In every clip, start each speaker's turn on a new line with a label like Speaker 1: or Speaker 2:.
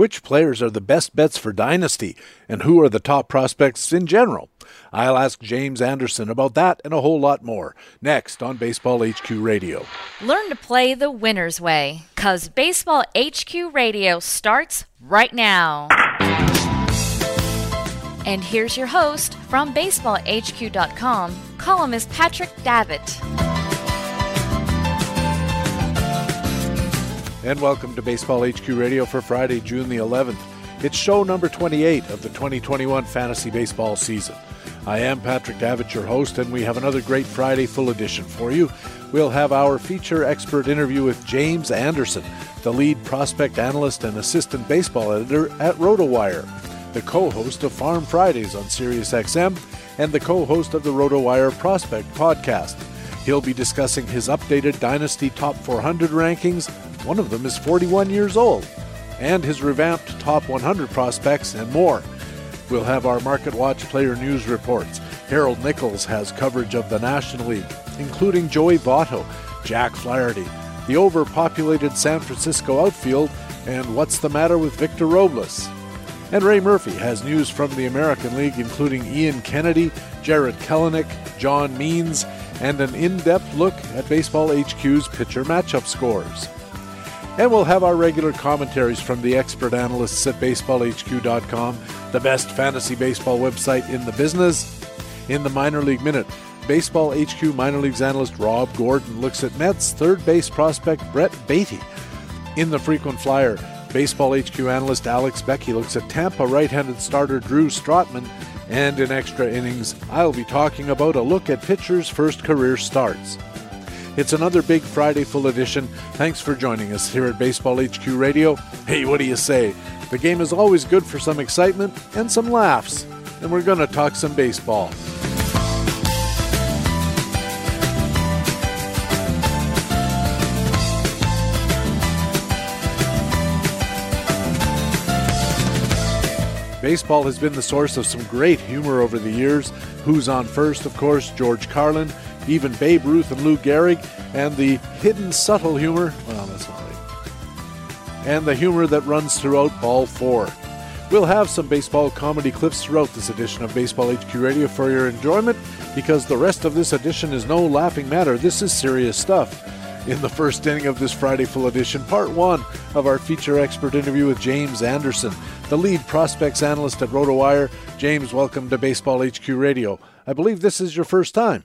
Speaker 1: Which players are the best bets for Dynasty, and who are the top prospects in general? I'll ask James Anderson about that and a whole lot more next on Baseball HQ Radio.
Speaker 2: Learn to play the winner's way, because Baseball HQ Radio starts right now. And here's your host from BaseballHQ.com, columnist Patrick Davitt.
Speaker 1: And welcome to Baseball HQ Radio for Friday, June the 11th. It's show number 28 of the 2021 fantasy baseball season. I am Patrick Davitt, your host, and we have another great Friday full edition for you. We'll have our feature expert interview with James Anderson, the lead prospect analyst and assistant baseball editor at RotoWire, the co host of Farm Fridays on SiriusXM, and the co host of the RotoWire Prospect podcast. He'll be discussing his updated Dynasty Top 400 rankings, one of them is 41 years old, and his revamped top 100 prospects and more. We'll have our Market Watch player news reports. Harold Nichols has coverage of the National League, including Joey Votto, Jack Flaherty, the overpopulated San Francisco outfield, and what's the matter with Victor Robles. And Ray Murphy has news from the American League, including Ian Kennedy, Jarred Kelenic, John Means, and an in depth look at Baseball HQ's pitcher matchup scores. And we'll have our regular commentaries from the expert analysts at baseballhq.com, the best fantasy baseball website in the business. In the Minor League Minute, Baseball HQ Minor Leagues analyst Rob Gordon looks at Mets third base prospect Brett Baty. In the Frequent Flyer, Baseball HQ analyst Alex Beckey looks at Tampa right handed starter Drew Strotman. And in extra innings, I'll be talking about a look at pitchers' first career starts. It's another big Friday full edition. Thanks for joining us here at Baseball HQ Radio. Hey, what do you say? The game is always good for some excitement and some laughs. And we're going to talk some baseball. Baseball has been the source of some great humor over the years. Who's on first, of course, George Carlin, even Babe Ruth and Lou Gehrig, and the hidden subtle humor, well, that's not right, and the humor that runs throughout Ball 4. We'll have some baseball comedy clips throughout this edition of Baseball HQ Radio for your enjoyment because the rest of this edition is no laughing matter. This is serious stuff. In the first inning of this Friday full edition, part one of our feature expert interview with James Anderson, the lead prospects analyst at RotoWire. James, welcome to Baseball HQ Radio. I believe this is your first time.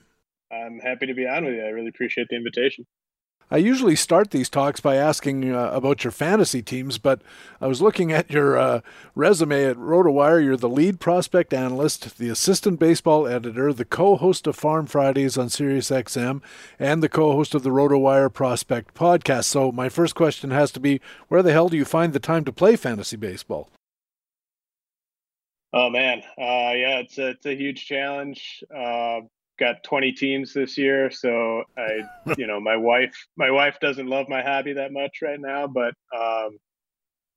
Speaker 3: I'm happy to be on with you. I really appreciate the invitation.
Speaker 1: I usually start these talks by asking uh, about your fantasy teams, but I was looking at your uh, resume at RotoWire. You're the lead prospect analyst, the assistant baseball editor, the co-host of Farm Fridays on SiriusXM, and the co-host of the RotoWire Prospect podcast. So my first question has to be, where the hell do you find the time to play fantasy baseball?
Speaker 3: Oh man, uh, yeah, it's a, it's a huge challenge. Uh, got 20 teams this year so i you know my wife my wife doesn't love my hobby that much right now but um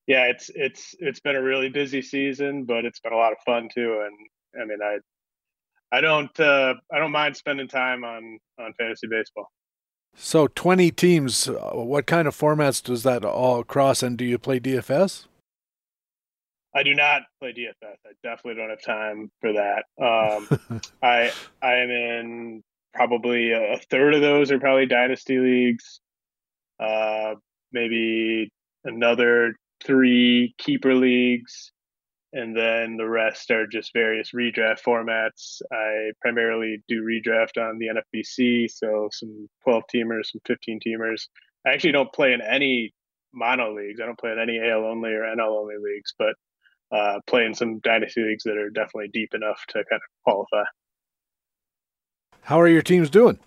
Speaker 3: yeah it's it's it's been a really busy season but it's been a lot of fun too and i mean i i don't uh i don't mind spending time on on fantasy baseball.
Speaker 1: So 20 teams uh, what kind of formats does that all cross and do you play dfs
Speaker 3: I do not play DFS. I definitely don't have time for that. Um, I I am in probably a third of those are probably dynasty leagues. Uh, maybe another three keeper leagues, and then the rest are just various redraft formats. I primarily do redraft on the NFBC, so some 12 teamers, some 15 teamers. I actually don't play in any mono leagues. I don't play in any AL only or NL only leagues, but uh, playing some dynasty leagues that are definitely deep enough to kind of qualify.
Speaker 1: How are your teams doing?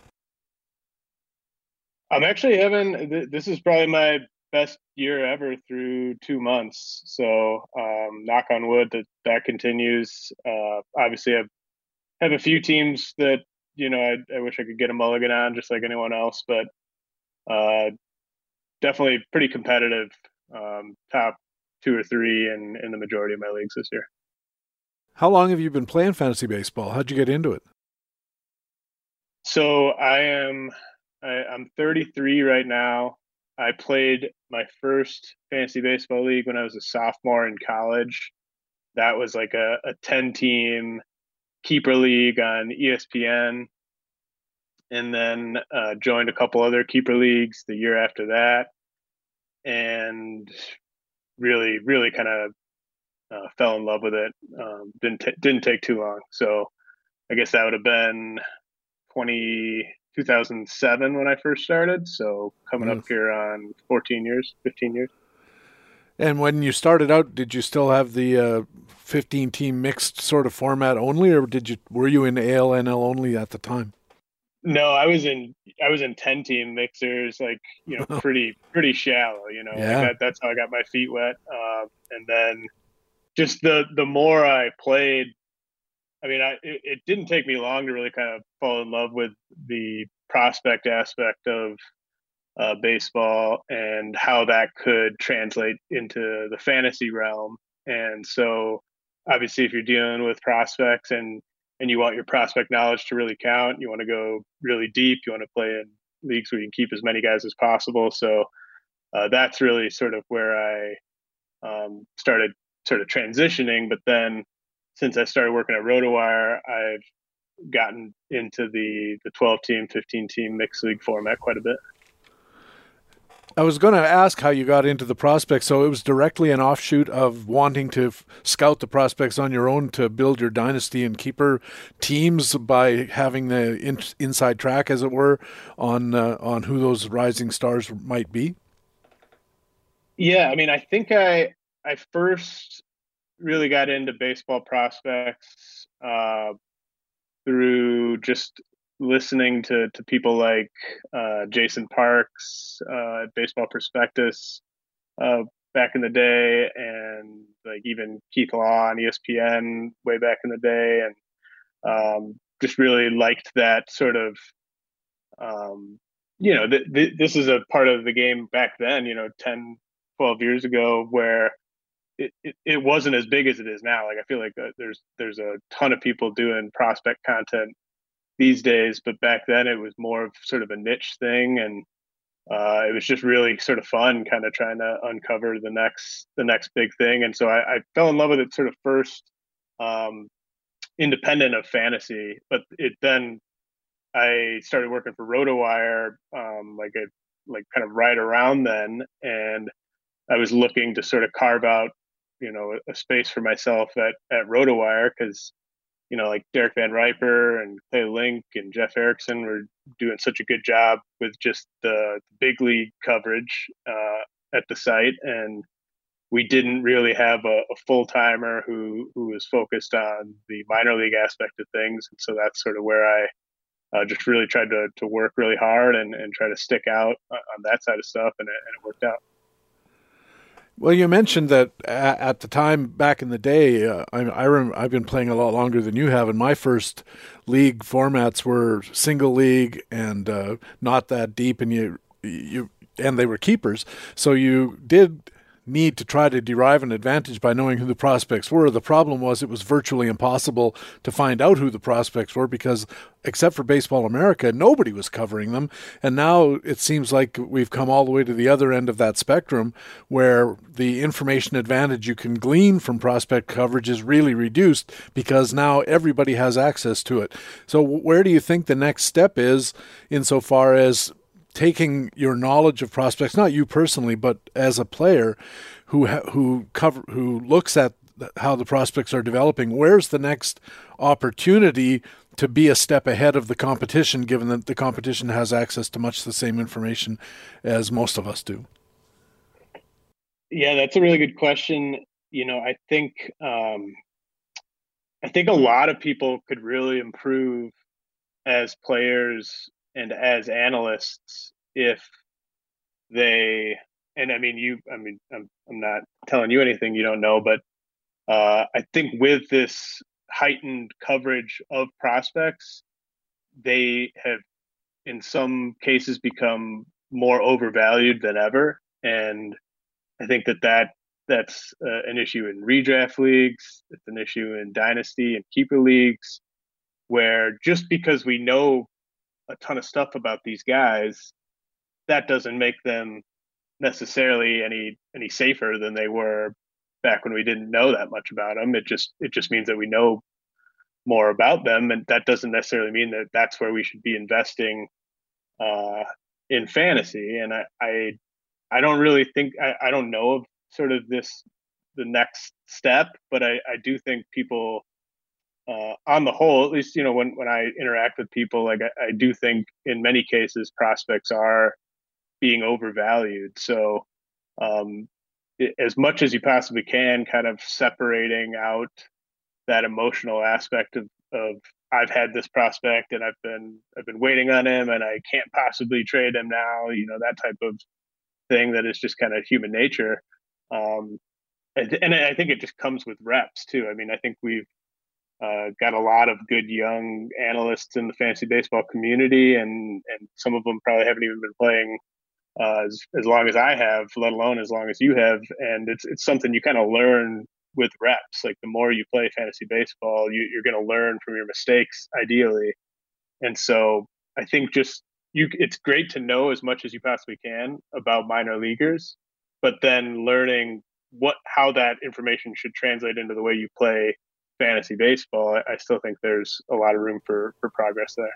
Speaker 3: I'm actually having this is probably my best year ever through two months. So um, knock on wood that that continues. Uh, obviously, I have a few teams that you know I, I, wish I could get a mulligan on, just like anyone else, but uh, definitely pretty competitive. Um, top two or three in in the majority of my leagues this year.
Speaker 1: How long have you been playing fantasy baseball? How'd you get into it?
Speaker 3: So I am I, I'm 33 right now. I played my first fantasy baseball league when I was a sophomore in college. That was like a, a 10 team keeper league on ESPN. And then uh, joined a couple other keeper leagues the year after that. And really, really kind of uh, fell in love with it. Um, didn't t- didn't take too long. So I guess that would have been 20, 2007 when I first started. So coming up here on 14 years, 15 years.
Speaker 1: And when you started out, did you still have the uh, 15 team mixed sort of format only, or did you were you in ALNL only at the time?
Speaker 3: No, I was in I was in 10 team mixers, like you know, pretty pretty shallow. You know,
Speaker 1: yeah.
Speaker 3: Like that, that's how I got my feet wet. Um, and then just the the more I played, I mean, I it, it, didn't take me long to really kind of fall in love with the prospect aspect of uh, baseball and how that could translate into the fantasy realm. And so, obviously, if you're dealing with prospects and and you want your prospect knowledge to really count, you want to go really deep. You want to play in leagues where you can keep as many guys as possible. So uh, that's really sort of where I um, started sort of transitioning. But then since I started working at RotoWire, I've gotten into the the 12 team, 15 team mixed league format quite a bit.
Speaker 1: I was going to ask how you got into the prospects. So it was directly an offshoot of wanting to f- scout the prospects on your own to build your dynasty and keeper teams by having the in- inside track, as it were, on uh, on who those rising stars might be.
Speaker 3: Yeah, I mean, I think I I first really got into baseball prospects uh, through just listening to to people like uh, Jason Parks uh, at Baseball Prospectus uh, back in the day, and like even Keith Law on ESPN way back in the day, and um, just really liked that sort of. Um, you know, th- th- this is a part of the game back then. You know, 10, 12 years ago, where it, it, it, wasn't as big as it is now. Like I feel like uh, there's there's a ton of people doing prospect content these days, but back then it was more of sort of a niche thing, and uh, it was just really sort of fun, kind of trying to uncover the next the next big thing. And so I, I fell in love with it sort of first, um, independent of fantasy, but it then I started working for RotoWire, um, like a like kind of right around then, and I was looking to sort of carve out you know a, space for myself at at RotoWire because you know like Derek Van Riper and Clay Link and Jeff Erickson were doing such a good job with just the, big league coverage uh, at the site. And we didn't really have a, a full timer who who was focused on the minor league aspect of things. And so that's sort of where I uh, just really tried to, to work really hard and, and try to stick out on that side of stuff. And it, and it worked out.
Speaker 1: Well, you mentioned that at the time back in the day, uh, I, I rem- I've been playing a lot longer than you have, and my first league formats were single league and uh, not that deep, and you you and they were keepers. So you did need to try to derive an advantage by knowing who the prospects were. The problem was it was virtually impossible to find out who the prospects were because, except for Baseball America, nobody was covering them. And now it seems like we've come all the way to the other end of that spectrum where the information advantage you can glean from prospect coverage is really reduced because now everybody has access to it. So, where do you think the next step is insofar as taking your knowledge of prospects, not you personally, but as a player who who cover who looks at how the prospects are developing, where's the next opportunity to be a step ahead of the competition, given that the competition has access to much the same information as most of us do?
Speaker 3: Yeah, that's a really good question. You know, I think um, I think a lot of people could really improve as players and as analysts if they and I mean you I mean I'm I'm not telling you anything you don't know, but uh, I think with this heightened coverage of prospects, they have in some cases become more overvalued than ever, and I think that that that's uh, an issue in redraft leagues. It's an issue in dynasty and keeper leagues, where just because we know a ton of stuff about these guys, that doesn't make them necessarily any any safer than they were back when we didn't know that much about them. It just it just means that we know more about them, and that doesn't necessarily mean that that's where we should be investing uh, in fantasy. And I, I I don't really think I, I don't know of sort of this the next step, but I, I do think people uh, on the whole, at least you know when when I interact with people, like I, I do think in many cases prospects are being overvalued. So um, as much as you possibly can, kind of separating out that emotional aspect of, of I've had this prospect and I've been I've been waiting on him and I can't possibly trade him now. You know that type of thing that is just kind of human nature. Um, and, and I think it just comes with reps too. I mean, I think we've uh, got a lot of good young analysts in the fantasy baseball community, and and some of them probably haven't even been playing uh, as, as long as I have, let alone as long as you have. And it's it's something you kind of learn with reps. Like the more you play fantasy baseball, you, you're going to learn from your mistakes, ideally. And so I think just you, it's great to know as much as you possibly can about minor leaguers, but then learning what how that information should translate into the way you play fantasy baseball. I, still think there's a lot of room for for progress there.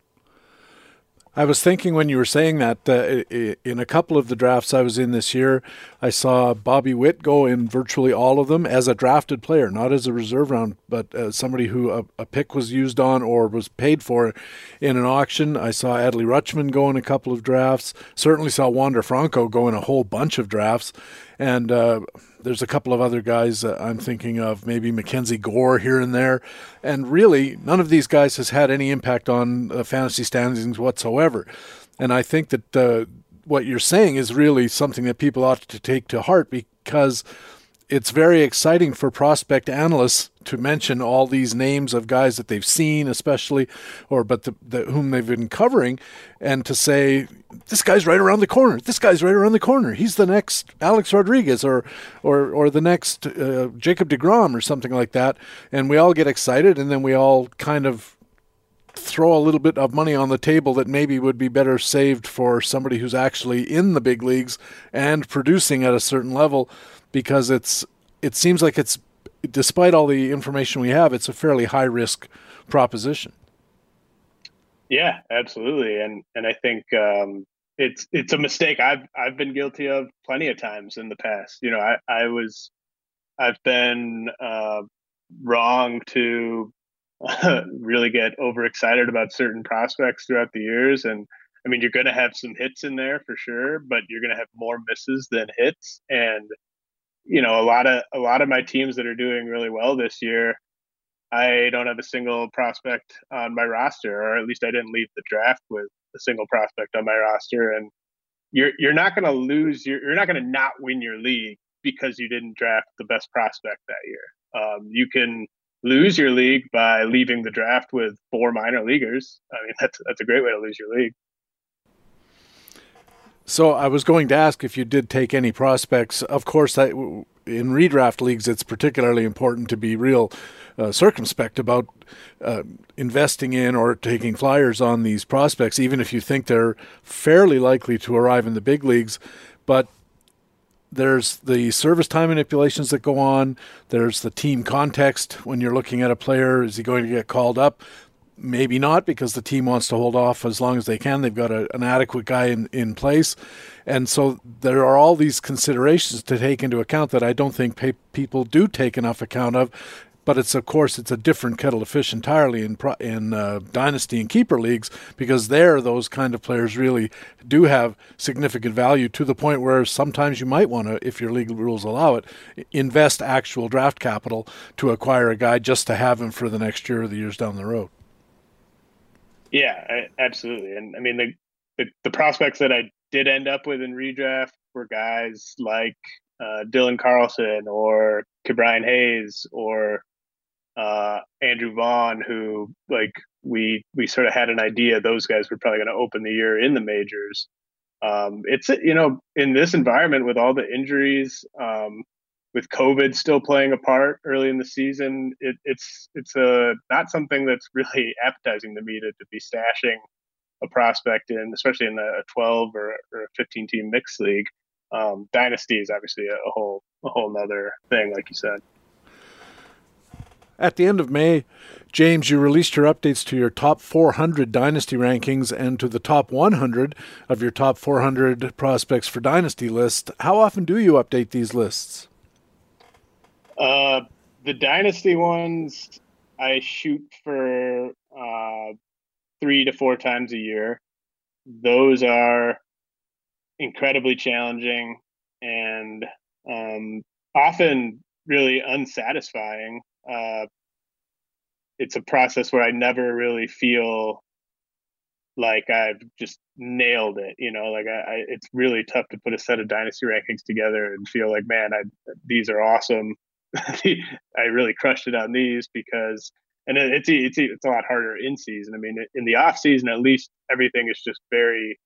Speaker 1: I was thinking when you were saying that uh, in a couple of the drafts I was in this year, I saw Bobby Witt go in virtually all of them as a drafted player, not as a reserve round, but as somebody who a, a pick was used on or was paid for in an auction. I saw Adley Rutschman go in a couple of drafts. Certainly saw Wander Franco go in a whole bunch of drafts, and. Uh, there's a couple of other guys uh, I'm thinking of, maybe Mackenzie Gore here and there. And really, none of these guys has had any impact on uh, fantasy standings whatsoever. And I think that uh, what you're saying is really something that people ought to take to heart because it's very exciting for prospect analysts to mention all these names of guys that they've seen, especially, or but the, the, whom they've been covering, and to say this guy's right around the corner. This guy's right around the corner. He's the next Alex Rodriguez, or or or the next uh, Jacob Degrom, or something like that. And we all get excited, and then we all kind of throw a little bit of money on the table that maybe would be better saved for somebody who's actually in the big leagues and producing at a certain level because it's it seems like it's despite all the information we have, it's a fairly high risk proposition.
Speaker 3: Yeah, absolutely, and and I think um, it's it's a mistake I've I've been guilty of plenty of times in the past. You know, I I was I've been uh, wrong to really get overexcited about certain prospects throughout the years, and I mean, you're going to have some hits in there for sure, but you're going to have more misses than hits, and you know, a lot of a lot of my teams that are doing really well this year, I don't have a single prospect on my roster, or at least I didn't leave the draft with a single prospect on my roster. And you're you're not going to lose. You're, you're not going to not win your league because you didn't draft the best prospect that year. Um, you can lose your league by leaving the draft with four minor leaguers. I mean, that's that's a great way to lose your league.
Speaker 1: So I was going to ask if you did take any prospects. Of course, I, in redraft leagues, it's particularly important to be real uh, circumspect about uh, investing in or taking flyers on these prospects, even if you think they're fairly likely to arrive in the big leagues. But there's the service time manipulations that go on. There's the team context when you're looking at a player. Is he going to get called up? Maybe not because the team wants to hold off as long as they can. They've got a, an adequate guy in, in place. And so there are all these considerations to take into account that I don't think pay, people do take enough account of. But it's of course it's a different kettle of fish entirely in in uh, dynasty and keeper leagues because there those kind of players really do have significant value to the point where sometimes you might want to, if your legal rules allow it, invest actual draft capital to acquire a guy just to have him for the next year or the years down the road.
Speaker 3: Yeah, I, absolutely. And I mean, the, the, the prospects that I did end up with in redraft were guys like uh, Dylan Carlson or Ke'Bryan Hayes or uh, Andrew Vaughn, who like we we sort of had an idea those guys were probably going to open the year in the majors. Um, it's you know in this environment with all the injuries, um, with COVID still playing a part early in the season, it, it's it's a not something that's really appetizing to me to, to be stashing a prospect in, especially in a 12 or, or a 15 team mixed league. um, dynasty is obviously a, whole a whole nother thing, like you said.
Speaker 1: At the end of May, James, you released your updates to your top 400 dynasty rankings and to the top 100 of your top 400 prospects for dynasty list. How often do you update these lists?
Speaker 3: Uh, the dynasty ones, I shoot for uh, three to four times a year. Those are incredibly challenging and um, often really unsatisfying. Uh, it's a process where I never really feel like I've just nailed it. You know, like I, I, it's really tough to put a set of dynasty rankings together and feel like, man, I, these are awesome. I really crushed it on these because, and it's it's it's a lot harder in season. I mean, in the off season, at least everything is just very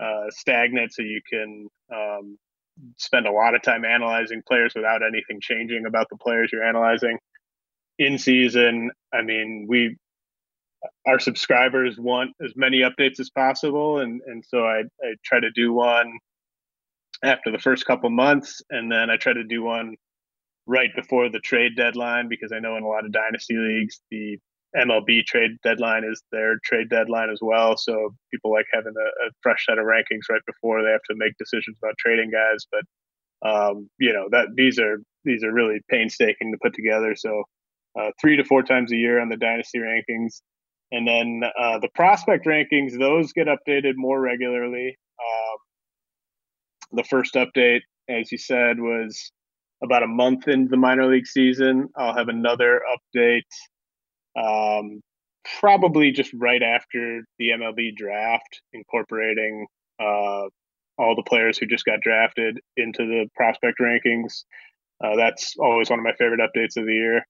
Speaker 3: uh, stagnant, so you can um, spend a lot of time analyzing players without anything changing about the players you're analyzing. In season, I mean, we our subscribers want as many updates as possible, and and so I I try to do one after the first couple months, and then I try to do one right before the trade deadline because I know in a lot of dynasty leagues the MLB trade deadline is their trade deadline as well. So people like having a, a, fresh set of rankings right before they have to make decisions about trading guys. But um, you know that these are these are really painstaking to put together. So uh, three to four times a year on the dynasty rankings, and then uh, the prospect rankings those get updated more regularly. Um, the first update, as you said, was about a month into the minor league season. I'll have another update um, probably just right after the MLB draft, incorporating uh, all the players who just got drafted into the prospect rankings. Uh, that's always one of my favorite updates of the year.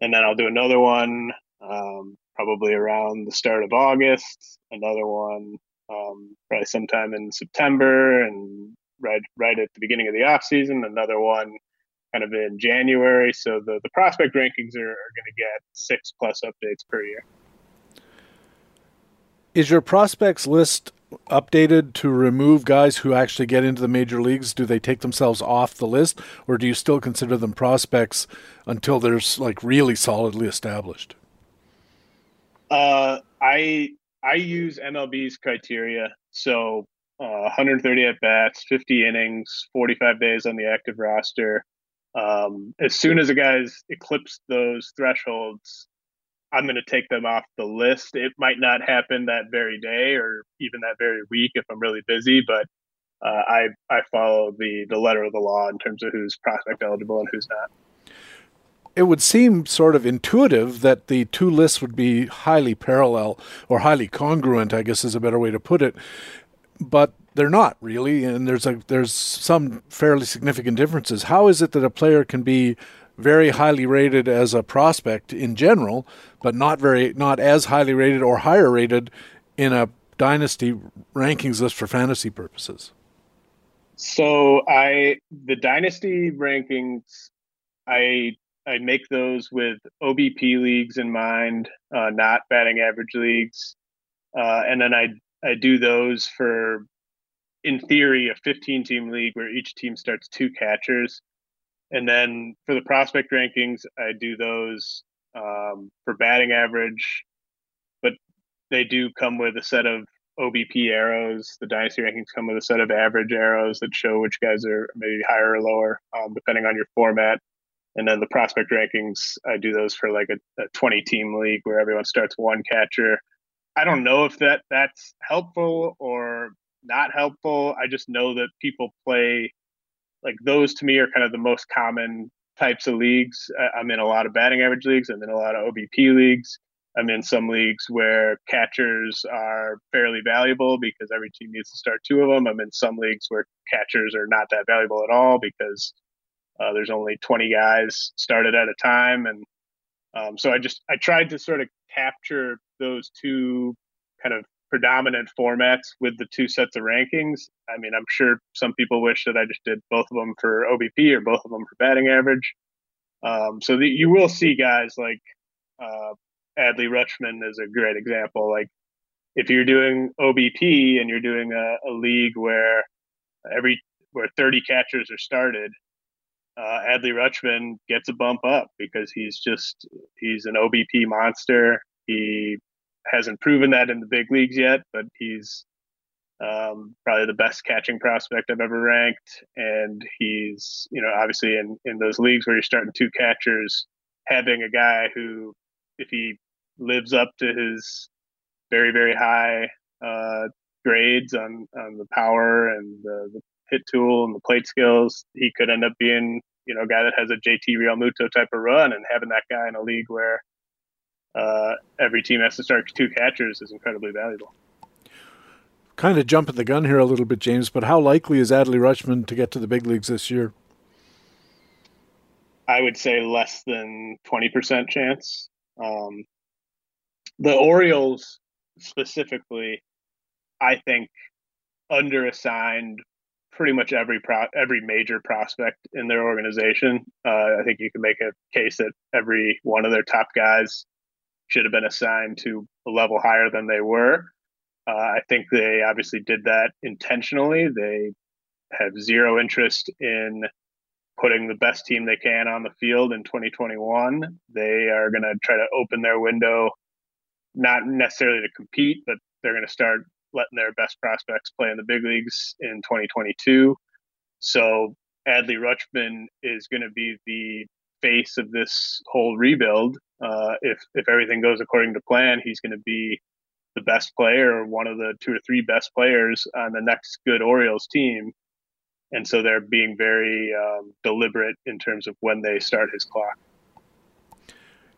Speaker 3: And then I'll do another one um, probably around the start of August, another one um, probably sometime in September, and right right at the beginning of the off season, another one kind of in January. So the, the prospect rankings are, are going to get six plus updates per year.
Speaker 1: Is your prospects list updated to remove guys who actually get into the major leagues? Do they take themselves off the list, or do you still consider them prospects until they're like really solidly established?
Speaker 3: Uh, I I use MLB's criteria. So uh, 130 at bats, 50 innings, 45 days on the active roster, um, as soon as a guy's eclipsed those thresholds, I'm going to take them off the list. It might not happen that very day or even that very week if I'm really busy, but uh, I I follow the the letter of the law in terms of who's prospect eligible and who's not.
Speaker 1: It would seem sort of intuitive that the two lists would be highly parallel or highly congruent, I guess is a better way to put it. But they're not really, and there's a there's some fairly significant differences. How is it that a player can be very highly rated as a prospect in general, but not very not as highly rated or higher rated in a dynasty rankings list for fantasy purposes?
Speaker 3: So I the dynasty rankings I I make those with OBP leagues in mind, uh, not batting average leagues, uh, and then I I do those for in theory, a 15 team league where each team starts two catchers. And then for the prospect rankings, I do those um, for batting average, but they do come with a set of OBP arrows. The dynasty rankings come with a set of average arrows that show which guys are maybe higher or lower, um, depending on your format. And then the prospect rankings, I do those for like a, a 20 team league where everyone starts one catcher. I don't know if that that's helpful or not helpful. I just know that people play like those to me are kind of the most common types of leagues. I'm in a lot of batting average leagues. I'm in a lot of OBP leagues. I'm in some leagues where catchers are fairly valuable because every team needs to start two of them. I'm in some leagues where catchers are not that valuable at all because uh, there's only 20 guys started at a time. And um, so I just, I tried to sort of capture those two kind of predominant formats with the two sets of rankings. I mean, I'm sure some people wish that I just did both of them for OBP or both of them for batting average. Um, so the, you will see guys like uh, Adley Rutschman is a great example. Like if you're doing OBP and you're doing a, a league where every where 30 catchers are started, uh, Adley Rutschman gets a bump up because he's just he's an OBP monster. He hasn't proven that in the big leagues yet, but he's um, probably the best catching prospect I've ever ranked. And he's, you know, obviously in, in those leagues where you're starting two catchers, having a guy who, if he lives up to his very, very high uh, grades on, on the power and the, the hit tool and the plate skills, he could end up being, you know, a guy that has a JT Realmuto type of run and having that guy in a league where uh, every team has to start two catchers is incredibly valuable.
Speaker 1: Kind of jumping the gun here a little bit, James, but how likely is Adley Rutschman to get to the big leagues this year?
Speaker 3: I would say less than 20% chance. Um, the Orioles specifically, I think, underassigned pretty much every pro- every major prospect in their organization. Uh, I think you can make a case that every one of their top guys should have been assigned to a level higher than they were. Uh, I think they obviously did that intentionally. They have zero interest in putting the best team they can on the field in 2021. They are going to try to open their window, not necessarily to compete, but they're going to start letting their best prospects play in the big leagues in 2022. So Adley Rutschman is going to be the face of this whole rebuild. Uh, if if everything goes according to plan, he's going to be the best player or one of the two or three best players on the next good Orioles team. And so they're being very um, deliberate in terms of when they start his clock.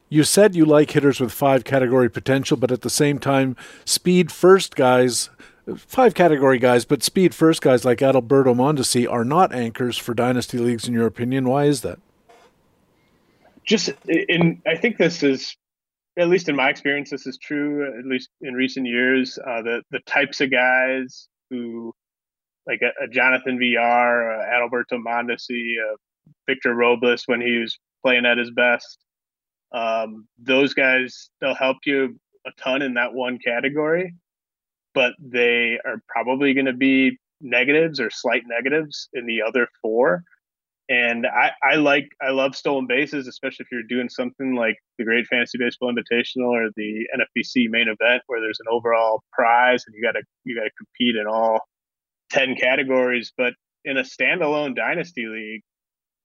Speaker 1: You said you like hitters with five category potential, but at the same time, speed first guys, five category guys, but speed first guys like Adalberto Mondesi are not anchors for dynasty leagues, in your opinion. Why is that?
Speaker 3: Just in, I think this is, at least in my experience, this is true. At least in recent years, uh, the the types of guys who, like a, a Jonathan vr uh, Adalberto Mondesi, uh, Victor Robles when he was playing at his best um, those guys, they'll help you a ton in that one category, but they are probably going to be negatives or slight negatives in the other four. And I, I like, I love stolen bases, especially if you're doing something like the Great Fantasy Baseball Invitational or the NFBC main event where there's an overall prize and you got to, you got to compete in all 10 categories. But in a standalone dynasty league,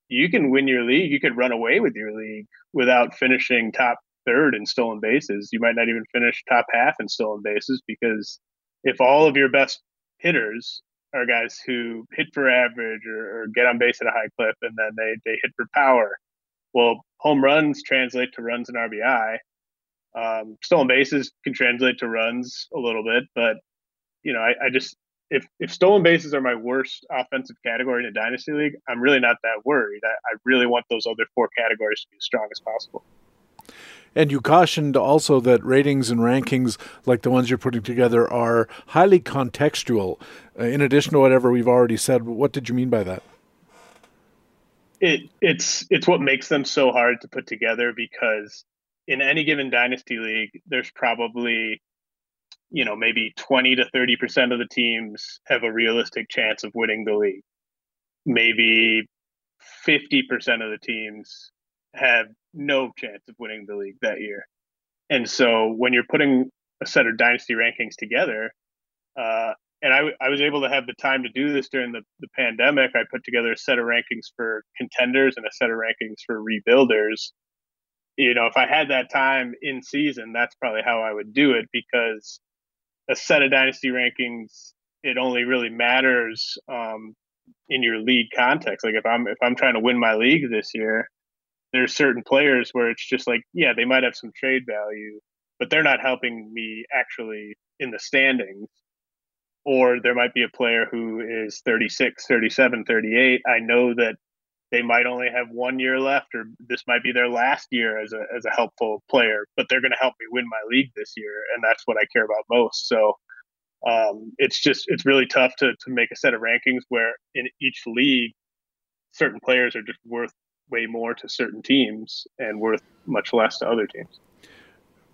Speaker 3: you can win your league. You could run away with your league without finishing top third in stolen bases. You might not even finish top half in stolen bases because if all of your best hitters are guys who hit for average or, or get on base at a high clip and then they, they hit for power, well, home runs translate to runs and RBI. Um, stolen bases can translate to runs a little bit, but you know, I, I just if if stolen bases are my worst offensive category in a dynasty league, I'm really not that worried. I, I really want those other four categories to be as strong as possible.
Speaker 1: And you cautioned also that ratings and rankings, like the ones you're putting together, are highly contextual. Uh, in addition to whatever we've already said, what did you mean by that?
Speaker 3: It it's it's what makes them so hard to put together because in any given dynasty league, there's probably you know maybe 20 to 30 percent of the teams have a realistic chance of winning the league maybe 50 percent of the teams have no chance of winning the league that year and so when you're putting a set of dynasty rankings together uh, and I, I was able to have the time to do this during the, the pandemic i put together a set of rankings for contenders and a set of rankings for rebuilders you know if i had that time in season that's probably how i would do it because a set of dynasty rankings, it only really matters um, in your league context. Like if I'm if I'm trying to win my league this year, there's certain players where it's just like, yeah, they might have some trade value, but they're not helping me actually in the standings. Or there might be a player who is 36, 37, 38. I know that they might only have one year left, or this might be their last year as a as a helpful player, but they're going to help me win my league this year, and that's what I care about most. So um, it's just it's really tough to to make a set of rankings where in each league, certain players are just worth way more to certain teams and worth much less to other teams.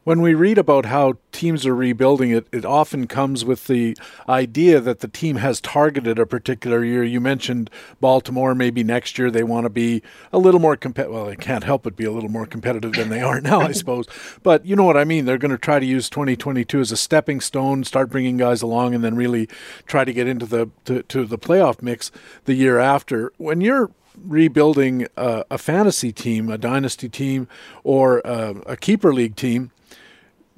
Speaker 1: When we read about how teams are rebuilding it, it often comes with the idea that the team has targeted a particular year. You mentioned Baltimore, maybe next year they want to be a little more competitive. Well, they can't help but be a little more competitive than they are now, I suppose. But you know what I mean. They're going to try to use 2022 as a stepping stone, start bringing guys along, and then really try to get into the to, to the playoff mix the year after. When you're rebuilding a, a fantasy team, a dynasty team, or a, a keeper league team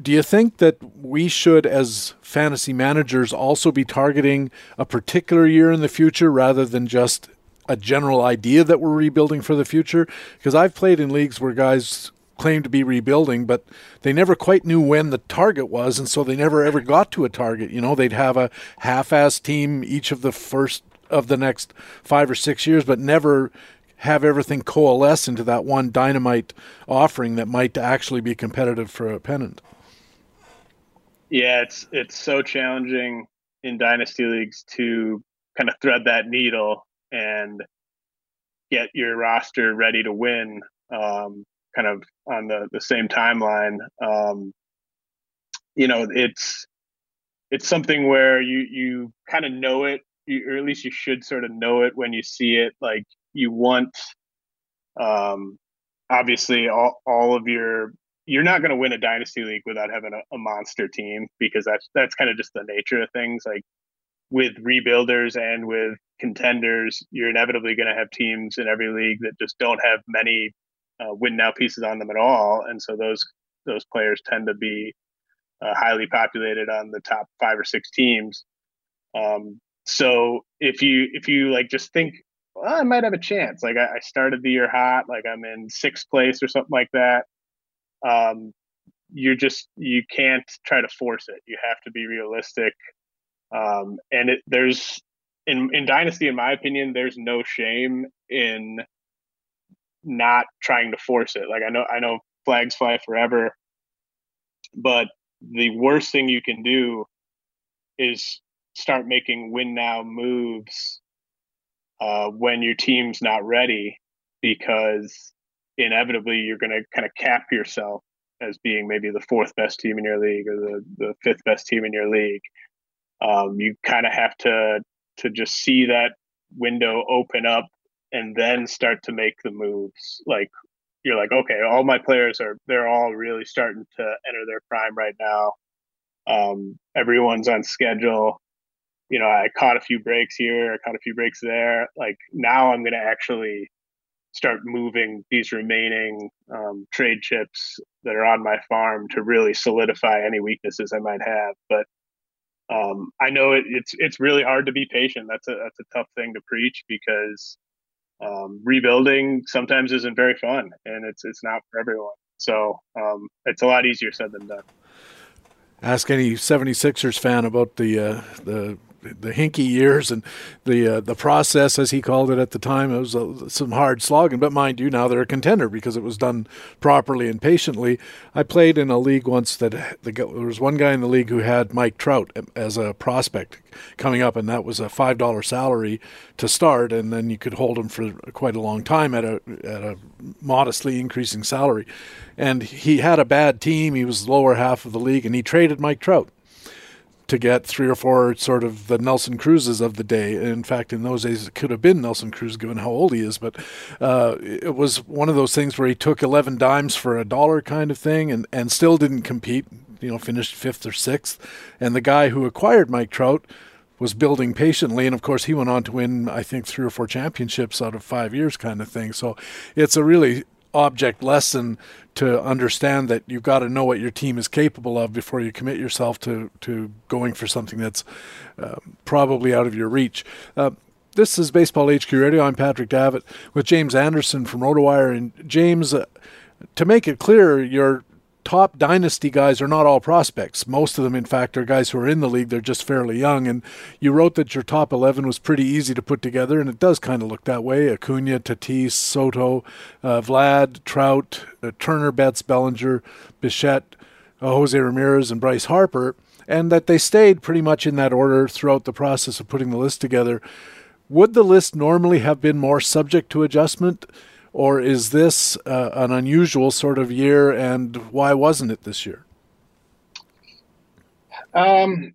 Speaker 1: do you think that we should, as fantasy managers, also be targeting a particular year in the future rather than just a general idea that we're rebuilding for the future? Because I've played in leagues where guys claim to be rebuilding, but they never quite knew when the target was, and so they never ever got to a target. You know, they'd have a half-ass team each of the first of the next five or six years, but never have everything coalesce into that one dynamite offering that might actually be competitive for a pennant.
Speaker 3: Yeah, it's it's so challenging in dynasty leagues to kind of thread that needle and get your roster ready to win um, kind of on the, the same timeline um, you know it's it's something where you you kind of know it you, or at least you should sort of know it when you see it like you want um, obviously all, all of your you're not going to win a dynasty league without having a, a monster team because that's that's kind of just the nature of things. Like with rebuilders and with contenders, you're inevitably going to have teams in every league that just don't have many uh, win now pieces on them at all, and so those those players tend to be uh, highly populated on the top five or six teams. Um, so if you if you like just think well, I might have a chance. Like I, I started the year hot, like I'm in sixth place or something like that um, you're just you can't try to force it. You have to be realistic. Um, and it, there's in in dynasty, in my opinion, there's no shame in not trying to force it. Like I know I know flags fly forever, but the worst thing you can do is start making win now moves uh, when your team's not ready because inevitably you're going to kind of cap yourself as being maybe the fourth best team in your league or the, the fifth best team in your league. Um, you kind of have to to just see that window open up and then start to make the moves. Like you're like, okay, all my players are they're all really starting to enter their prime right now. Um, everyone's on schedule. You know, I caught a few breaks here, I caught a few breaks there. Like now I'm going to actually start moving these remaining um, trade chips that are on my farm to really solidify any weaknesses I might have. But um, I know it, it's it's really hard to be patient. That's a that's a tough thing to preach because um, rebuilding sometimes isn't very fun, and it's it's not for everyone. So um, it's a lot easier said than done.
Speaker 1: Ask any 76ers fan about the uh, the the Hinkie years and the uh, the process, as he called it at the time. It was uh, some hard slogging, but mind you, now they're a contender because it was done properly and patiently. I played in a league once that the, there was one guy in the league who had Mike Trout as a prospect coming up, and that was a five dollar salary to start, and then you could hold him for quite a long time at a at a modestly increasing salary. And he had a bad team; he was lower half of the league, and he traded Mike Trout to get three or four sort of the Nelson Cruzes of the day. In fact, in those days, it could have been Nelson Cruz, given how old he is. But uh, it was one of those things where he took 11 dimes for a dollar kind of thing and, and still didn't compete, you know, finished fifth or sixth. And the guy who acquired Mike Trout was building patiently. And of course, he went on to win, I think, three or four championships out of five years, kind of thing. So it's a really object lesson to understand that you've got to know what your team is capable of before you commit yourself to, to going for something that's uh, probably out of your reach. Uh, this is Baseball HQ Radio. I'm Patrick Davitt with James Anderson from RotoWire. And James, uh, to make it clear, your top dynasty guys are not all prospects. Most of them, in fact, are guys who are in the league. They're just fairly young. And you wrote that your top 11 was pretty easy to put together, and it does kind of look that way. Acuna, Tatis, Soto, uh, Vlad, Trout, uh, Turner, Betts, Bellinger, Bichette, uh, Jose Ramirez, and Bryce Harper, and that they stayed pretty much in that order throughout the process of putting the list together. Would the list normally have been more subject to adjustment? Or is this uh, an unusual sort of year, and why wasn't it this year?
Speaker 3: Um,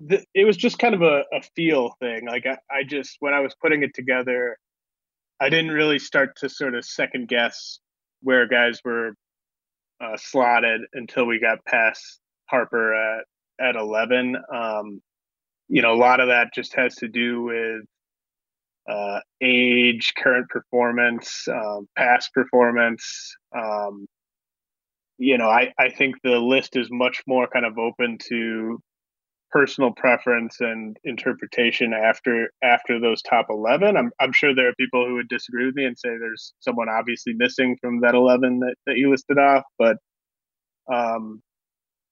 Speaker 3: the, it was just kind of a, a feel thing. Like I, I just when I was putting it together, I didn't really start to sort of second guess where guys were uh, slotted until we got past Harper at at eleven. Um, you know, a lot of that just has to do with uh, age, current performance, um, past performance. Um, you know, I, I think the list is much more kind of open to personal preference and interpretation after after those top 11 i'm, I'm sure there are people who would disagree with me and say there's someone obviously missing from that 11 that, that you listed off but um,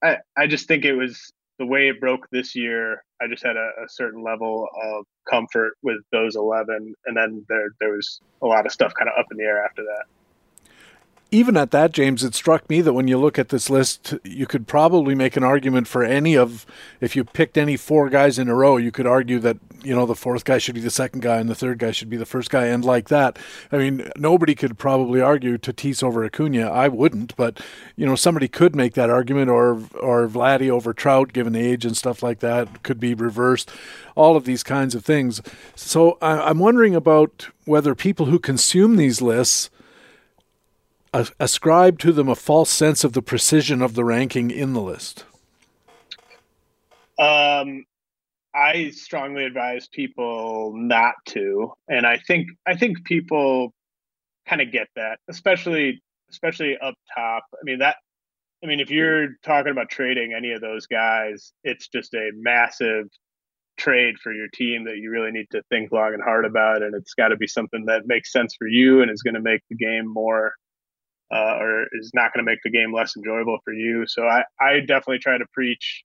Speaker 3: I, I just think it was the way it broke this year i just had a, a certain level of comfort with those 11 and then there there was a lot of stuff kind of up in the air after that
Speaker 1: even at that, James, it struck me that when you look at this list, you could probably make an argument for any of, if you picked any four guys in a row, you could argue that, you know, the fourth guy should be the second guy and the third guy should be the first guy. And like that, I mean, nobody could probably argue Tatis over Acuna. I wouldn't, but, you know, somebody could make that argument or, or Vladdy over Trout, given the age and stuff like that, could be reversed. All of these kinds of things. So I'm wondering about whether people who consume these lists ascribe to them a false sense of the precision of the ranking in the list?
Speaker 3: Um, I strongly advise people not to, and I think I think people kind of get that, especially especially up top. I mean that. I mean, if you're talking about trading any of those guys, it's just a massive trade for your team that you really need to think long and hard about, and it's got to be something that makes sense for you and is going to make the game more uh, or is not going to make the game less enjoyable for you. So I, I definitely try to preach.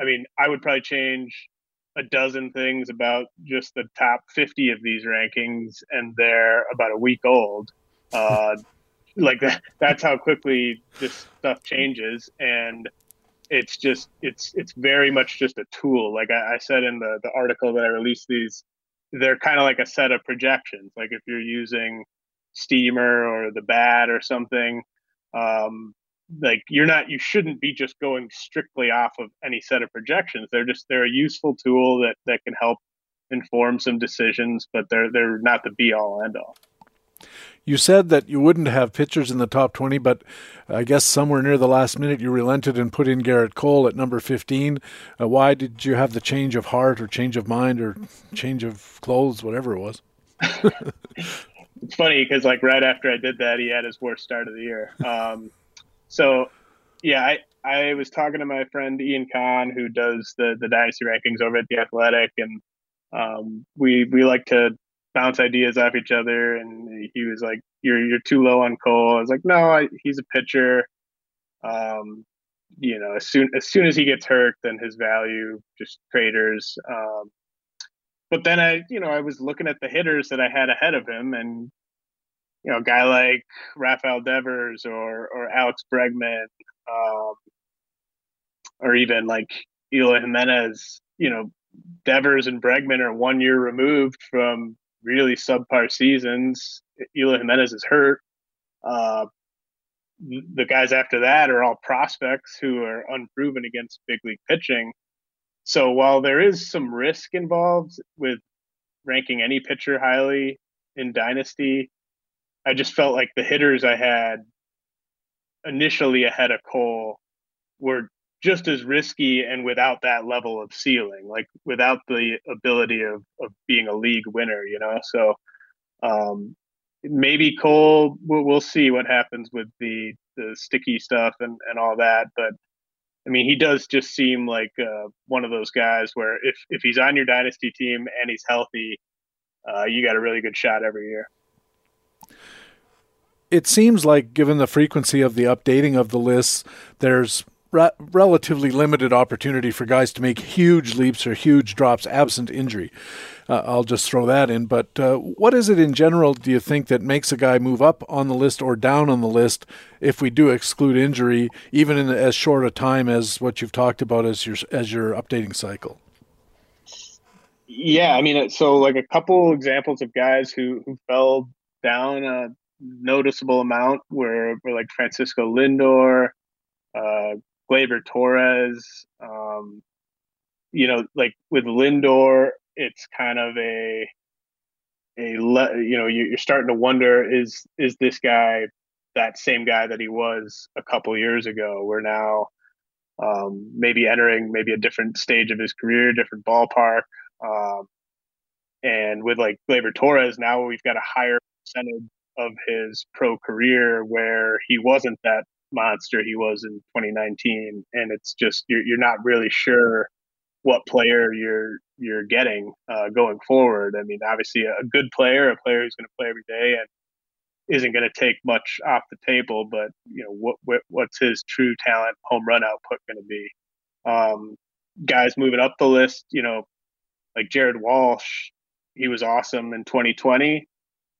Speaker 3: I mean, I would probably change a dozen things about just the top 50 of these rankings, and they're about a week old. Uh, like that, that's how quickly this stuff changes. And it's just, it's, it's very much just a tool. Like I, I said in the, the article that I released these, they're kind of like a set of projections. Like if you're using steamer or the bat or something um, like you're not you shouldn't be just going strictly off of any set of projections they're just they're a useful tool that that can help inform some decisions but they're they're not the be all end all
Speaker 1: you said that you wouldn't have pitchers in the top 20, but I guess somewhere near the last minute you relented and put in Gerrit Cole at number 15. Uh, why did you have the change of heart or change of mind or change of clothes, whatever it was?
Speaker 3: it's funny because like right after I did that, he had his worst start of the year. Um, so yeah, I I was talking to my friend Ian Kahn who does the the dynasty rankings over at the Athletic, and um, we we like to bounce ideas off each other. And he was like, "You're you're too low on Cole." I was like, "No, I, he's a pitcher." Um, you know, as soon as soon as he gets hurt, then his value just craters. Um, but then I, you know, I was looking at the hitters that I had ahead of him, and you know, a guy like Rafael Devers or or Alex Bregman, um, or even like Eloy Jimenez. You know, Devers and Bregman are one year removed from really subpar seasons. Eloy Jimenez is hurt. Uh, the guys after that are all prospects who are unproven against big league pitching. So while there is some risk involved with ranking any pitcher highly in Dynasty, I just felt like the hitters I had initially ahead of Cole were just as risky and without that level of ceiling, like without the ability of, of being a league winner, you know? So um, maybe Cole, we'll, we'll see what happens with the, the sticky stuff and, and all that. But I mean, he does just seem like uh, one of those guys where if if he's on your dynasty team and he's healthy, uh, you got a really good shot every year.
Speaker 1: It seems like, given the frequency of the updating of the lists, there's re- relatively limited opportunity for guys to make huge leaps or huge drops absent injury. Uh, I'll just throw that in. But uh, what is it in general, do you think, that makes a guy move up on the list or down on the list if we do exclude injury, even in as short a time as what you've talked about as your as your updating cycle?
Speaker 3: Yeah, I mean, so like a couple examples of guys who who fell down a noticeable amount were, were like Francisco Lindor, uh, Gleyber Torres, um, you know, like with Lindor, it's kind of a a le- you know you're starting to wonder is is this guy that same guy that he was a couple years ago? We're now um, maybe entering maybe a different stage of his career, different ballpark. Um, and with like Gleyber Torres, now we've got a higher percentage of his pro career where he wasn't that monster he was in 2019, and it's just you're you're not really sure what player you're you're getting uh, going forward. I mean, obviously a good player, a player who's going to play every day and isn't going to take much off the table. But you know, what, what what's his true talent, home run output going to be? Um, guys moving up the list, you know, like Jared Walsh, he was awesome in 2020.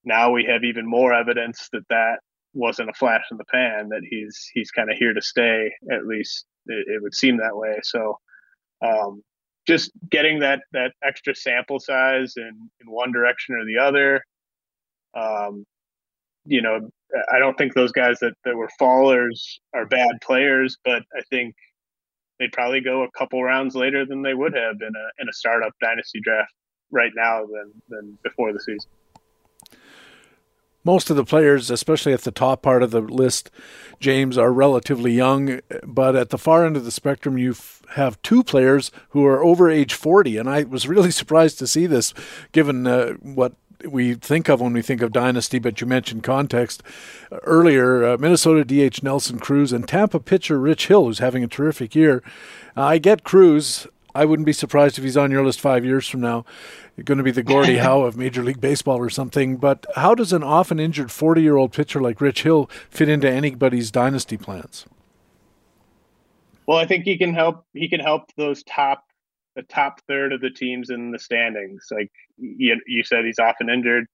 Speaker 3: Now we have even more evidence that that wasn't a flash in the pan. That he's he's kind of here to stay. At least it, it, would seem that way. So. Um, just getting that that extra sample size in, in one direction or the other, um, you know, I don't think those guys that, that were fallers are bad players, but I think they'd probably go a couple rounds later than they would have in a in a startup dynasty draft right now than than before the season.
Speaker 1: Most of the players, especially at the top part of the list, James, are relatively young, but at the far end of the spectrum, you have two players who are over age 40. And I was really surprised to see this, given uh, what we think of when we think of dynasty, but you mentioned context earlier. Uh, Minnesota DH Nelson Cruz and Tampa pitcher Rich Hill, who's having a terrific year. Uh, I get Cruz. I wouldn't be surprised if he's on your list five years from now. You're going to be the Gordie Howe of Major League Baseball or something. But how does an often injured 40 year old pitcher like Rich Hill fit into anybody's dynasty plans?
Speaker 3: Well, I think he can help. He can help those top the top third of the teams in the standings. Like you, you said, he's often injured.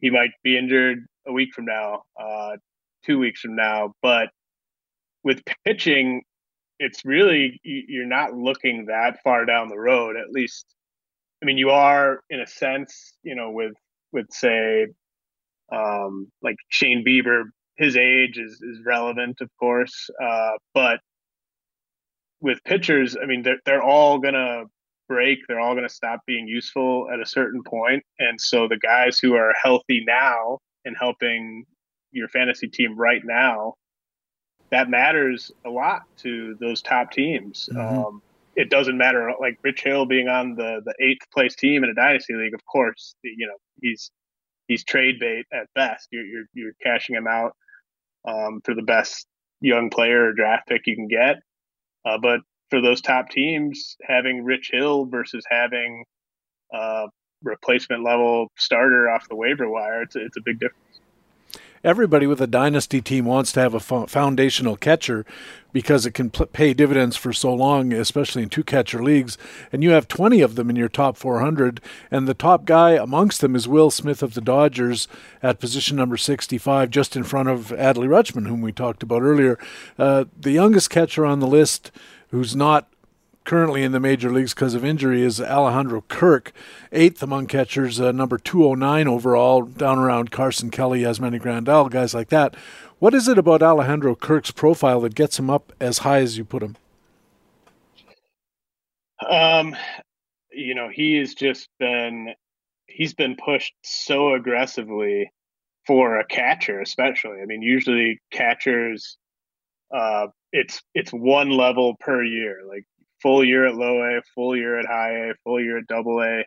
Speaker 3: He might be injured a week from now, uh, two weeks from now. But with pitching, it's really you're not looking that far down the road. At least, I mean, you are in a sense. You know, with with say, um, like Shane Bieber, his age is is relevant, of course, uh, but with pitchers, I mean, they're, they're all to break. They're all to stop being useful at a certain point. And so the guys who are healthy now and helping your fantasy team right now, that matters a lot to those top teams. Mm-hmm. Um, it doesn't matter, like Rich Hill being on the, the eighth place team in a dynasty league. Of course, you know he's he's trade bait at best. You're you're, you're cashing him out um, for the best young player or draft pick you can get. Uh, but for those top teams, having Rich Hill versus having a uh, replacement level starter off the waiver wire, it's it's a big difference.
Speaker 1: Everybody with a dynasty team wants to have a foundational catcher because it can pay dividends for so long, especially in two catcher leagues. And you have 20 of them in your top 400. And the top guy amongst them is Will Smith of the Dodgers at position number 65, just in front of Adley Rutschman, whom we talked about earlier. Uh, the youngest catcher on the list who's not currently in the major leagues because of injury is Alejandro Kirk, eighth among catchers, uh, number 209 overall, down around Carson Kelly, Yasmani Grandal, guys like that. What is it about Alejandro Kirk's profile that gets him up as high as you put him?
Speaker 3: Um, you know, he has just been he's been pushed so aggressively for a catcher, especially. I mean, usually catchers, uh, it's it's one level per year. Like full year at low A, full year at high A, full year at double A.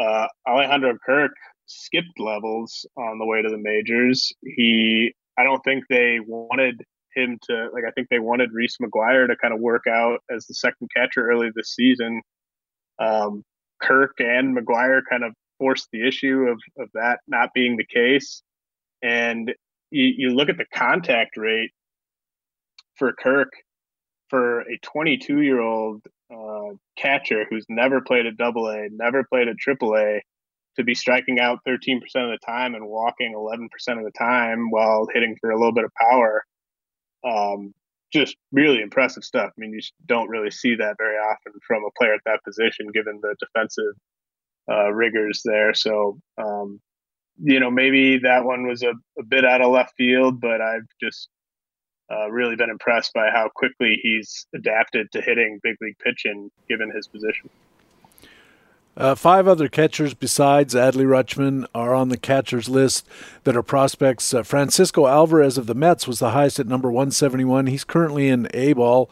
Speaker 3: Uh, Alejandro Kirk skipped levels on the way to the majors. He, I don't think they wanted him to like. I think they wanted Reese McGuire to kind of work out as the second catcher early this season. Um, Kirk and McGuire kind of forced the issue of of that not being the case, and you, you look at the contact rate for Kirk for a 22 year old uh, catcher who's never played at double A, never played at triple A, to be striking out 13% of the time and walking 11% of the time while hitting for a little bit of power. Um, just really impressive stuff. I mean, you don't really see that very often from a player at that position, given the defensive uh, rigors there. So, um, you know, maybe that one was a, a bit out of left field, but I've just uh, really been impressed by how quickly he's adapted to hitting big league pitching given his position.
Speaker 1: Uh, five other catchers besides Adley Rutschman are on the catchers list that are prospects. Uh, Francisco Alvarez of the Mets was the highest at number 171. He's currently in A ball,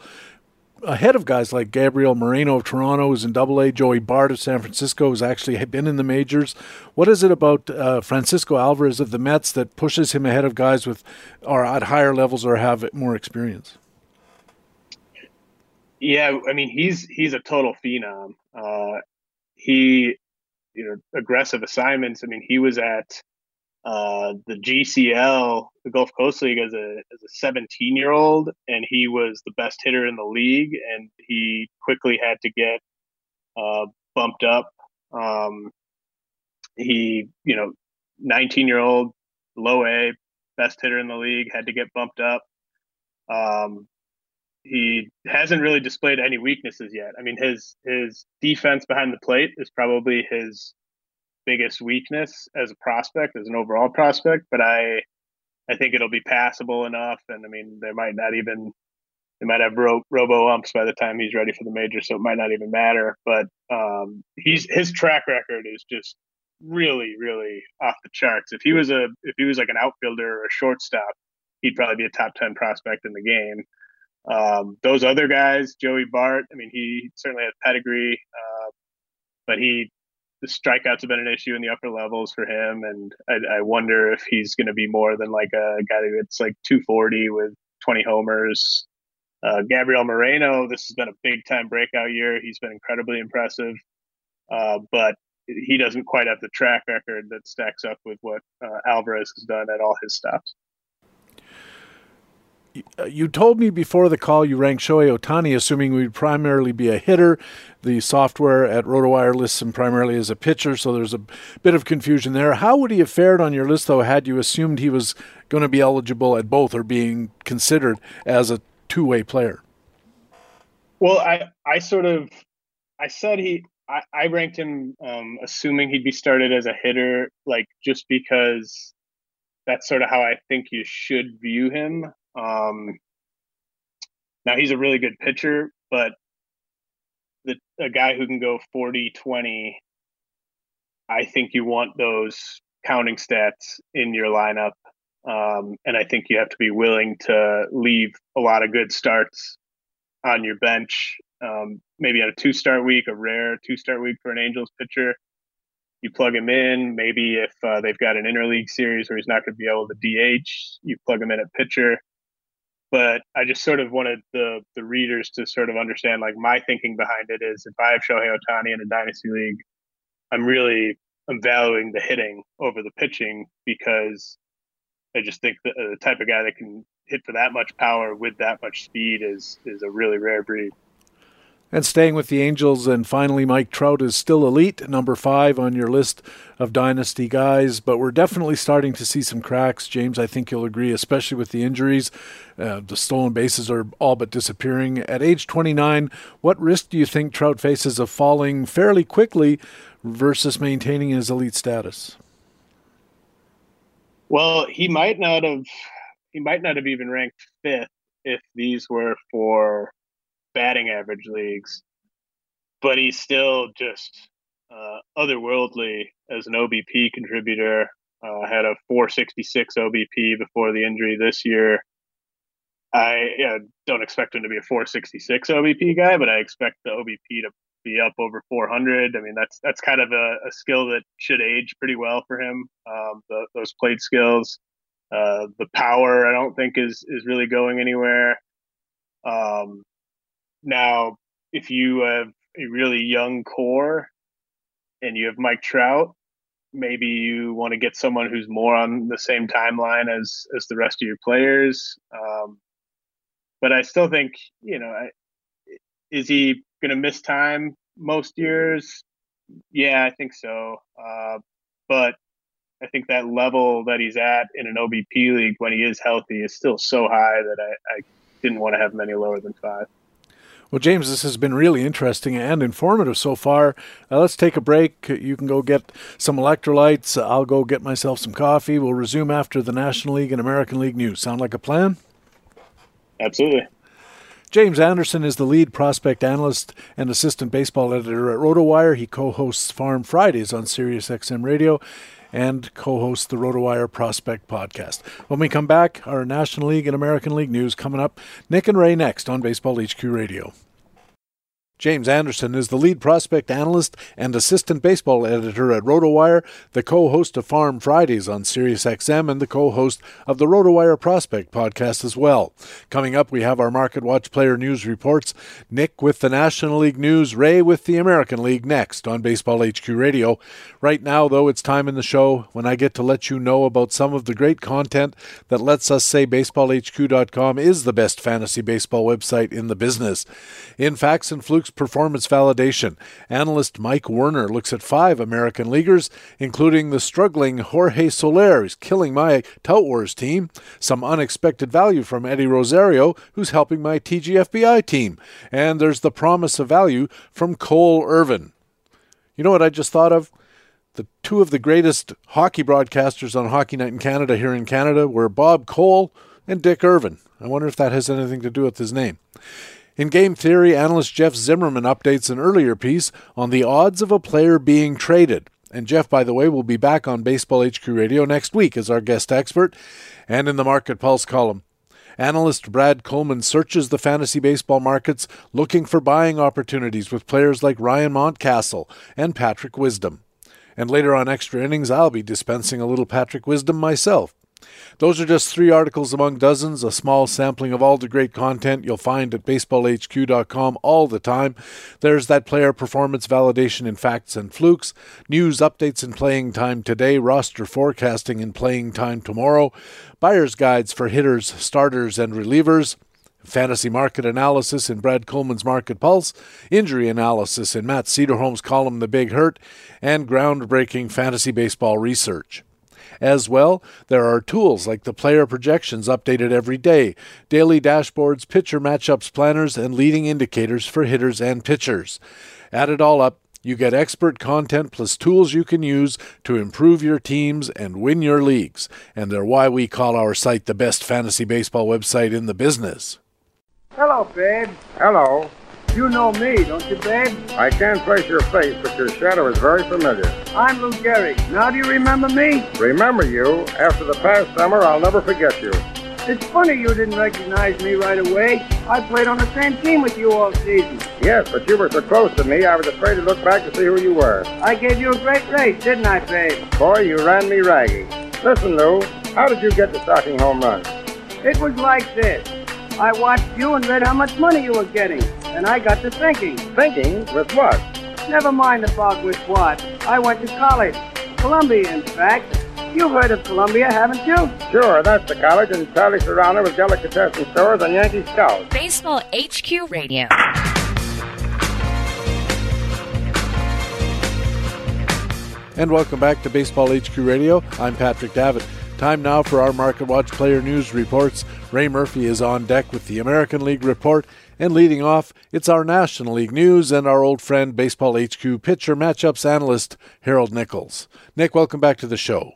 Speaker 1: ahead of guys like Gabriel Moreno of Toronto, who's in Double A. Joey Bart of San Francisco, who's actually been in the majors. What is it about uh, Francisco Alvarez of the Mets that pushes him ahead of guys with, or at higher levels, or have more experience?
Speaker 3: Yeah, I mean he's he's a total phenom. Uh, he, you know, aggressive assignments. I mean, he was at uh, the GCL, the Gulf Coast League, as a as a 17 year old, and he was the best hitter in the league. And he quickly had to get uh, bumped up. Um, he, you know, 19 year old, low A, best hitter in the league, had to get bumped up. Um, he hasn't really displayed any weaknesses yet. I mean, his his defense behind the plate is probably his biggest weakness as a prospect, as an overall prospect. But I I think it'll be passable enough, and I mean, they might not even they might have ro- robo umps by the time he's ready for the major, so it might not even matter. But um, he's his track record is just really, really off the charts. If he was a if he was like an outfielder or a shortstop, he'd probably be a top ten prospect in the game. Um, those other guys, Joey Bart, I mean, he certainly has pedigree, uh, but he the strikeouts have been an issue in the upper levels for him, and I, I wonder if he's going to be more than like a guy that's like 240 with 20 homers. Uh, Gabriel Moreno, this has been a big time breakout year. He's been incredibly impressive, uh, but he doesn't quite have the track record that stacks up with what uh, Alvarez has done at all his stops.
Speaker 1: Uh, you told me before the call you ranked Shohei Ohtani, assuming we'd primarily be a hitter. The software at RotoWire lists him primarily as a pitcher, so there's a bit of confusion there. How would he have fared on your list, though, had you assumed he was going to be eligible at both or being considered as a two way player?
Speaker 3: Well, I, I sort of I said he I, I ranked him um, assuming he'd be started as a hitter, like just because that's sort of how I think you should view him. Um, now he's a really good pitcher, but the a guy who can go 40 20 I think you want those counting stats in your lineup. Um, and I think you have to be willing to leave a lot of good starts on your bench. Um, maybe on a two start week, a rare two start week for an Angels pitcher. You plug him in. Maybe if uh, they've got an interleague series where he's not going to be able to DH, you plug him in at pitcher but I just sort of wanted the the readers to sort of understand like my thinking behind it is if I have Shohei Ohtani in a dynasty league, I'm really I'm valuing the hitting over the pitching because I just think the, the type of guy that can hit for that much power with that much speed is is a really rare breed.
Speaker 1: And staying with the Angels, and finally, Mike Trout is still elite, number five on your list of dynasty guys. But we're definitely starting to see some cracks. James, I think you'll agree, especially with the injuries. Uh, the stolen bases are all but disappearing. At age 29, what risk do you think Trout faces of falling fairly quickly versus maintaining his elite status?
Speaker 3: Well, he might not have. He might not have even ranked fifth if these were for batting average leagues, but he's still just uh, otherworldly as an OBP contributor. Uh, had a 466 OBP before the injury this year. I don't expect him to be a 466 OBP guy, but I expect the OBP to be up over 400. I mean, that's that's kind of a, a skill that should age pretty well for him. Um, the, those plate skills, uh, the power, I don't think is is really going anywhere. Um, now, if you have a really young core and you have Mike Trout, maybe you want to get someone who's more on the same timeline as as the rest of your players. Um, but I still think, you know, I, is he going to miss time most years? Yeah, I think so. Uh, but I think that level that he's at in an OBP league when he is healthy is still so high that I, I didn't want to have many lower than five.
Speaker 1: Well, James, this has been really interesting and informative so far. Uh, let's take a break. You can go get some electrolytes. I'll go get myself some coffee. We'll resume after the National League and American League news. Sound like a plan?
Speaker 3: Absolutely.
Speaker 1: James Anderson is the lead prospect analyst and assistant baseball editor at RotoWire. He co-hosts Farm Fridays on SiriusXM Radio and co-hosts the RotoWire Prospect podcast. When we come back, our National League and American League news coming up. Nick and Ray next on Baseball HQ Radio. James Anderson is the lead prospect analyst and assistant baseball editor at RotoWire, the co-host of Farm Fridays on SiriusXM, and the co-host of the RotoWire Prospect podcast as well. Coming up, we have our Market Watch player news reports. Nick with the National League news, Ray with the American League next on Baseball HQ Radio. Right now, though, it's time in the show when I get to let you know about some of the great content that lets us say BaseballHQ.com is the best fantasy baseball website in the business. In Facts and Flukes performance validation. Analyst Mike Werner looks at five American leaguers, including the struggling Jorge Soler, who's killing my Tout Wars team, some unexpected value from Eddie Rosario, who's helping my TGFBI team, and there's the promise of value from Cole Irvin. You know what I just thought of? The two of the greatest hockey broadcasters on Hockey Night in Canada here in Canada were Bob Cole and Dick Irvin. I wonder if that has anything to do with his name. In game theory, analyst Jeff Zimmerman updates an earlier piece on the odds of a player being traded. And Jeff, by the way, will be back on Baseball HQ Radio next week as our guest expert and in the Market Pulse column. Analyst Brad Coleman searches the fantasy baseball markets looking for buying opportunities with players like Ryan Mountcastle and Patrick Wisdom. And later on Extra Innings, I'll be dispensing a little Patrick Wisdom myself. Those are just three articles among dozens, a small sampling of all the great content you'll find at baseballhq.com all the time. There's that player performance validation in facts and flukes, news updates in playing time today, roster forecasting in playing time tomorrow, buyer's guides for hitters, starters, and relievers fantasy market analysis in Brad Coleman's Market Pulse, injury analysis in Matt Cederholm's column The Big Hurt, and groundbreaking fantasy baseball research. As well, there are tools like the player projections updated every day, daily dashboards, pitcher matchups planners, and leading indicators for hitters and pitchers. Add it all up, you get expert content plus tools you can use to improve your teams and win your leagues. And they're why we call our site the best fantasy baseball website in the business.
Speaker 4: Hello, babe.
Speaker 5: Hello.
Speaker 4: You know me, don't you, babe?
Speaker 5: I can't place your face, but your shadow is very familiar.
Speaker 4: I'm Lou Gehrig. Now do you remember me?
Speaker 5: Remember you? After the past summer, I'll never forget you.
Speaker 4: It's funny you didn't recognize me right away. I played on the same team with you all season.
Speaker 5: Yes, but you were so close to me, I was afraid to look back to see who you were.
Speaker 4: I gave you a great race, didn't I, babe?
Speaker 5: Boy, you ran me raggy. Listen, Lou, how did you get the stocking home run?
Speaker 4: It was like this. I watched you and read how much money you were getting, and I got to thinking.
Speaker 5: Thinking? With what?
Speaker 4: Never mind about with what. I went to college. Columbia, in fact. You've heard of Columbia, haven't you?
Speaker 5: Sure, that's the college, and Charlie surrounded with delicatessen stores and Yankee Scouts.
Speaker 2: Baseball HQ Radio.
Speaker 1: And welcome back to Baseball HQ Radio. I'm Patrick Davitt. Time now for our Market Watch player news reports. Ray Murphy is on deck with the American League report. And leading off, it's our National League news and our old friend, Baseball HQ pitcher matchups analyst, Harold Nichols. Nick, welcome back to the show.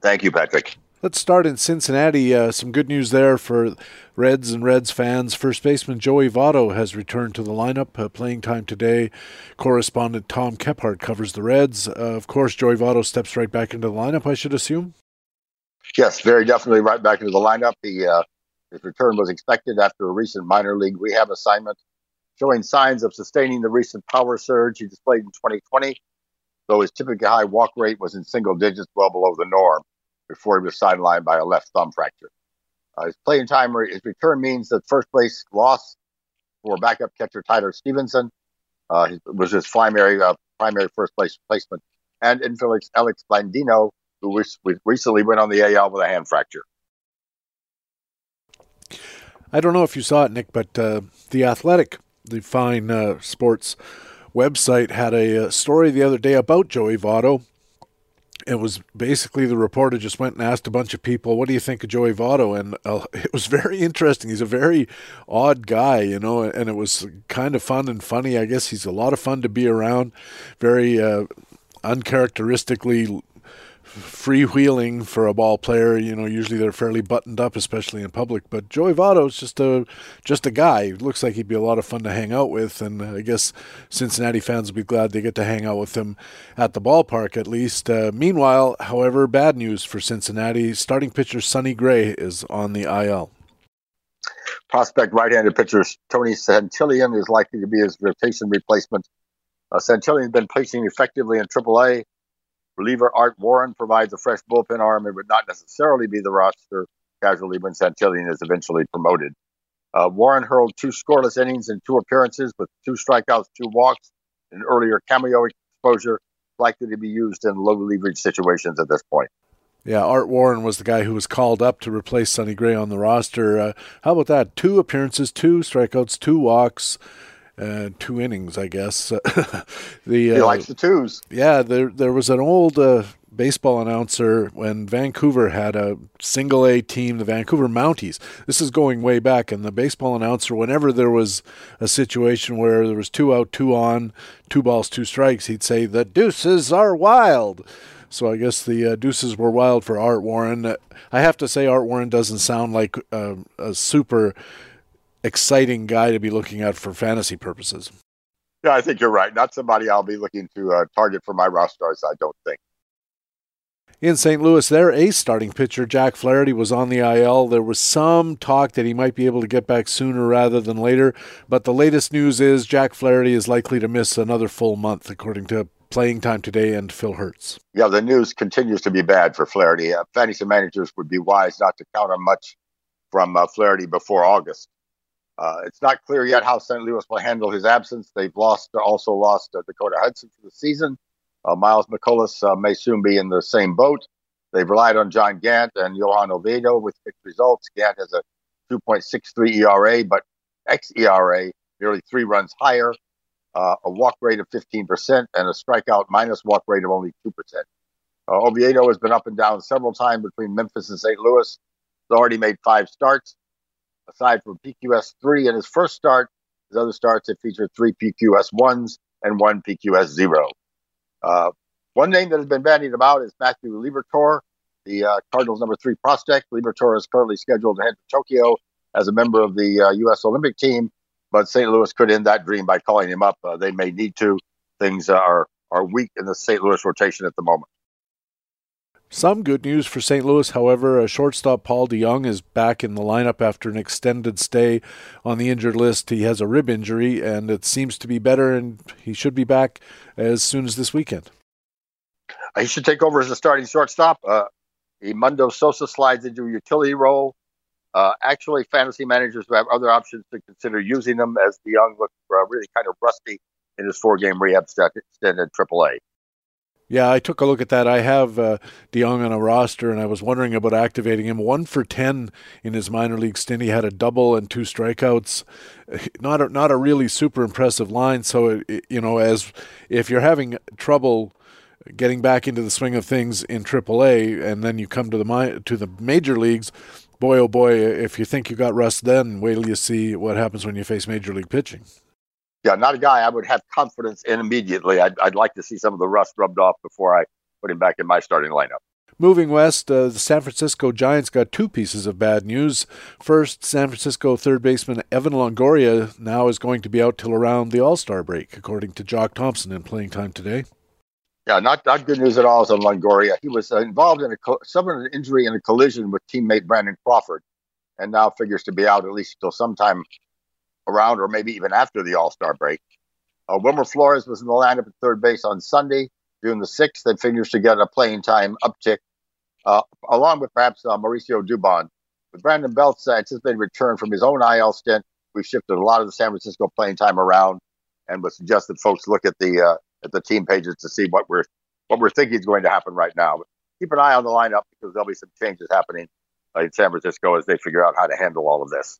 Speaker 6: Thank you, Patrick.
Speaker 1: Let's start in Cincinnati. Uh, some good news there for Reds and Reds fans. First baseman Joey Votto has returned to the lineup, uh, playing time today. Correspondent Tom Kephart covers the Reds. Uh, of course, Joey Votto steps right back into the lineup, I should assume.
Speaker 6: Yes, very definitely right back into the lineup. He, uh, his return was expected after a recent minor league rehab assignment, showing signs of sustaining the recent power surge he displayed in 2020, though his typically high walk rate was in single digits, well below the norm before he was sidelined by a left thumb fracture. Uh, his playing time, his return means that first place loss for backup catcher Tyler Stephenson uh, was his primary uh, primary first place placement, and infielder Alex Blandino, who recently went on the AL with a hand fracture.
Speaker 1: I don't know if you saw it, Nick, but uh, the Athletic, the fine uh, sports website, had a, a story the other day about Joey Votto it was basically the reporter just went and asked a bunch of people, "What do you think of Joey Votto?" And uh, it was very interesting. He's a very odd guy, you know, and it was kind of fun and funny. I guess he's a lot of fun to be around. Very uh, uncharacteristically freewheeling for a ball player. You know, usually they're fairly buttoned up, especially in public. But Joey Votto's just a just a guy. Looks like he'd be a lot of fun to hang out with, and I guess Cincinnati fans will be glad they get to hang out with him at the ballpark at least. Uh, meanwhile, however, bad news for Cincinnati. Starting pitcher Sonny Gray is on the IL.
Speaker 6: Prospect right-handed pitcher Tony Santillan is likely to be his rotation replacement. Uh, Santillan has been pitching effectively in AAA Reliever Art Warren provides a fresh bullpen arm It would not necessarily be the roster casualty when Santillan is eventually promoted. Uh, Warren hurled two scoreless innings in two appearances with two strikeouts, two walks, an earlier cameo exposure, likely to be used in low leverage situations at this point.
Speaker 1: Yeah, Art Warren was the guy who was called up to replace Sonny Gray on the roster. Uh, how about that? Two appearances, two strikeouts, two walks uh, two innings, I guess. the
Speaker 6: he uh, likes the twos.
Speaker 1: Yeah, there there was an old uh, baseball announcer when Vancouver had a single A team, the Vancouver Mounties. This is going way back, and the baseball announcer, whenever there was a situation where there was two out, two on, two balls, two strikes, he'd say the deuces are wild. So I guess the uh, deuces were wild for Art Warren. I have to say, Art Warren doesn't sound like uh, a super exciting guy to be looking at for fantasy purposes.
Speaker 6: Yeah, I think you're right. Not somebody I'll be looking to uh, target for my rosters, I don't think.
Speaker 1: In St. Louis, their ace starting pitcher, Jack Flaherty, was on the IL. There was some talk that he might be able to get back sooner rather than later, but the latest news is Jack Flaherty is likely to miss another full month, according to Playing Time Today and Phil Hertz.
Speaker 6: Yeah, the news continues to be bad for Flaherty. Uh, fantasy managers would be wise not to count on much from uh, Flaherty before August. Uh, it's not clear yet how St. Louis will handle his absence. They've lost, also lost uh, Dakota Hudson for the season. Uh, Miles Mikolas uh, may soon be in the same boat. They've relied on John Gant and Johan Oviedo with mixed results. Gant has a 2.63 ERA, but xERA nearly three runs higher, uh, a walk rate of 15%, and a strikeout minus walk rate of only 2%. Uh, Oviedo has been up and down several times between Memphis and St. Louis. He's already made five starts aside from PQS 3 in his first start, his other starts have featured three PQS 1s and one PQS 0. Uh, one name that has been bandied about is Matthew Liberatore, the uh, Cardinals' number three prospect. Liberatore is currently scheduled to head to Tokyo as a member of the uh, U.S. Olympic team, but St. Louis could end that dream by calling him up. Uh, they may need to. Things are are weak in the St. Louis rotation at the moment.
Speaker 1: Some good news for St. Louis, however. A shortstop Paul DeJong is back in the lineup after an extended stay on the injured list. He has a rib injury, and it seems to be better, and he should be back as soon as this weekend.
Speaker 6: He should take over as a starting shortstop. Uh, Mundo Sosa slides into a utility role. Uh, actually, fantasy managers have other options to consider using them as DeJong looks uh, really kind of rusty in his four-game rehab stint at AAA.
Speaker 1: Yeah, I took a look at that. I have uh, on a roster, and I was wondering about activating him. One for ten in his minor league stint. He had a double and two strikeouts. Not a, not a really super impressive line. So it, you know, as if you're having trouble getting back into the swing of things in AAA, and then you come to the to the major leagues, boy oh boy, if you think you got rust, then wait till you see what happens when you face major league pitching
Speaker 6: yeah, not a guy I would have confidence in immediately. I'd, I'd like to see some of the rust rubbed off before I put him back in my starting lineup.
Speaker 1: Moving west, uh, the San Francisco Giants got two pieces of bad news. First, San Francisco third baseman Evan Longoria now is going to be out till around the All Star break, according to Jock Thompson in playing time today.
Speaker 6: Yeah, not, not good news at all on Longoria. He was uh, involved in a co- suffered an injury in a collision with teammate Brandon Crawford, and now figures to be out at least until sometime around or maybe even after the All Star break. Uh, Wilmer Flores was in the lineup at third base on Sunday, June the 6th, and figures to get a playing time uptick, uh, along with perhaps uh, Mauricio Dubon. With Brandon Belt's anticipated return from his own IL stint, we've shifted a lot of the San Francisco playing time around and would suggest that folks look at the uh, at the team pages to see what we're what we're thinking is going to happen right now. But keep an eye on the lineup because there'll be some changes happening in San Francisco as they figure out how to handle all of this.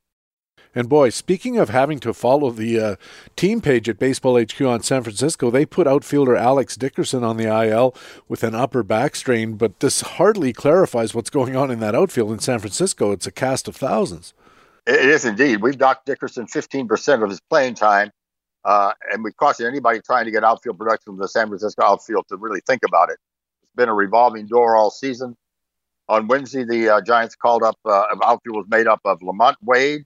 Speaker 1: And boy, speaking of having to follow the uh, team page at Baseball HQ on San Francisco, they put outfielder Alex Dickerson on the IL with an upper back strain, but this hardly clarifies what's going on in that outfield in San Francisco. It's a cast of thousands.
Speaker 6: It is indeed. We've docked Dickerson 15% of his playing time, uh, and we caution anybody trying to get outfield production from the San Francisco outfield to really think about it. It's been a revolving door all season. On Wednesday, the uh, Giants called up, uh, outfield was made up of LaMonte Wade,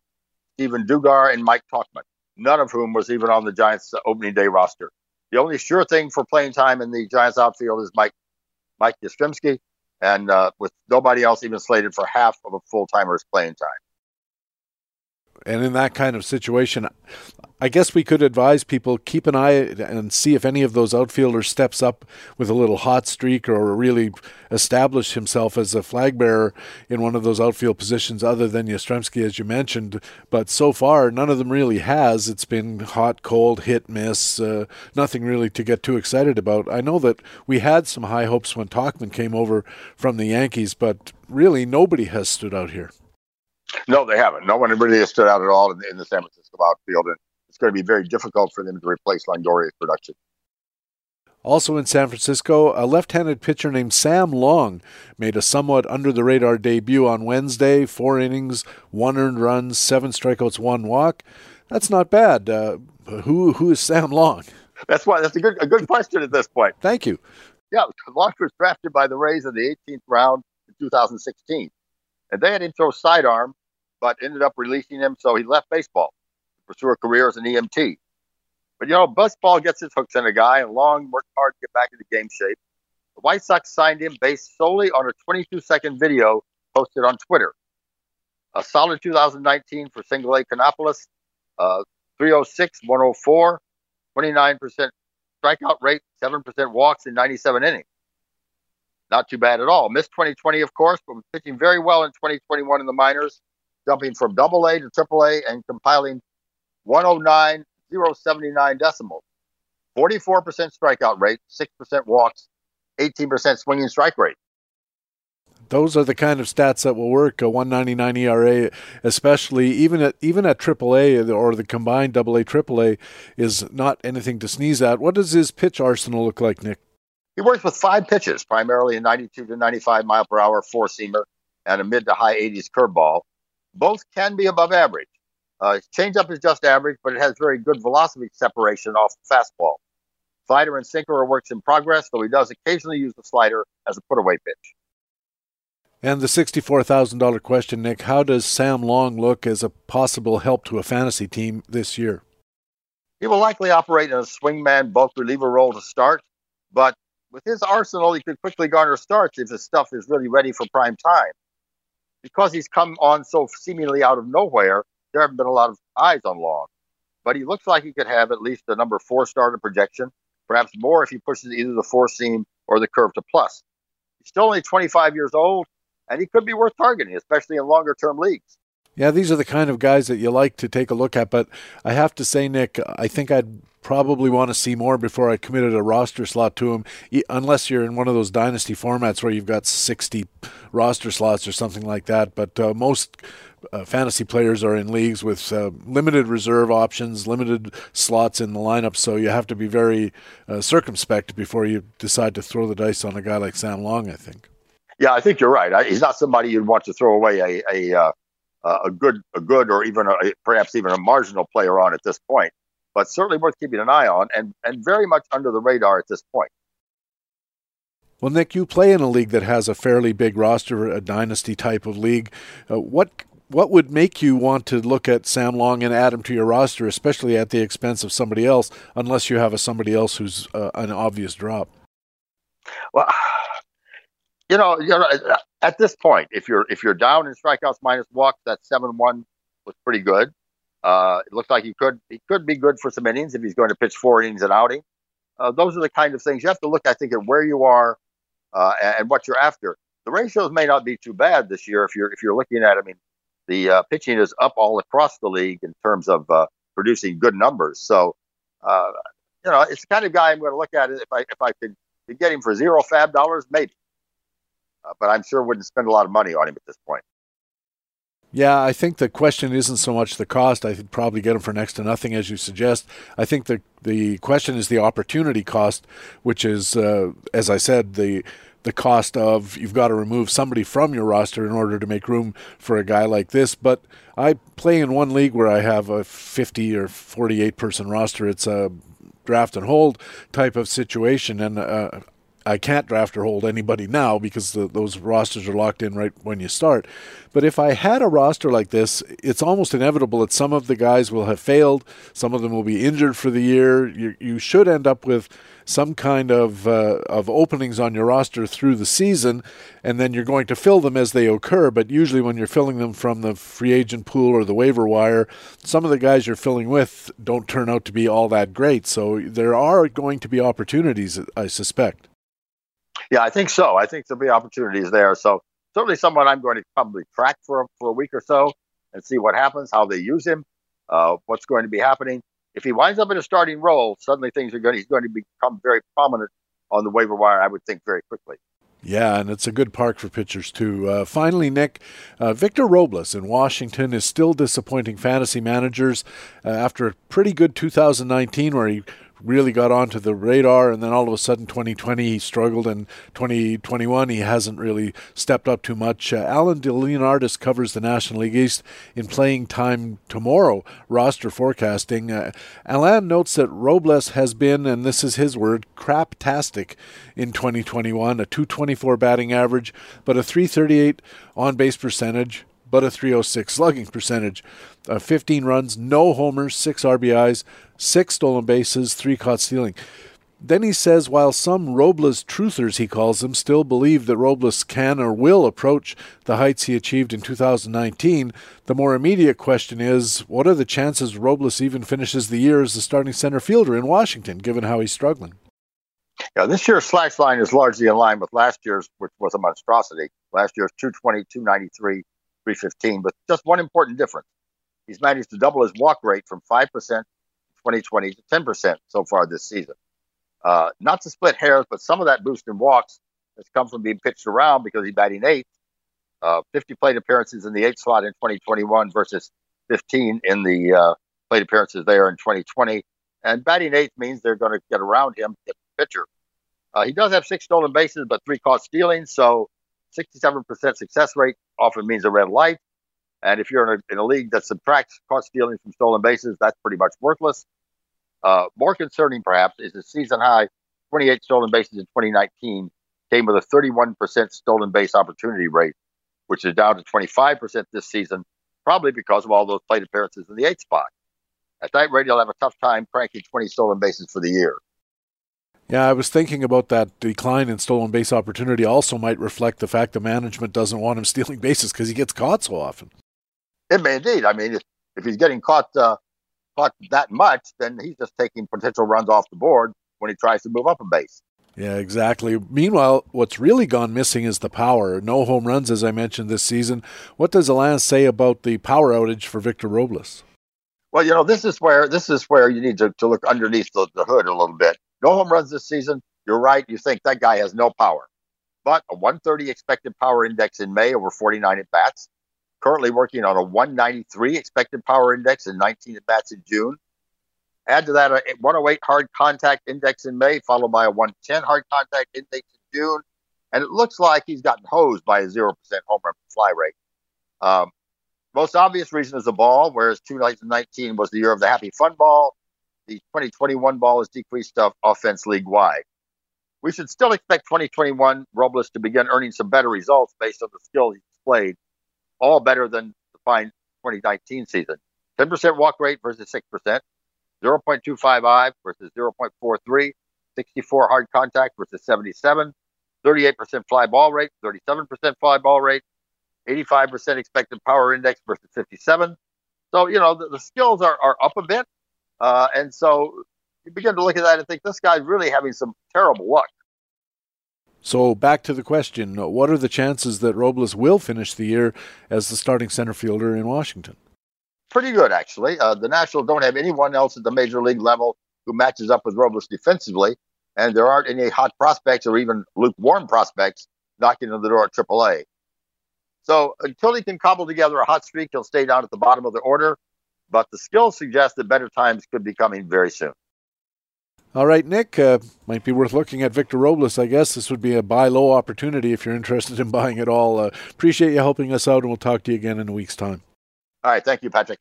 Speaker 6: Steven Duggar, and Mike Tauchman, none of whom was even on the Giants' opening day roster. The only sure thing for playing time in the Giants outfield is Mike Mike Yastrzemski, and uh, with nobody else even slated for half of a full timer's playing time.
Speaker 1: And in that kind of situation, I guess we could advise people keep an eye and see if any of those outfielders steps up with a little hot streak or really establish himself as a flag bearer in one of those outfield positions other than Yastrzemski, as you mentioned. But so far, none of them really has. It's been hot, cold, hit, miss, uh, nothing really to get too excited about. I know that we had some high hopes when Tauchman came over from the Yankees, but really nobody has stood out here.
Speaker 6: No, they haven't. No one really has stood out at all in the, in the San Francisco outfield. And it's going to be very difficult for them to replace Longoria's production.
Speaker 1: Also in San Francisco, a left handed pitcher named Sam Long made a somewhat under the radar debut on Wednesday. Four innings, one earned run, seven strikeouts, one walk. That's not bad. Uh, who who is Sam Long?
Speaker 6: That's why that's a good a good question at this point.
Speaker 1: Thank you.
Speaker 6: Yeah, Long was drafted by the Rays in the 18th round in 2016, and they had him throw sidearm, but ended up releasing him, so he left baseball to pursue a career as an EMT. But you know, Buzzball gets his hooks in a guy, and Long worked hard to get back into game shape. The White Sox signed him based solely on a 22 second video posted on Twitter. A solid 2019 for single A Kannapolis, uh, 306, 104, 29% strikeout rate, 7% walks in 97 innings. Not too bad at all. Missed 2020, of course, but was pitching very well in 2021 in the minors, jumping from double A to triple A and compiling 109.079 decimals. 44% strikeout rate, 6% walks, 18% swinging strike rate.
Speaker 1: Those are the kind of stats that will work. A 199 ERA, especially even at even at AAA or the combined AA AAA, is not anything to sneeze at. What does his pitch arsenal look like, Nick?
Speaker 6: He works with five pitches, primarily a 92 to 95 mile per hour four seamer and a mid to high 80s curveball. Both can be above average. Uh, his changeup is just average, but it has very good velocity separation off the fastball. Slider and sinker are works in progress, though he does occasionally use the slider as a put away pitch.
Speaker 1: And the $64,000 question, Nick how does Sam Long look as a possible help to a fantasy team this year?
Speaker 6: He will likely operate in a swingman bulk reliever role to start, but with his arsenal, he could quickly garner starts if his stuff is really ready for prime time. Because he's come on so seemingly out of nowhere, there haven't been a lot of eyes on Long, but he looks like he could have at least a number four starter projection, perhaps more if he pushes either the four seam or the curve to plus. He's still only 25 years old, and he could be worth targeting, especially in longer term leagues.
Speaker 1: Yeah, these are the kind of guys that you like to take a look at. But I have to say, Nick, I think I'd probably want to see more before I committed a roster slot to him, unless you're in one of those dynasty formats where you've got 60 roster slots or something like that. But uh, most uh, fantasy players are in leagues with uh, limited reserve options, limited slots in the lineup, so you have to be very uh, circumspect before you decide to throw the dice on a guy like Sam Long. I think.
Speaker 6: Yeah, I think you're right. I, he's not somebody you'd want to throw away a a, uh, a good a good or even a, perhaps even a marginal player on at this point, but certainly worth keeping an eye on and and very much under the radar at this point.
Speaker 1: Well, Nick, you play in a league that has a fairly big roster, a dynasty type of league. Uh, what what would make you want to look at Sam Long and add him to your roster, especially at the expense of somebody else, unless you have a somebody else who's uh, an obvious drop?
Speaker 6: Well, you know, you know, at this point, if you're if you're down in strikeouts minus walks, that seven one was pretty good. Uh, it looks like he could he could be good for some innings if he's going to pitch four innings an outing. Uh, those are the kind of things you have to look. I think at where you are uh, and what you're after. The ratios may not be too bad this year if you're if you're looking at. I mean, the uh, pitching is up all across the league in terms of uh, producing good numbers. So, uh, you know, it's the kind of guy I'm going to look at if I if I could, could get him for zero FAAB dollars, maybe. Uh, but I'm sure wouldn't spend a lot of money on him at this point.
Speaker 1: Yeah, I think the question isn't so much the cost. I could probably get him for next to nothing, as you suggest. I think the the question is the opportunity cost, which is, uh, as I said, the the cost of you've got to remove somebody from your roster in order to make room for a guy like this. But I play in one league where I have a 50 or 48 person roster. It's a draft and hold type of situation, and uh, I can't draft or hold anybody now because the, those rosters are locked in right when you start. But if I had a roster like this, it's almost inevitable that some of the guys will have failed, some of them will be injured for the year. You, you should end up with some kind of uh, of openings on your roster through the season, and then you're going to fill them as they occur. But usually, when you're filling them from the free agent pool or the waiver wire, some of the guys you're filling with don't turn out to be all that great. So there are going to be opportunities, I suspect.
Speaker 6: Yeah, I think so. I think there'll be opportunities there. So certainly someone I'm going to probably track for for a week or so and see what happens, how they use him, uh, what's going to be happening if he winds up in a starting role, suddenly things are going. He's going to become very prominent on the waiver wire. I would think very quickly.
Speaker 1: Yeah, and it's a good park for pitchers too. Uh, finally, Nick, uh, Victor Robles in Washington is still disappointing fantasy managers uh, after a pretty good 2019 where he really got onto the radar, and then all of a sudden, 2020 he struggled, and 2021 he hasn't really stepped up too much. Uh, Alan DeLeonardis covers the National League East in playing time tomorrow roster forecasting. Uh, Alan notes that Robles has been, and this is his word, craptastic in 2021, a 224 batting average, but a 338 on base percentage but a 306 slugging percentage. Uh, 15 runs, no homers, 6 RBIs, 6 stolen bases, 3 caught stealing. Then he says while some Robles truthers, he calls them, still believe that Robles can or will approach the heights he achieved in 2019, the more immediate question is what are the chances Robles even finishes the year as the starting center fielder in Washington, given how he's struggling?
Speaker 6: Yeah, this year's slash line is largely in line with last year's, which was a monstrosity. Last year's 220, 293, 315, but just one important difference. He's managed to double his walk rate from 5% in 2020 to 10% so far this season. Uh, not to split hairs, but some of that boost in walks has come from being pitched around because he's batting eighth. Uh, 50 plate appearances in the eighth slot in 2021 versus 15 in the uh, plate appearances there in 2020. And batting eighth means they're going to get around him, hit the pitcher. Uh, he does have six stolen bases, but three caught stealing. So 67% success rate often means a red light. And if you're in a, in a league that subtracts caught stealing from stolen bases, that's pretty much worthless. Uh, more concerning, perhaps, is the season high 28 stolen bases in 2019 came with a 31% stolen base opportunity rate, which is down to 25% this season, probably because of all those plate appearances in the eighth spot. At that rate, he'll have a tough time cranking 20 stolen bases for the year.
Speaker 1: Yeah, I was thinking about that decline in stolen base opportunity also might reflect the fact that management doesn't want him stealing bases because he gets caught so often.
Speaker 6: It may indeed. I mean, if, if he's getting caught uh, caught that much, then he's just taking potential runs off the board when he tries to move up a base.
Speaker 1: Yeah, exactly. Meanwhile, what's really gone missing is the power. No home runs, as I mentioned this season. What does Alain say about the power outage for Victor Robles?
Speaker 6: Well, you know, this is where this is where you need to, to look underneath the, the hood a little bit. No home runs this season. You're right. You think that guy has no power. But a 130 expected power index in May over 49 at bats. Currently working on a 193 expected power index and 19 at bats in June. Add to that a 108 hard contact index in May, followed by a 110 hard contact index in June. And it looks like he's gotten hosed by a 0% home run fly rate. Um, most obvious reason is the ball, whereas 2019 was the year of the happy fun ball the 2021 ball has decreased off offense league wide. We should still expect 2021 Robles to begin earning some better results based on the skill he displayed, all better than the fine 2019 season. 10% walk rate versus 6%, 0.25 versus 0.43, 64 hard contact versus 77, 38% fly ball rate, 37% fly ball rate, 85% expected power index versus 57. So, you know, the, the skills are, are up a bit, uh, and so you begin to look at that and think this guy's really having some terrible luck.
Speaker 1: So back to the question: What are the chances that Robles will finish the year as the starting center fielder in Washington?
Speaker 6: Pretty good, actually. Uh, the Nationals don't have anyone else at the major league level who matches up with Robles defensively, and there aren't any hot prospects or even lukewarm prospects knocking on the door at AAA. So until he can cobble together a hot streak, he'll stay down at the bottom of the order but the skills suggest that better times could be coming very soon.
Speaker 1: All right, Nick, uh, might be worth looking at Victor Robles. I guess this would be a buy low opportunity if you're interested in buying it all. Uh, appreciate you helping us out, and we'll talk to you again in a week's time.
Speaker 6: All right, thank you, Patrick.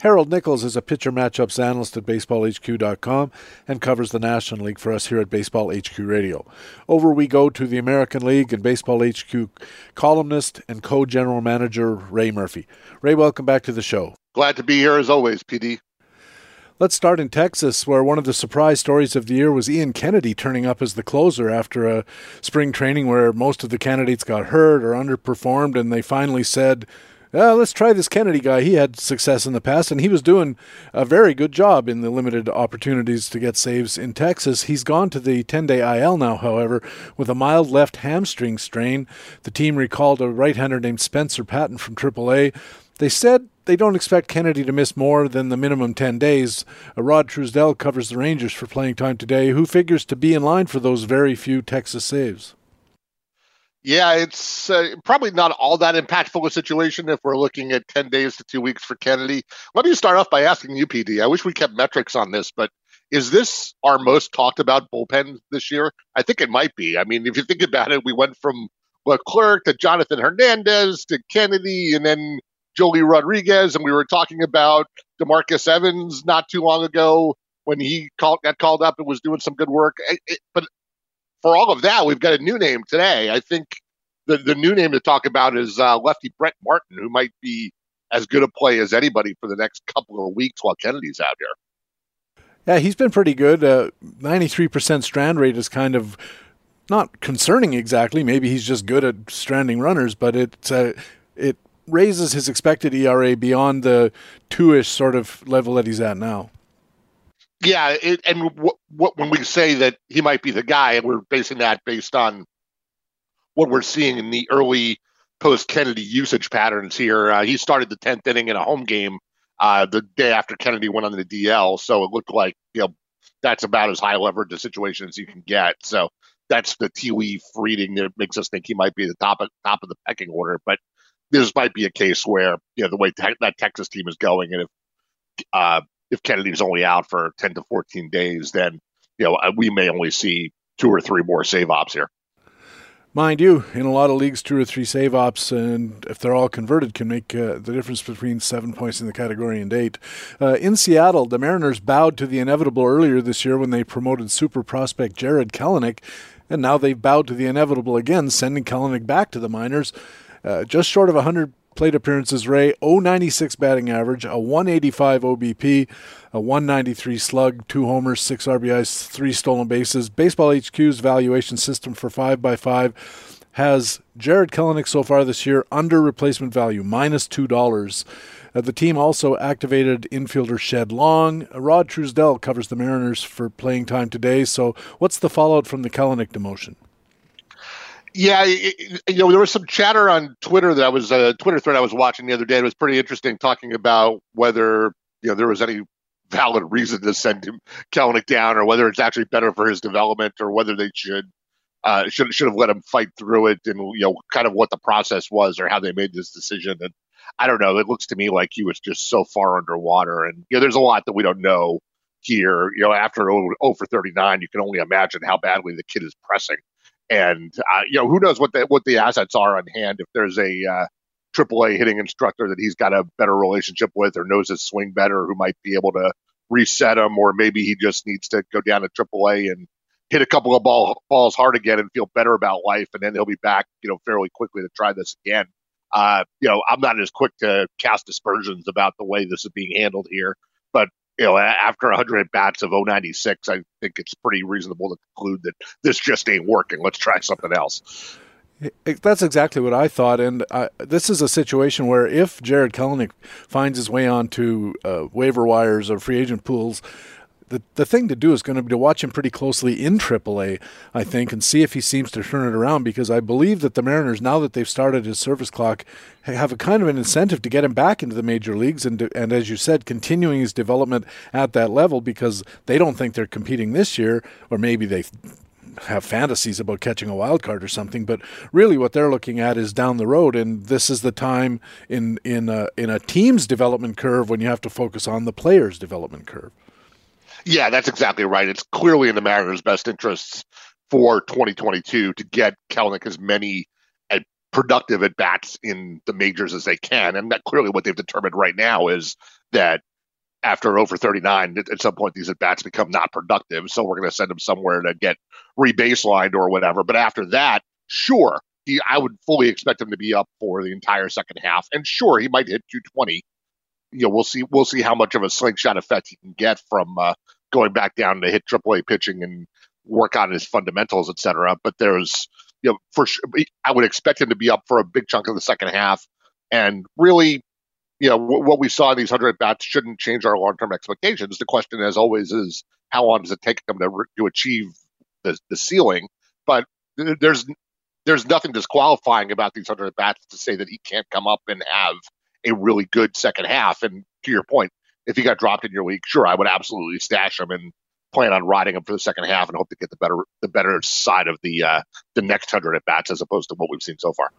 Speaker 1: Harold Nichols is a pitcher matchups analyst at baseballhq.com and covers the National League for us here at Baseball HQ Radio. Over we go to the American League and Baseball HQ columnist and co general manager Ray Murphy. Ray, welcome back to the show.
Speaker 7: Glad to be here as always, PD.
Speaker 1: Let's start in Texas, where one of the surprise stories of the year was Ian Kennedy turning up as the closer after a spring training where most of the candidates got hurt or underperformed, and they finally said, uh, let's try this Kennedy guy. He had success in the past, and he was doing a very good job in the limited opportunities to get saves in Texas. He's gone to the 10 day IL now, however, with a mild left hamstring strain. The team recalled a right hander named Spencer Patton from AAA. They said they don't expect Kennedy to miss more than the minimum 10 days. Uh, Rod Truesdell covers the Rangers for playing time today, who figures to be in line for those very few Texas saves.
Speaker 7: Yeah, it's uh, probably not all that impactful a situation if we're looking at 10 days to two weeks for Kennedy. Let me start off by asking you, PD. I wish we kept metrics on this, but is this our most talked about bullpen this year? I think it might be. I mean, if you think about it, we went from Leclerc to Jonathan Hernandez to Kennedy and then Joely Rodriguez, and we were talking about Demarcus Evans not too long ago when he called, got called up and was doing some good work. It, it, but for all of that, we've got a new name today. I think the, the new name to talk about is uh, lefty Brett Martin, who might be as good a play as anybody for the next couple of weeks while Kennedy's out here.
Speaker 1: Yeah, he's been pretty good. Uh, 93% strand rate is kind of not concerning exactly. Maybe he's just good at stranding runners, but it uh, it raises his expected ERA beyond the two-ish sort of level that he's at now.
Speaker 7: Yeah, it, and when we say that he might be the guy, and we're basing that based on what we're seeing in the early post Kennedy usage patterns here. Uh, he started the tenth inning in a home game uh, the day after Kennedy went on the DL, so it looked like you know that's about as high leverage a situation as you can get. So that's the tea reading that makes us think he might be the top of top of the pecking order. But this might be a case where you know the way te- that Texas team is going, and if uh, if Kennedy's only out for 10 to 14 days, then you know uh, we may only see two or three more save ops here.
Speaker 1: Mind you, in a lot of leagues, two or three save ops, and if they're all converted, can make uh, the difference between seven points in the category and eight. Uh, in Seattle, the Mariners bowed to the inevitable earlier this year when they promoted super prospect Jarred Kelenic, and now they've bowed to the inevitable again, sending Kelenic back to the minors. Uh, just short of 100 plate appearances, Ray, 096 batting average, a 185 OBP, a 193 slug, two homers, six RBIs, three stolen bases. Baseball HQ's valuation system for 5x5 has Jarred Kelenic so far this year under replacement value, minus $2. Uh, the team also activated infielder Shed Long. Rod Truesdell covers the Mariners for playing time today. So, what's the fallout from the Kelenic demotion?
Speaker 7: Yeah, it, you know, there was some chatter on Twitter that I was a Twitter thread I was watching the other day. It was pretty interesting talking about whether you know there was any valid reason to send him Kelenic down, or whether it's actually better for his development, or whether they should uh, should should have let him fight through it, and you know, kind of what the process was, or how they made this decision. And I don't know. It looks to me like he was just so far underwater, and you know, there's a lot that we don't know here. You know, after 0, 0 for 39, you can only imagine how badly the kid is pressing and uh, you know who knows what the what the assets are on hand if there's a uh, AAA hitting instructor that he's got a better relationship with or knows his swing better, who might be able to reset him, or maybe he just needs to go down to AAA and hit a couple of ball, balls hard again and feel better about life, and then he'll be back, you know, fairly quickly to try this again. Uh, you know, I'm not as quick to cast aspersions about the way this is being handled here, but you know, after 100 bats of 096, I think it's pretty reasonable to conclude that this just ain't working. Let's try something else.
Speaker 1: That's exactly what I thought, and uh, this is a situation where if Jarred Kelenic finds his way onto uh, waiver wires or free agent pools, the, the thing to do is going to be to watch him pretty closely in AAA, I think, and see if he seems to turn it around. Because I believe that the Mariners, now that they've started his service clock, have a kind of an incentive to get him back into the major leagues, and and as you said, continuing his development at that level because they don't think they're competing this year, or maybe they have fantasies about catching a wild card or something, but really what they're looking at is down the road, and this is the time in in a, in a team's development curve when you have to focus on the player's development curve.
Speaker 7: Yeah, that's exactly right. It's clearly in the Mariners' best interests for 2022 to get Kelenic as many at productive at bats in the majors as they can, and that clearly what they've determined right now is that after over 39, at some point these at bats become not productive. So we're going to send him somewhere to get rebaselined or whatever. But after that, sure, he, I would fully expect him to be up for the entire second half. And sure, he might hit 220. You know, we'll see. We'll see how much of a slingshot effect he can get from uh, going back down to hit AAA pitching and work on his fundamentals, et cetera. But there's, you know, for sure, I would expect him to be up for a big chunk of the second half. And really, you know, w- what we saw in these 100 bats shouldn't change our long term expectations. The question, as always, is how long does it take him to, re- to achieve the, the ceiling? But there's there's nothing disqualifying about these 100 bats to say that he can't come up and have a really good second half. And to your point, if he got dropped in your league, sure, I would absolutely stash him and plan on riding him for the second half and hope to get the better the better side of the uh, the next hundred at bats as opposed to what we've seen so far.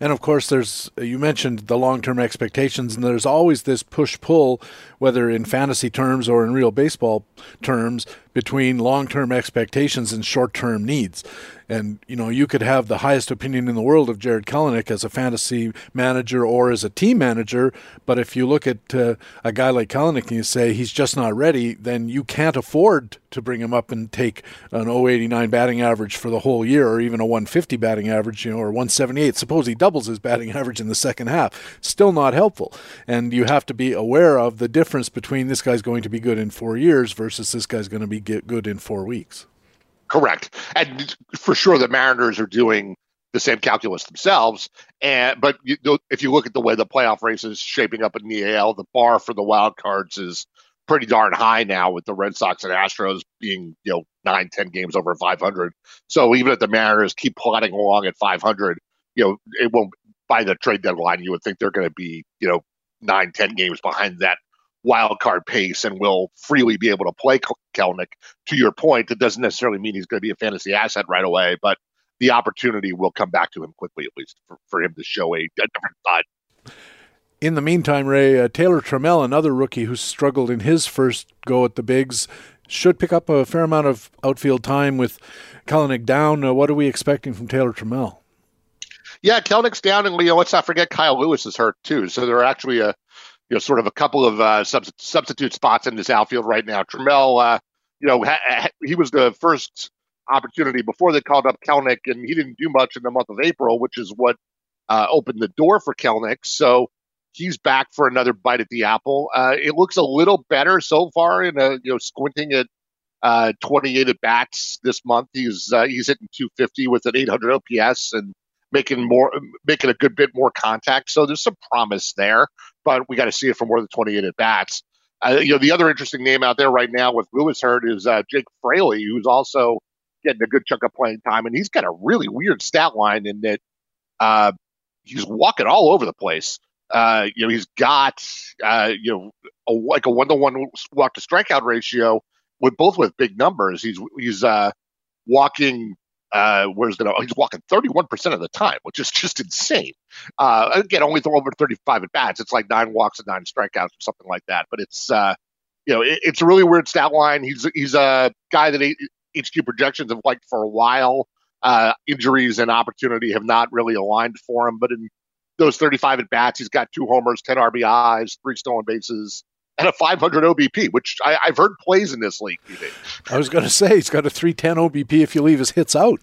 Speaker 1: And of course, there's you mentioned the long-term expectations, and there's always this push-pull, whether in fantasy terms or in real baseball terms, between long-term expectations and short-term needs. And you know, you could have the highest opinion in the world of Jarred Kelenic as a fantasy manager or as a team manager, but if you look at uh, a guy like Kelenic and you say he's just not ready, then you can't afford to bring him up and take an 089 batting average for the whole year, or even a 150 batting average, you know, or 178. Suppose he doubles his batting average in the second half, still not helpful. And you have to be aware of the difference between this guy's going to be good in four years versus this guy's going to be good in four weeks.
Speaker 7: Correct, and for sure the Mariners are doing the same calculus themselves. And but you, if you look at the way the playoff race is shaping up in the AL, the bar for the wild cards is pretty darn high now, with the Red Sox and Astros being you know nine, ten games over 500. So even if the Mariners keep plodding along at 500, you know it won't by the trade deadline. You would think they're going to be you know nine, ten games behind that wild card pace and will freely be able to play Kelenic. To your point, it doesn't necessarily mean he's going to be a fantasy asset right away, but the opportunity will come back to him quickly, at least for, for him to show a, a different side.
Speaker 1: In the meantime, Ray, uh, Taylor Trammell, another rookie who struggled in his first go at the bigs, should pick up a fair amount of outfield time with Kelenic down. Uh, what are we expecting from Taylor Trammell?
Speaker 7: Yeah, Kelenic's down, and know, let's not forget Kyle Lewis is hurt too. So there are actually a you know, sort of a couple of uh, substitute spots in this outfield right now. Trammell, uh, you know, ha- ha- he was the first opportunity before they called up Kelenic, and he didn't do much in the month of April, which is what uh, opened the door for Kelenic. So he's back for another bite at the apple. Uh, it looks a little better so far in a you know squinting at uh, 28 at bats this month. He's uh, he's hitting 250 with an 800 OPS and making more making a good bit more contact. So there's some promise there, but we got to see it for more than 28 at bats. Uh, you know, the other interesting name out there right now with Lewis Hurt is uh, Jake Fraley, who's also getting a good chunk of playing time, and he's got a really weird stat line in that uh, he's walking all over the place. Uh, you know, he's got uh, you know a, like a one to one walk to strikeout ratio with both with big numbers. He's he's uh, walking uh, where's the he's walking 31% of the time, which is just insane. Uh, again, only throw over 35 at bats. It's like nine walks and nine strikeouts or something like that. But it's uh, you know it, it's a really weird stat line. He's he's a guy that HQ projections have liked for a while. Uh, injuries and opportunity have not really aligned for him, but in those 35 at bats, he's got two homers, 10 RBIs, three stolen bases, and a 500 OBP, which I, have heard plays in this league.
Speaker 1: I was going to say he's got a 310 OBP if you leave his hits out.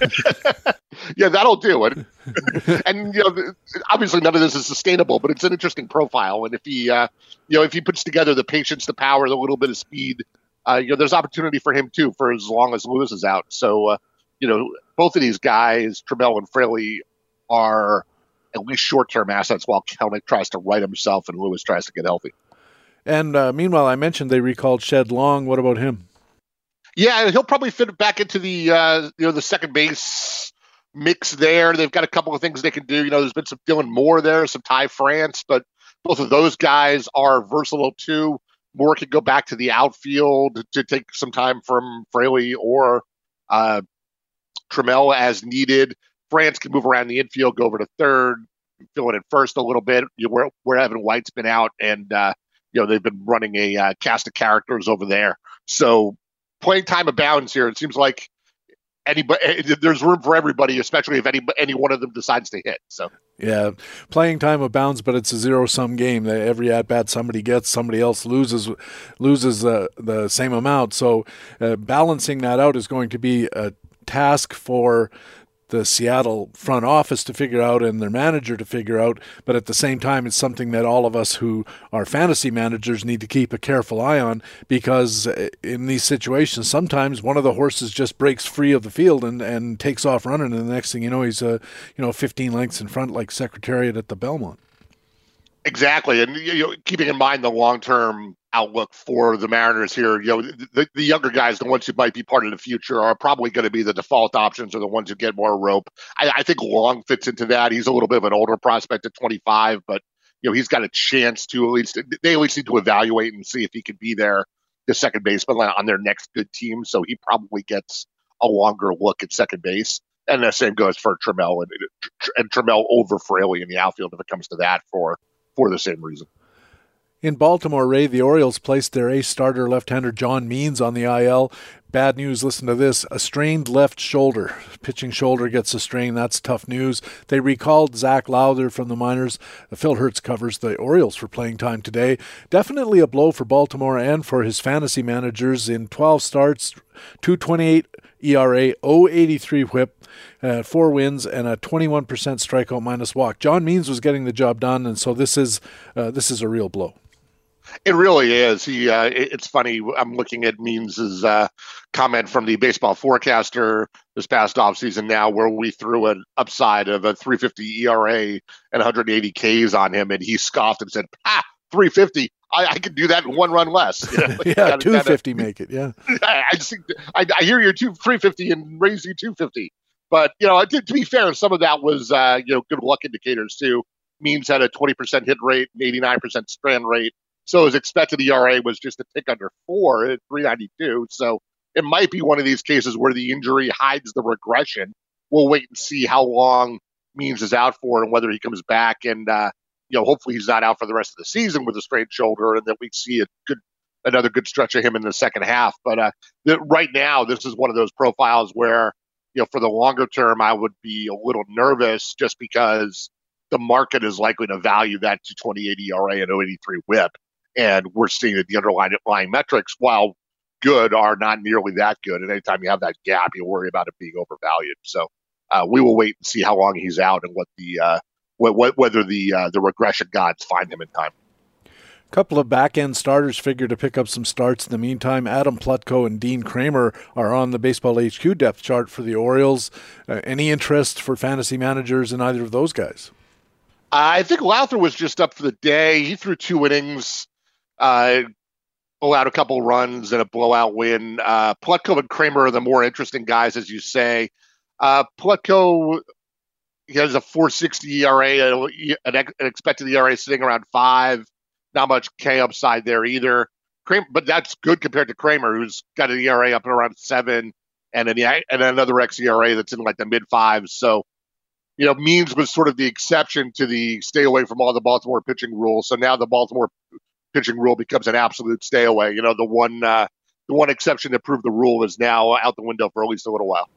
Speaker 7: yeah, that'll do it. and you know, obviously none of this is sustainable, but it's an interesting profile. And if he, uh, you know, if he puts together the patience, the power, the little bit of speed, uh, you know, there's opportunity for him too for as long as Lewis is out. So, uh, you know, both of these guys, Trammell and Fraley, are at least short-term assets while Kelenic tries to right himself and Lewis tries to get healthy.
Speaker 1: And uh, meanwhile, I mentioned they recalled Shed Long. What about him?
Speaker 7: Yeah, he'll probably fit back into the uh, you know the second base mix there. They've got a couple of things they can do. You know, there's been some Dylan Moore there, some Ty France, but both of those guys are versatile too. Moore can go back to the outfield to take some time from Fraley or uh, Trammell as needed. France can move around the infield, go over to third, fill it at first a little bit. You know, where, where Evan White's been out, and uh, you know they've been running a uh, cast of characters over there. So playing time abounds here. It seems like anybody eh, there's room for everybody, especially if any any one of them decides to hit. So
Speaker 1: Yeah, playing time abounds, but it's a zero-sum game. Every at bat somebody gets, somebody else loses loses uh, the same amount. So uh, balancing that out is going to be a task for the Seattle front office to figure out and their manager to figure out. But at the same time, it's something that all of us who are fantasy managers need to keep a careful eye on because uh, in these situations, sometimes one of the horses just breaks free of the field and, and takes off running, and the next thing you know, he's uh, you know 15 lengths in front, like Secretariat at the Belmont.
Speaker 7: Exactly, and you know, keeping in mind the long term outlook for the Mariners here. You know, the, the younger guys, the ones who might be part of the future, are probably going to be the default options or the ones who get more rope. I, I, think Long fits into that. He's a little bit of an older prospect at 25, but you know he's got a chance to at least they at least need to evaluate and see if he could be there, the second baseman on their next good team. So he probably gets a longer look at second base. And the same goes for Trammell and, and Trammell over Fraley in the outfield if it comes to that for for the same reason.
Speaker 1: In Baltimore, Ray, the Orioles placed their ace starter left-hander John Means on the IL. Bad news, listen to this. A strained left shoulder. Pitching shoulder gets a strain. That's tough news. They recalled Zach Lowther from the minors. Phil Hertz covers the Orioles for playing time today. Definitely a blow for Baltimore and for his fantasy managers in 12 starts, 228 ERA, 083 whip, uh, four wins, and a 21% strikeout minus walk. John Means was getting the job done, and so this is uh, this is a real blow.
Speaker 7: It really is. He. Uh, it's funny. I'm looking at Means's uh, comment from the baseball forecaster this past offseason now, where we threw an upside of a 350 ERA and 180 Ks on him, and he scoffed and said, "Ah, 350. I, I can do that in one run less."
Speaker 1: You know, yeah, 250 make it. Yeah.
Speaker 7: I, I just I, I hear you're two 350 and raise you 250. But you know, to, to be fair, some of that was uh, you know good luck indicators too. Means had a 20% hit rate, and 89% strand rate. So his expected ERA was just a tick under four at 392. So it might be one of these cases where the injury hides the regression. We'll wait and see how long Means is out for and whether he comes back. And, uh, you know, hopefully he's not out for the rest of the season with a strained shoulder and that we see a good, another good stretch of him in the second half. But uh, right now, this is one of those profiles where, you know, for the longer term, I would be a little nervous just because the market is likely to value that to 28 ERA and 083 whip and we're seeing that the underlying metrics, while good, are not nearly that good. And anytime you have that gap, you worry about it being overvalued. So uh, we will wait and see how long he's out and what the uh, what, whether the uh, the regression gods find him in time.
Speaker 1: A couple of back end starters figure to pick up some starts in the meantime. Adam Plutko and Dean Kremer are on the Baseball HQ depth chart for the Orioles. Uh, any interest for fantasy managers in either of those guys?
Speaker 7: I think Lowther was just up for the day. He threw two innings, uh, allowed a couple runs and a blowout win. Uh, Plutko and Kremer are the more interesting guys, as you say. Uh, Plutko he has a 460 ERA, an, expected ERA sitting around five. Not much K upside there either. Kremer, but that's good compared to Kremer, who's got an ERA up around seven, and an and another xERA that's in like the mid fives. So, you know, Means was sort of the exception to the stay away from all the Baltimore pitching rules. So now the Baltimore pitching rule becomes an absolute stay away. You know, the one uh, the one exception that proved the rule is now out the window for at least a little while.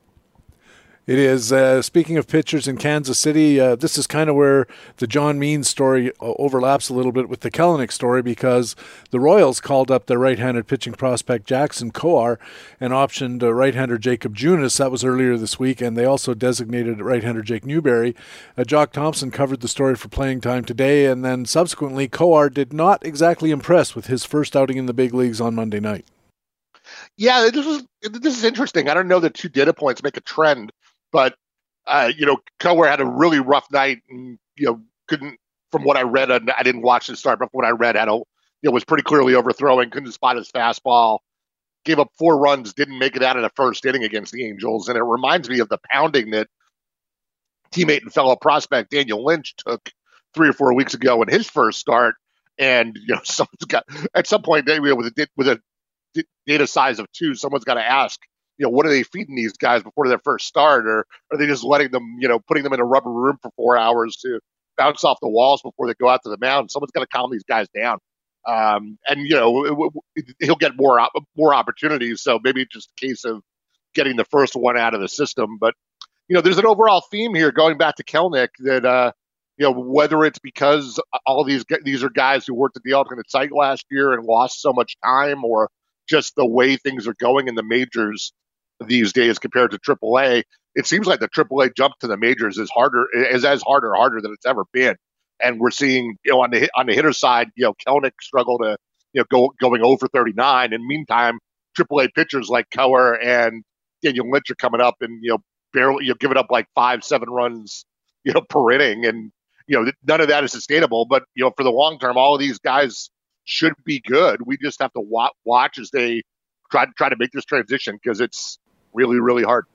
Speaker 1: It is. Uh, speaking of pitchers in Kansas City, uh, this is kind of where the John Means story uh, overlaps a little bit with the Kelenic story because the Royals called up their right-handed pitching prospect Jackson Kowar and optioned uh, right-hander Jakob Junis. That was earlier this week, and they also designated right-hander Jake Newberry. Uh, Jock Thompson covered the story for playing time today, and then subsequently, Kowar did not exactly impress with his first outing in the big leagues on Monday night.
Speaker 7: Yeah, this is this is interesting. I don't know that two data points make a trend but uh, you know, Kowar had a really rough night, and you know, couldn't. From what I read, and I didn't watch the start, but from what I read, had a you know was pretty clearly overthrowing, couldn't spot his fastball, gave up four runs, didn't make it out of the first inning against the Angels, and it reminds me of the pounding that teammate and fellow prospect Daniel Lynch took three or four weeks ago in his first start. And you know, someone's got at some point with a with a data size of two, someone's got to ask, you know, what are they feeding these guys before their first start, or are they just letting them, you know, putting them in a rubber room for four hours to bounce off the walls before they go out to the mound? Someone's got to calm these guys down. Um, and you know, he'll get more more opportunities. So maybe just a case of getting the first one out of the system. But you know, there's an overall theme here going back to Kelenic that uh, you know, whether it's because all these these are guys who worked at the alternate site last year and lost so much time, or just the way things are going in the majors these days compared to AAA. It seems like the AAA jump to the majors is harder is as harder harder than it's ever been. And we're seeing, you know, on the on the hitter side, you know, Kelenic struggle to, you know, go going over 39. And meantime, AAA pitchers like Keller and Daniel Lynch are coming up and you know barely you know giving up like five seven runs you know per inning and you know, none of that is sustainable. But you know, for the long term, all of these guys should be good. We just have to watch as they try to try to make this transition because it's really, really hard.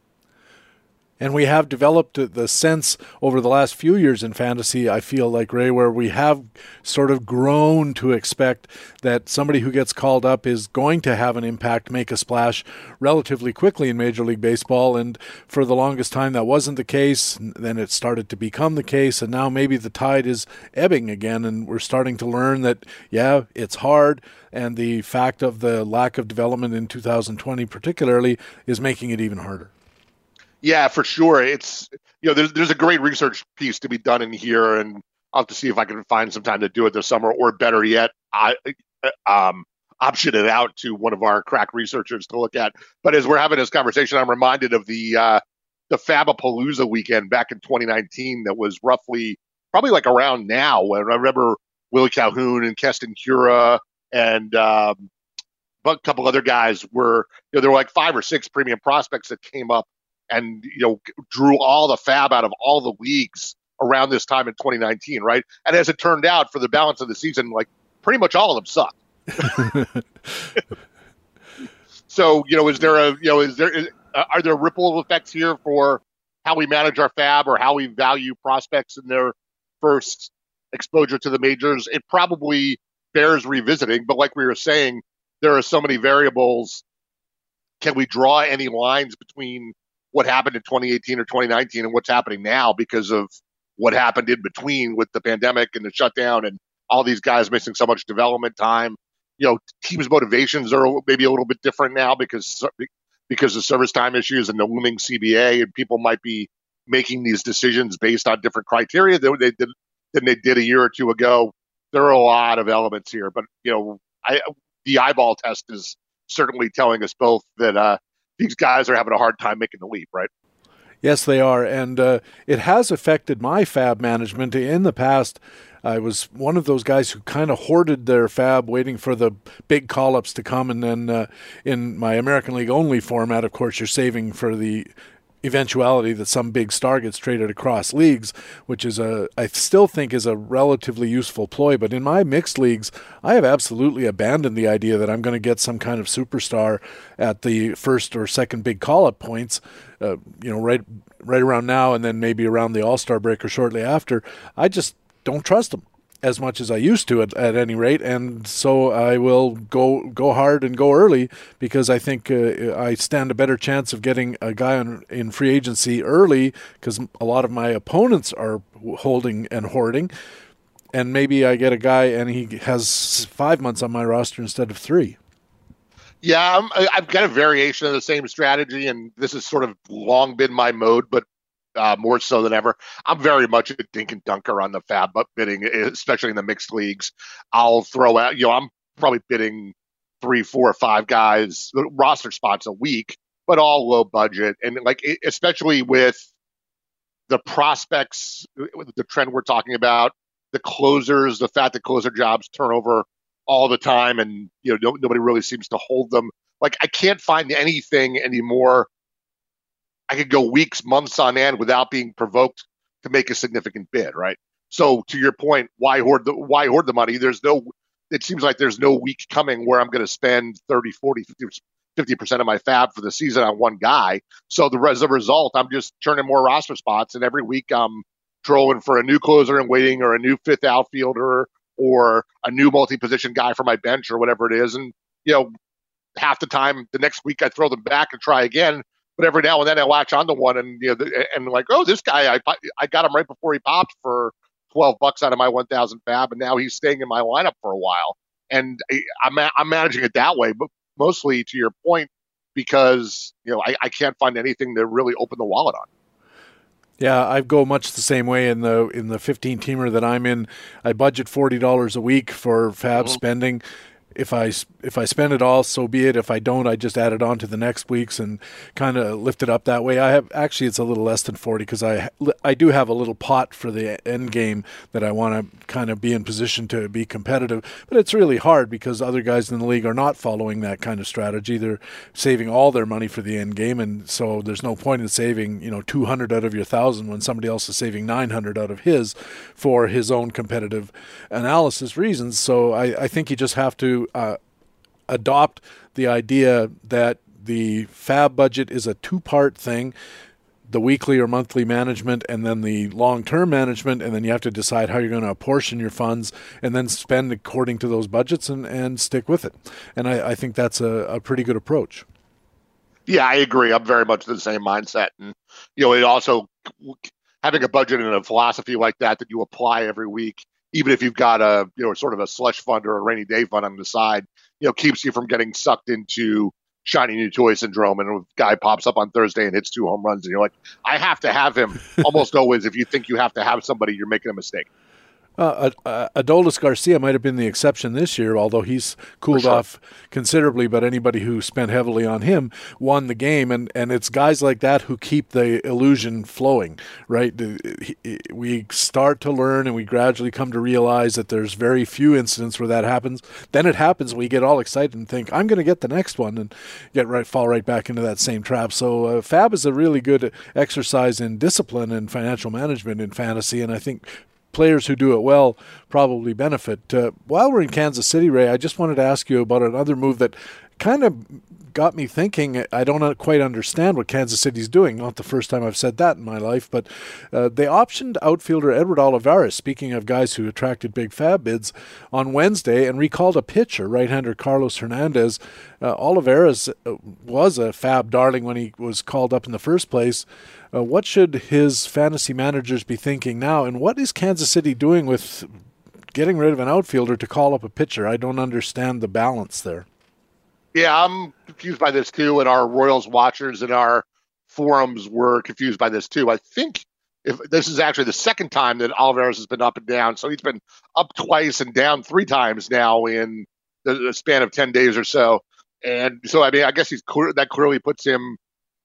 Speaker 1: And we have developed the sense over the last few years in fantasy, I feel like, Ray, where we have sort of grown to expect that somebody who gets called up is going to have an impact, make a splash relatively quickly in Major League Baseball. And for the longest time, that wasn't the case. Then it started to become the case. And now maybe the tide is ebbing again. And we're starting to learn that, yeah, it's hard. And the fact of the lack of development in 2020, particularly, is making it even harder.
Speaker 7: Yeah, for sure. It's you know, there's there's a great research piece to be done in here, and I'll have to see if I can find some time to do it this summer, or better yet, I um, option it out to one of our crack researchers to look at. But as we're having this conversation, I'm reminded of the uh, the Fabapalooza weekend back in 2019 that was roughly probably like around now. When I remember Willie Calhoun and Keston Hiura and um, a couple other guys were you know there were like five or six premium prospects that came up and you know drew all the fab out of all the leagues around this time in 2019, right? And as it turned out, for the balance of the season, like pretty much all of them sucked. so you know, is there a you know is there is, uh, are there ripple effects here for how we manage our fab or how we value prospects in their first exposure to the majors? It probably bears revisiting, but like we were saying, there are so many variables. Can we draw any lines between what happened in 2018 or 2019 and what's happening now because of what happened in between with the pandemic and the shutdown and all these guys missing so much development time. You know, teams' motivations are maybe a little bit different now because because of service time issues and the looming CBA, and people might be making these decisions based on different criteria than they did than they did a year or two ago. There are a lot of elements here, but you know, I, the eyeball test is certainly telling us both that uh, these guys are having a hard time making the leap, right?
Speaker 1: Yes, they are. And uh, it has affected my fab management. In the past, I was one of those guys who kind of hoarded their fab, waiting for the big call ups to come. And then uh, in my American League only format, of course, you're saving for the eventuality that some big star gets traded across leagues, which is a I still think is a relatively useful ploy. But in my mixed leagues, I have absolutely abandoned the idea that I'm going to get some kind of superstar at the first or second big call up points. Uh, you know, right right around now, and then maybe around the All Star break or shortly after. I just don't trust them as much as I used to at, at any rate, and so I will go go hard and go early because I think uh, I stand a better chance of getting a guy on, in free agency early because a lot of my opponents are holding and hoarding, and maybe I get a guy and he has five months on my roster instead of three.
Speaker 7: Yeah, i have got a variation of the same strategy, and this has sort of long been my mode. But uh, more so than ever. I'm very much a dink and dunker on the fab bidding, especially in the mixed leagues. I'll throw out, you know, I'm probably bidding three, four, five guys roster spots a week, but all low budget, and like especially with the prospects, the trend we're talking about, the closers, the fact that closer jobs turn over all the time, and you know no, nobody really seems to hold them. Like I can't find anything anymore I could go weeks, months on end without being provoked to make a significant bid, right? So to your point, why hoard the why hoard the money? There's no it seems like there's no week coming where I'm going to spend 30, 40, 50 percent of my fab for the season on one guy. So the as a result, I'm just churning more roster spots, and every week I'm trolling for a new closer and waiting, or a new fifth outfielder, or a new multi-position guy for my bench, or whatever it is. And you know, half the time, the next week I throw them back and try again but every now and then I latch onto one and you know and like oh this guy I I got him right before he popped for 12 bucks out of my 1000 fab and now he's staying in my lineup for a while and I'm I'm managing it that way but mostly to your point because you know I, I can't find anything to really open the wallet on
Speaker 1: Yeah, I go much the same way in the in the 15 teamer that I'm in. I budget forty dollars a week for fab mm-hmm. spending if I if I spend it all, so be it. If I don't, I just add it on to the next week's and kind of lift it up that way. I have actually it's a little less than forty because I I do have a little pot for the end game that I want to kind of be in position to be competitive. But it's really hard because other guys in the league are not following that kind of strategy. They're saving all their money for the end game, and so there's no point in saving you know two hundred out of your thousand when somebody else is saving nine hundred out of his for his own competitive analysis reasons. So I, I think you just have to uh, adopt the idea that the fab budget is a two part thing the weekly or monthly management and then the long term management and then you have to decide how you're going to apportion your funds and then spend according to those budgets and, and stick with it. And I, I think that's a, a pretty good approach.
Speaker 7: Yeah i agree. I'm very much the same mindset. And you know it also having a budget and a philosophy like that that you apply every week even if you've got a you know sort of a slush fund or a rainy day fund on the side, you know, keeps you from getting sucked into shiny new toy syndrome. And a guy pops up on Thursday and hits two home runs, and you're like, I have to have him. Almost always, if you think you have to have somebody, you're making a mistake.
Speaker 1: Uh, uh, Adolis Garcia might have been the exception this year, although he's cooled sure. off considerably. But anybody who spent heavily on him won the game, and, and it's guys like that who keep the illusion flowing, right? We start to learn, and we gradually come to realize that there's very few incidents where that happens. Then it happens, we get all excited and think, "I'm going to get the next one," and get right fall right back into that same trap. So uh, Fab is a really good exercise in discipline and financial management in fantasy, and I think players who do it well probably benefit. Uh, while we're in Kansas City, Ray, I just wanted to ask you about another move that kind of got me thinking. I don't quite understand what Kansas City's doing. Not the first time I've said that in my life, but uh, they optioned outfielder Edward Olivares, speaking of guys who attracted big fab bids, on Wednesday and recalled a pitcher, right hander Carlos Hernandez. Uh, Olivares uh, was a fab darling when he was called up in the first place. Uh, what should his fantasy managers be thinking now? And what is Kansas City doing with getting rid of an outfielder to call up a pitcher? I don't understand the balance there.
Speaker 7: Yeah, I'm confused by this too, and our Royals watchers and our forums were confused by this too. I think if this is actually the second time that Olivares has been up and down, so he's been up twice and down three times now in the, the span of ten days or so. And so, I mean, I guess he's that clearly puts him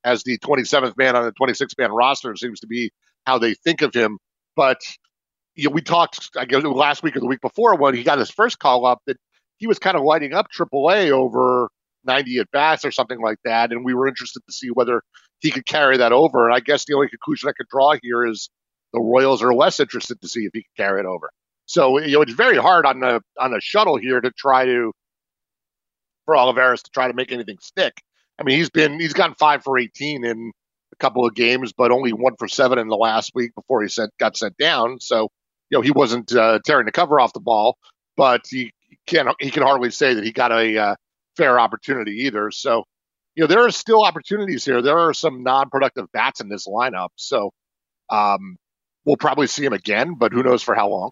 Speaker 7: as the 27th man on the 26th man roster. Seems to be how they think of him. But you know, we talked, I guess, last week or the week before when he got his first call up that he was kind of lighting up AAA over 90 at bats or something like that, and we were interested to see whether he could carry that over. And I guess the only conclusion I could draw here is the Royals are less interested to see if he can carry it over. So you know, it's very hard on the on a shuttle here to try to for Olivares to try to make anything stick. I mean, he's been he's gotten five for 18 in a couple of games, but only one for seven in the last week before he sent, got sent down. So, you know, he wasn't uh, tearing the cover off the ball, but he can he can hardly say that he got a uh, fair opportunity either. So, you know, there are still opportunities here. There are some non-productive bats in this lineup. So, um, we'll probably see him again, but who knows for how long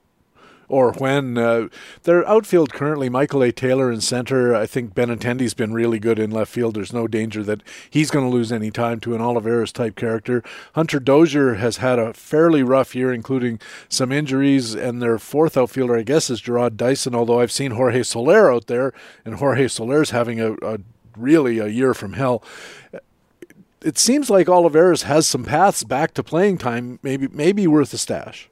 Speaker 1: or when. Uh, their outfield currently, Michael A. Taylor in center. I think Benintendi's been really good in left field. There's no danger that he's going to lose any time to an Olivares type character. Hunter Dozier has had a fairly rough year, including some injuries, and their fourth outfielder, I guess, is Jarrod Dyson, although I've seen Jorge Soler out there, and Jorge Soler's having a, a really a year from hell it seems like Olivares has some paths back to playing time, maybe maybe worth a stash.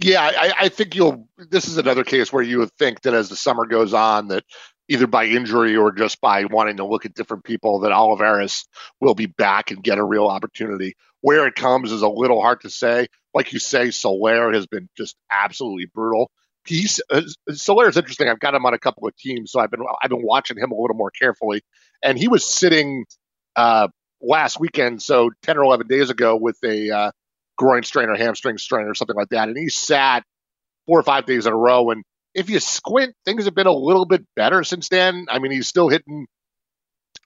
Speaker 7: Yeah, I, I, think you'll. This is another case where you would think that as the summer goes on, that either by injury or just by wanting to look at different people, that Olivares will be back and get a real opportunity. Where it comes is a little hard to say. Like you say, Soler has been just absolutely brutal. He's uh, Soler is interesting. I've got him on a couple of teams, so I've been I've been watching him a little more carefully. And he was sitting uh, last weekend, so ten or eleven days ago, with a uh, groin strain or hamstring strain or something like that. And he sat four or five days in a row. And if you squint, things have been a little bit better since then. I mean, he's still hitting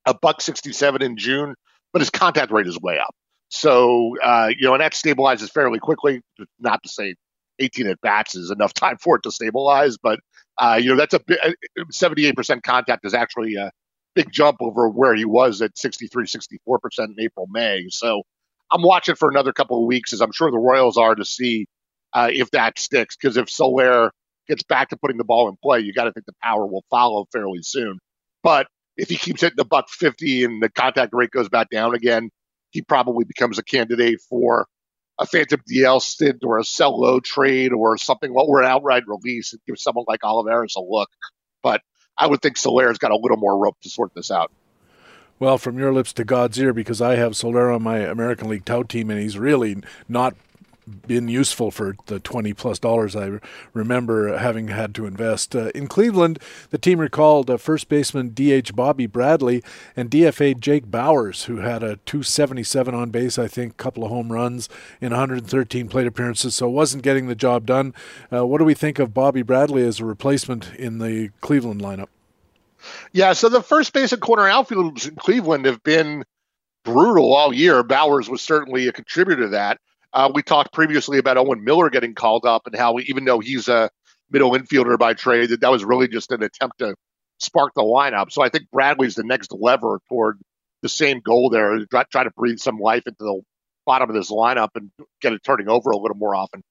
Speaker 7: a buck 67 in June, but his contact rate is way up. So, uh, you know, and that stabilizes fairly quickly. Not to say 18 at bats is enough time for it to stabilize, but, uh, you know, that's a 78% contact is actually a big jump over where he was at 63, 64% in April, May. So, I'm watching for another couple of weeks, as I'm sure the Royals are, to see uh, if that sticks. Because if Soler gets back to putting the ball in play, you got to think the power will follow fairly soon. But if he keeps hitting the buck 50 and the contact rate goes back down again, he probably becomes a candidate for a phantom DL stint or a sell low trade or something, or an outright release and give someone like Olivares a look. But I would think Soler's got a little more rope to sort this out.
Speaker 1: Well, from your lips to God's ear, because I have Soler on my American League tout team, and he's really not been useful for the 20 plus dollars I remember having had to invest. Uh, in Cleveland, the team recalled uh, first baseman DH Bobby Bradley and DFA Jake Bauers, who had a 277 on base, I think, couple of home runs in 113 plate appearances, so wasn't getting the job done. Uh, what do we think of Bobby Bradley as a replacement in the Cleveland lineup?
Speaker 7: Yeah, so the first base and corner outfielders in Cleveland have been brutal all year. Bauers was certainly a contributor to that. Uh, we talked previously about Owen Miller getting called up and how, even though he's a middle infielder by trade, that that was really just an attempt to spark the lineup. So I think Bradley's the next lever toward the same goal there, try, try to breathe some life into the bottom of this lineup and get it turning over a little more often.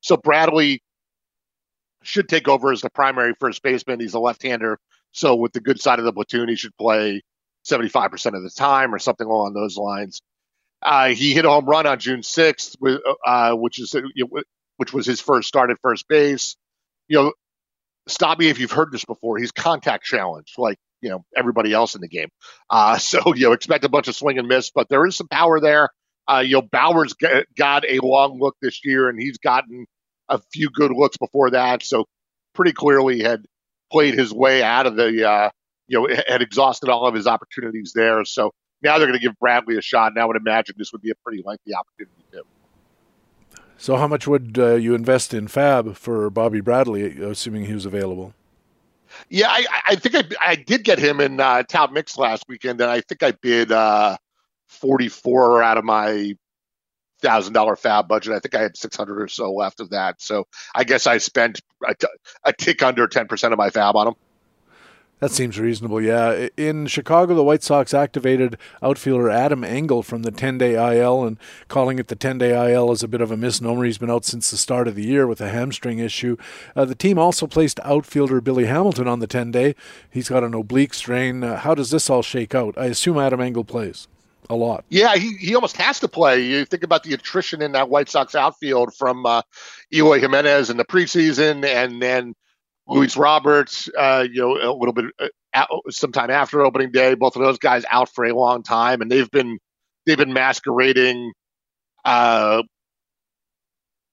Speaker 7: So Bradley should take over as the primary first baseman. He's a left-hander, so with the good side of the platoon, he should play 75% of the time or something along those lines. Uh, he hit a home run on June 6th, uh, which is which was his first start at first base. You know, stop me if you've heard this before. He's contact challenged, like you know everybody else in the game. Uh, so you know, expect a bunch of swing and miss, but there is some power there. Uh, you know, Bauers got a long look this year, and he's gotten a few good looks before that. So pretty clearly had played his way out of the, uh, you know, had exhausted all of his opportunities there. So now they're going to give Bradley a shot, and I would imagine this would be a pretty lengthy opportunity too.
Speaker 1: So, how much would uh, you invest in FAAB for Bobby Bradley, assuming he was available?
Speaker 7: Yeah, I, I think I, I did get him in uh, Mix last weekend, and I think I bid uh, 44 out of my thousand dollar FAAB budget. I think I had 600 or so left of that. So I guess I spent a, t- a tick under 10% of my FAAB on them.
Speaker 1: That seems reasonable, yeah. In Chicago, the White Sox activated outfielder Adam Engel from the 10 day IL, and calling it the 10 day IL is a bit of a misnomer. He's been out since the start of the year with a hamstring issue. Uh, the team also placed outfielder Billy Hamilton on the 10 day. He's got an oblique strain. Uh, how does this all shake out? I assume Adam Engel plays a lot.
Speaker 7: Yeah, he, he almost has to play. You think about the attrition in that White Sox outfield from uh, Eloy Jimenez in the preseason, and then Luis Roberts, uh, you know, a little bit uh, sometime after opening day. Both of those guys out for a long time, and they've been they've been masquerading. Uh,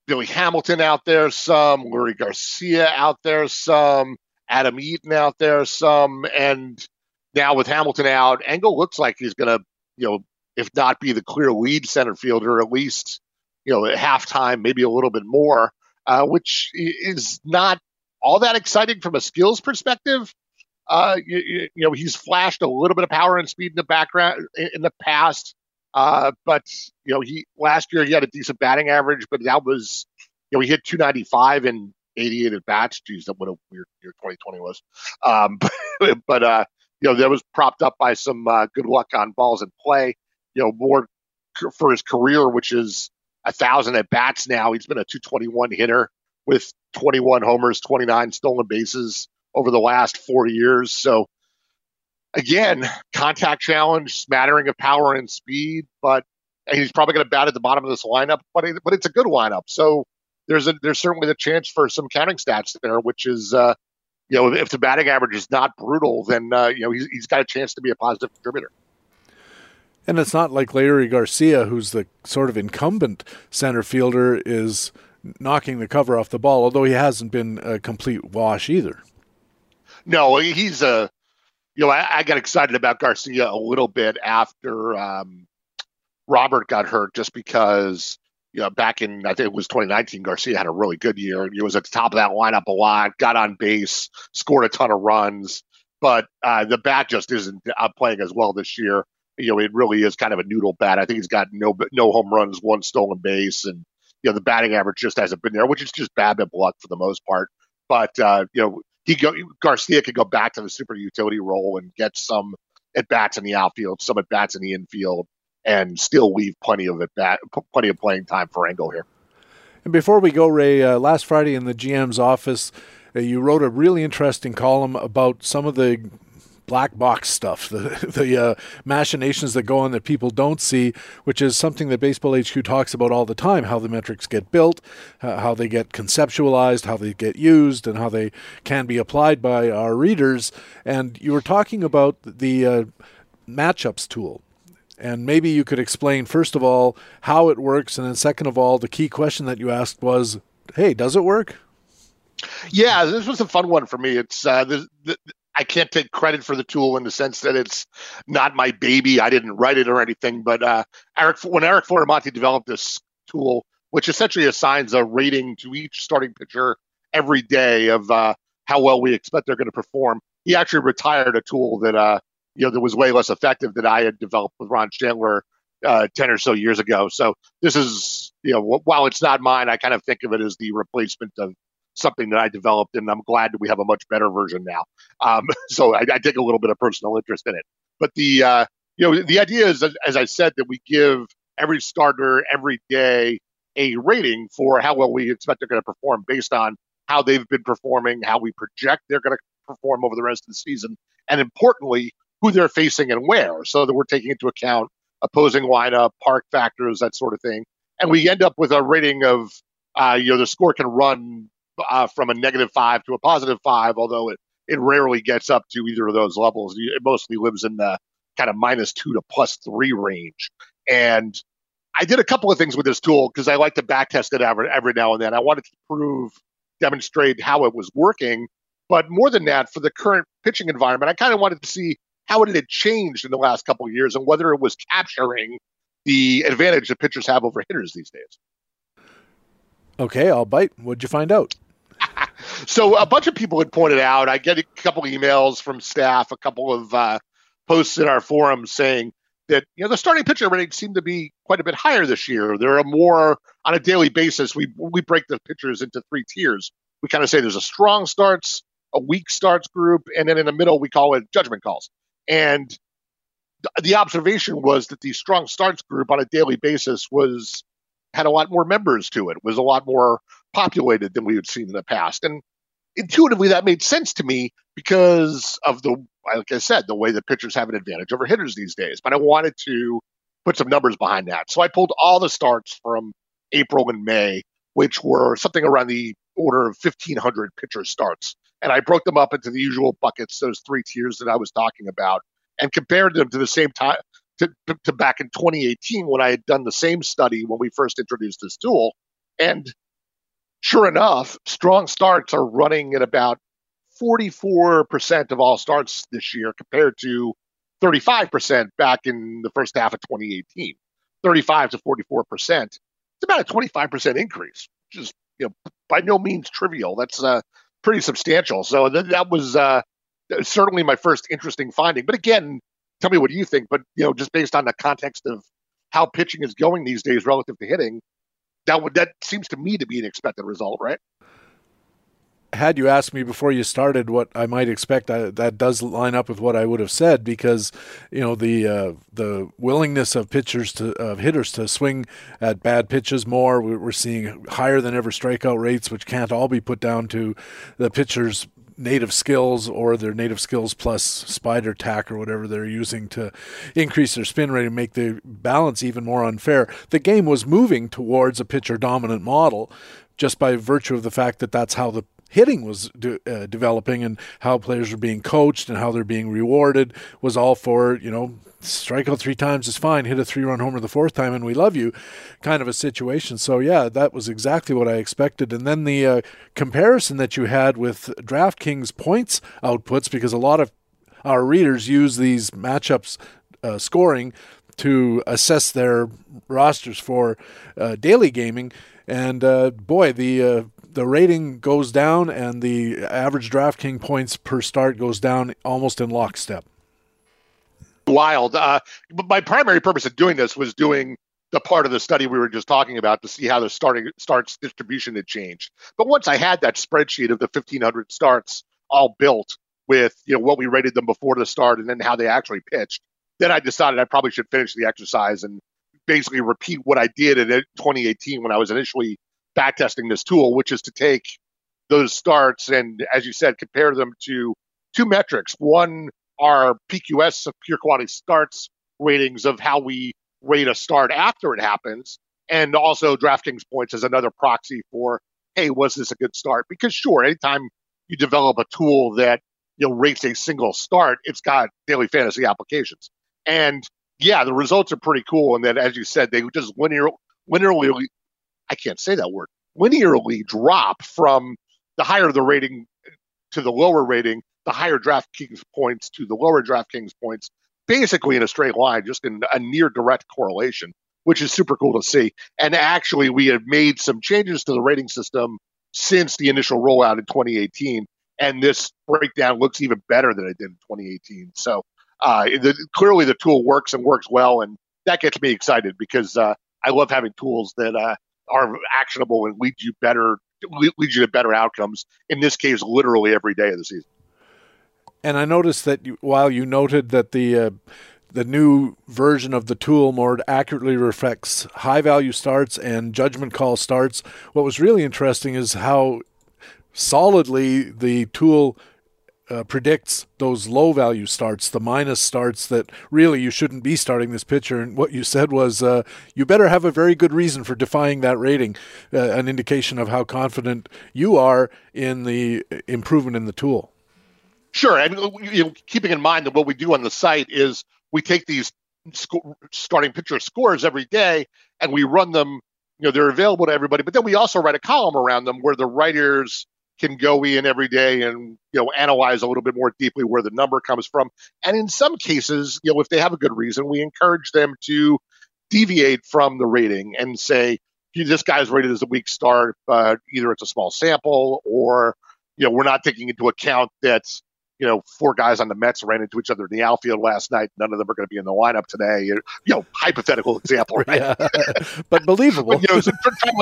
Speaker 7: Billy Hamilton out there, some Leury Garcia out there, some Adam Eaton out there, some, and now with Hamilton out, Engel looks like he's going to you know, if not be the clear lead center fielder, at least, you know, at halftime, maybe a little bit more, uh, which is not all that exciting from a skills perspective. Uh, you, you, know, he's flashed a little bit of power and speed in the background in the past. Uh, but you know, he last year he had a decent batting average, but that was, you know, he hit 295 and 88 at bats. Geez, that what a weird year 2020 was. Um, but, but uh, you know, that was propped up by some uh, good luck on balls in play. You know, more for his career, which is a thousand at bats now. He's been a 221 hitter with 21 homers, 29 stolen bases over the last four years. So again, contact challenge, smattering of power and speed, but and he's probably going to bat at the bottom of this lineup. But it, but it's a good lineup, so there's a there's certainly the chance for some counting stats there, which is uh, you know, if the batting average is not brutal, then uh, you know he's, he's got a chance to be a positive contributor.
Speaker 1: And it's not like Leury Garcia, who's the sort of incumbent center fielder, is knocking the cover off the ball, although he hasn't been a complete wash either.
Speaker 7: No, he's a. You know, I, I got excited about Garcia a little bit after um, Robert got hurt, just because you know, back in I think it was 2019, Garcia had a really good year. He was at the top of that lineup a lot, got on base, scored a ton of runs, but uh, the bat just isn't playing as well this year. You know, it really is kind of a noodle bat. I think he's got no no home runs, one stolen base, and you know the batting average just hasn't been there, which is just bad luck for the most part. But uh, you know, he go Garcia could go back to the super utility role and get some at bats in the outfield, some at bats in the infield, and still leave plenty of plenty of playing time for Engel here.
Speaker 1: And before we go, Ray, uh, last Friday in the GM's office, uh, you wrote a really interesting column about some of the black box stuff, the the uh, machinations that go on that people don't see, which is something that Baseball HQ talks about all the time: how the metrics get built, uh, how they get conceptualized, how they get used, and how they can be applied by our readers. And you were talking about the uh, matchups tool. And maybe you could explain, first of all, how it works, and then second of all, the key question that you asked was, "Hey, does it work?"
Speaker 7: Yeah, this was a fun one for me. It's uh, the, the, I can't take credit for the tool in the sense that it's not my baby. I didn't write it or anything. But uh, Eric, when Eric Floramonte developed this tool, which essentially assigns a rating to each starting pitcher every day of uh, how well we expect they're going to perform, he actually retired a tool that uh, you know that was way less effective that I had developed with Ron Chandler uh, ten or so years ago. So this is you know while it's not mine, I kind of think of it as the replacement of something that I developed, and I'm glad that we have a much better version now. Um, so I, I, take a little bit of personal interest in it. But the uh, you know the idea is, as I said, that we give every starter every day a rating for how well we expect they're going to perform based on how they've been performing, how we project they're going to perform over the rest of the season, and importantly, who they're facing and where, so that we're taking into account opposing lineup, park factors, that sort of thing. And we end up with a rating of, uh, you know, the score can run uh, from a negative five to a positive five, although it, it rarely gets up to either of those levels. It mostly lives in the kind of minus two to plus three range. And I did a couple of things with this tool because I like to back test it every, every now and then. I wanted to prove, demonstrate how it was working. But more than that, for the current pitching environment, I kind of wanted to see how it had changed in the last couple of years and whether it was capturing the advantage that pitchers have over hitters these days.
Speaker 1: Okay, I'll bite. What'd you find out?
Speaker 7: so a bunch of people had pointed out. I get a couple emails from staff, a couple of uh, posts in our forums saying that you know the starting pitcher ratings seem to be quite a bit higher this year. There are more on a daily basis. We we break the pitchers into three tiers. We kind of say there's a strong starts, a weak starts group, and then in the middle we call it judgment calls. And th- the observation was that the strong starts group on a daily basis was had a lot more members to it, was a lot more populated than we had seen in the past. And intuitively, that made sense to me because of the, like I said, the way that pitchers have an advantage over hitters these days. But I wanted to put some numbers behind that. So I pulled all the starts from April and May, which were something around the order of 1,500 pitcher starts. And I broke them up into the usual buckets, those three tiers that I was talking about, and compared them to the same time to, to, back in 2018 when I had done the same study when we first introduced this tool. And sure enough, strong starts are running at about 44% of all starts this year compared to 35% back in the first half of 2018. 35 to 44%. It's about a 25% increase, which is you know, by no means trivial. That's uh, pretty substantial. So th- that was uh, certainly my first interesting finding. But again, tell me what you think. But you know, just based on the context of how pitching is going these days relative to hitting, that would that seems to me to be an expected result, right?
Speaker 1: Had you asked me before you started what I might expect, I, that does line up with what I would have said because you know the uh, the willingness of pitchers to of hitters to swing at bad pitches more. We're seeing higher than ever strikeout rates, which can't all be put down to the pitchers native skills or their native skills plus spider tack or whatever they're using to increase their spin rate and make the balance even more unfair. The game was moving towards a pitcher dominant model just by virtue of the fact that that's how the hitting was de- uh, developing and how players were being coached and how they're being rewarded was all for, you know, strike out three times is fine, hit a three run homer the fourth time and we love you kind of a situation. So, yeah, that was exactly what I expected. And then the uh, comparison that you had with DraftKings points outputs, because a lot of our readers use these matchups uh, scoring to assess their rosters for uh, daily gaming. And uh, boy, the uh, the rating goes down and the average DraftKings points per start goes down almost in lockstep.
Speaker 7: Wild. Uh, but my primary purpose of doing this was doing the part of the study we were just talking about to see how the starting starts distribution had changed. But once I had that spreadsheet of the 1,500 starts all built with you know what we rated them before the start and then how they actually pitched, then I decided I probably should finish the exercise and basically repeat what I did in 2018 when I was initially backtesting this tool, which is to take those starts and, as you said, compare them to two metrics. One are PQS, pure quality starts ratings of how we rate a start after it happens, and also DraftKings points as another proxy for, hey, was this a good start? Because sure, anytime you develop a tool that you know rates a single start, it's got daily fantasy applications. And yeah, the results are pretty cool. And then, as you said, they just linear, linearly, I can't say that word, linearly drop from the higher the rating to the lower rating, the higher DraftKings points to the lower DraftKings points, basically in a straight line, just in a near direct correlation, which is super cool to see. And actually, we have made some changes to the rating system since the initial rollout in 2018. And this breakdown looks even better than it did in 2018. So uh, the, clearly the tool works and works well, and that gets me excited because uh, I love having tools that uh, are actionable and lead you better, lead you to better outcomes. In this case, literally every day of the season.
Speaker 1: And I noticed that you, while you noted that the uh, the new version of the tool more accurately reflects high value starts and judgment call starts, what was really interesting is how solidly the tool uh, predicts those low value starts, the minus starts that really you shouldn't be starting this pitcher. And what you said was uh, you better have a very good reason for defying that rating, uh, an indication of how confident you are in the improvement in the tool.
Speaker 7: Sure, and you know, keeping in mind that what we do on the site is we take these sc- starting pitcher scores every day and we run them. You know, they're available to everybody, but then we also write a column around them where the writers can go in every day and you know analyze a little bit more deeply where the number comes from. And in some cases, you know, if they have a good reason, we encourage them to deviate from the rating and say, this guy's rated as a weak start, but uh, either it's a small sample or you know we're not taking into account that you know four guys on the Mets ran into each other in the outfield last night. None of them are going to be in the lineup today. You know, hypothetical example, right?
Speaker 1: But believable.
Speaker 7: but, you know, so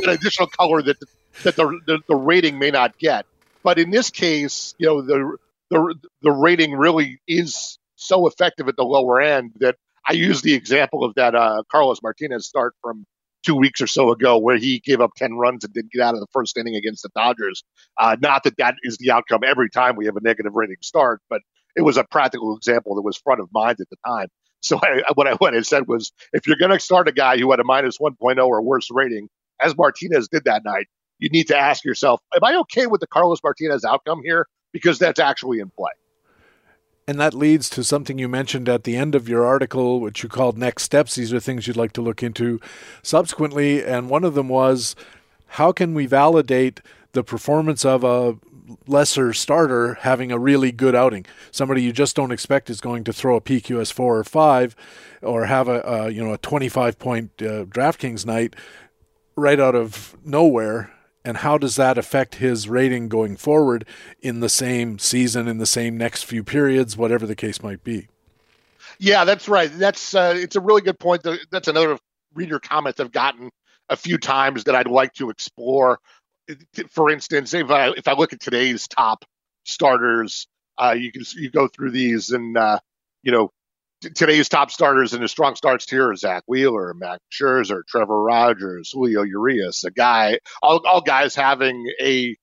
Speaker 7: an additional color that that the, the, the rating may not get. But in this case, you know, the the the rating really is so effective at the lower end that I use the example of that uh, Carlos Martinez start from two weeks or so ago where he gave up 10 runs and didn't get out of the first inning against the Dodgers. Uh, not that that is the outcome every time we have a negative rating start, but it was a practical example that was front of mind at the time. So I, what I what I said was, if you're going to start a guy who had a minus 1.0 or worse rating, as Martinez did that night, you need to ask yourself, am I okay with the Carlos Martinez outcome here? Because that's actually in play.
Speaker 1: And that leads to something you mentioned at the end of your article, which you called next steps. These are things you'd like to look into subsequently. And one of them was how can we validate the performance of a lesser starter having a really good outing? Somebody you just don't expect is going to throw a PQS four or five, or have a, a you know a twenty five point uh, DraftKings night right out of nowhere and how does that affect his rating going forward in the same season, in the same next few periods, whatever the case might be?
Speaker 7: Yeah, that's right. That's uh, it's a really good point. That's another reader comment I've gotten a few times that I'd like to explore. For instance, if I if I look at today's top starters, uh, you can you go through these and uh, you know today's top starters in the strong starts tier are Zack Wheeler, Max Scherzer, Trevor Rogers, Julio Urias, a guy, all, all guys having a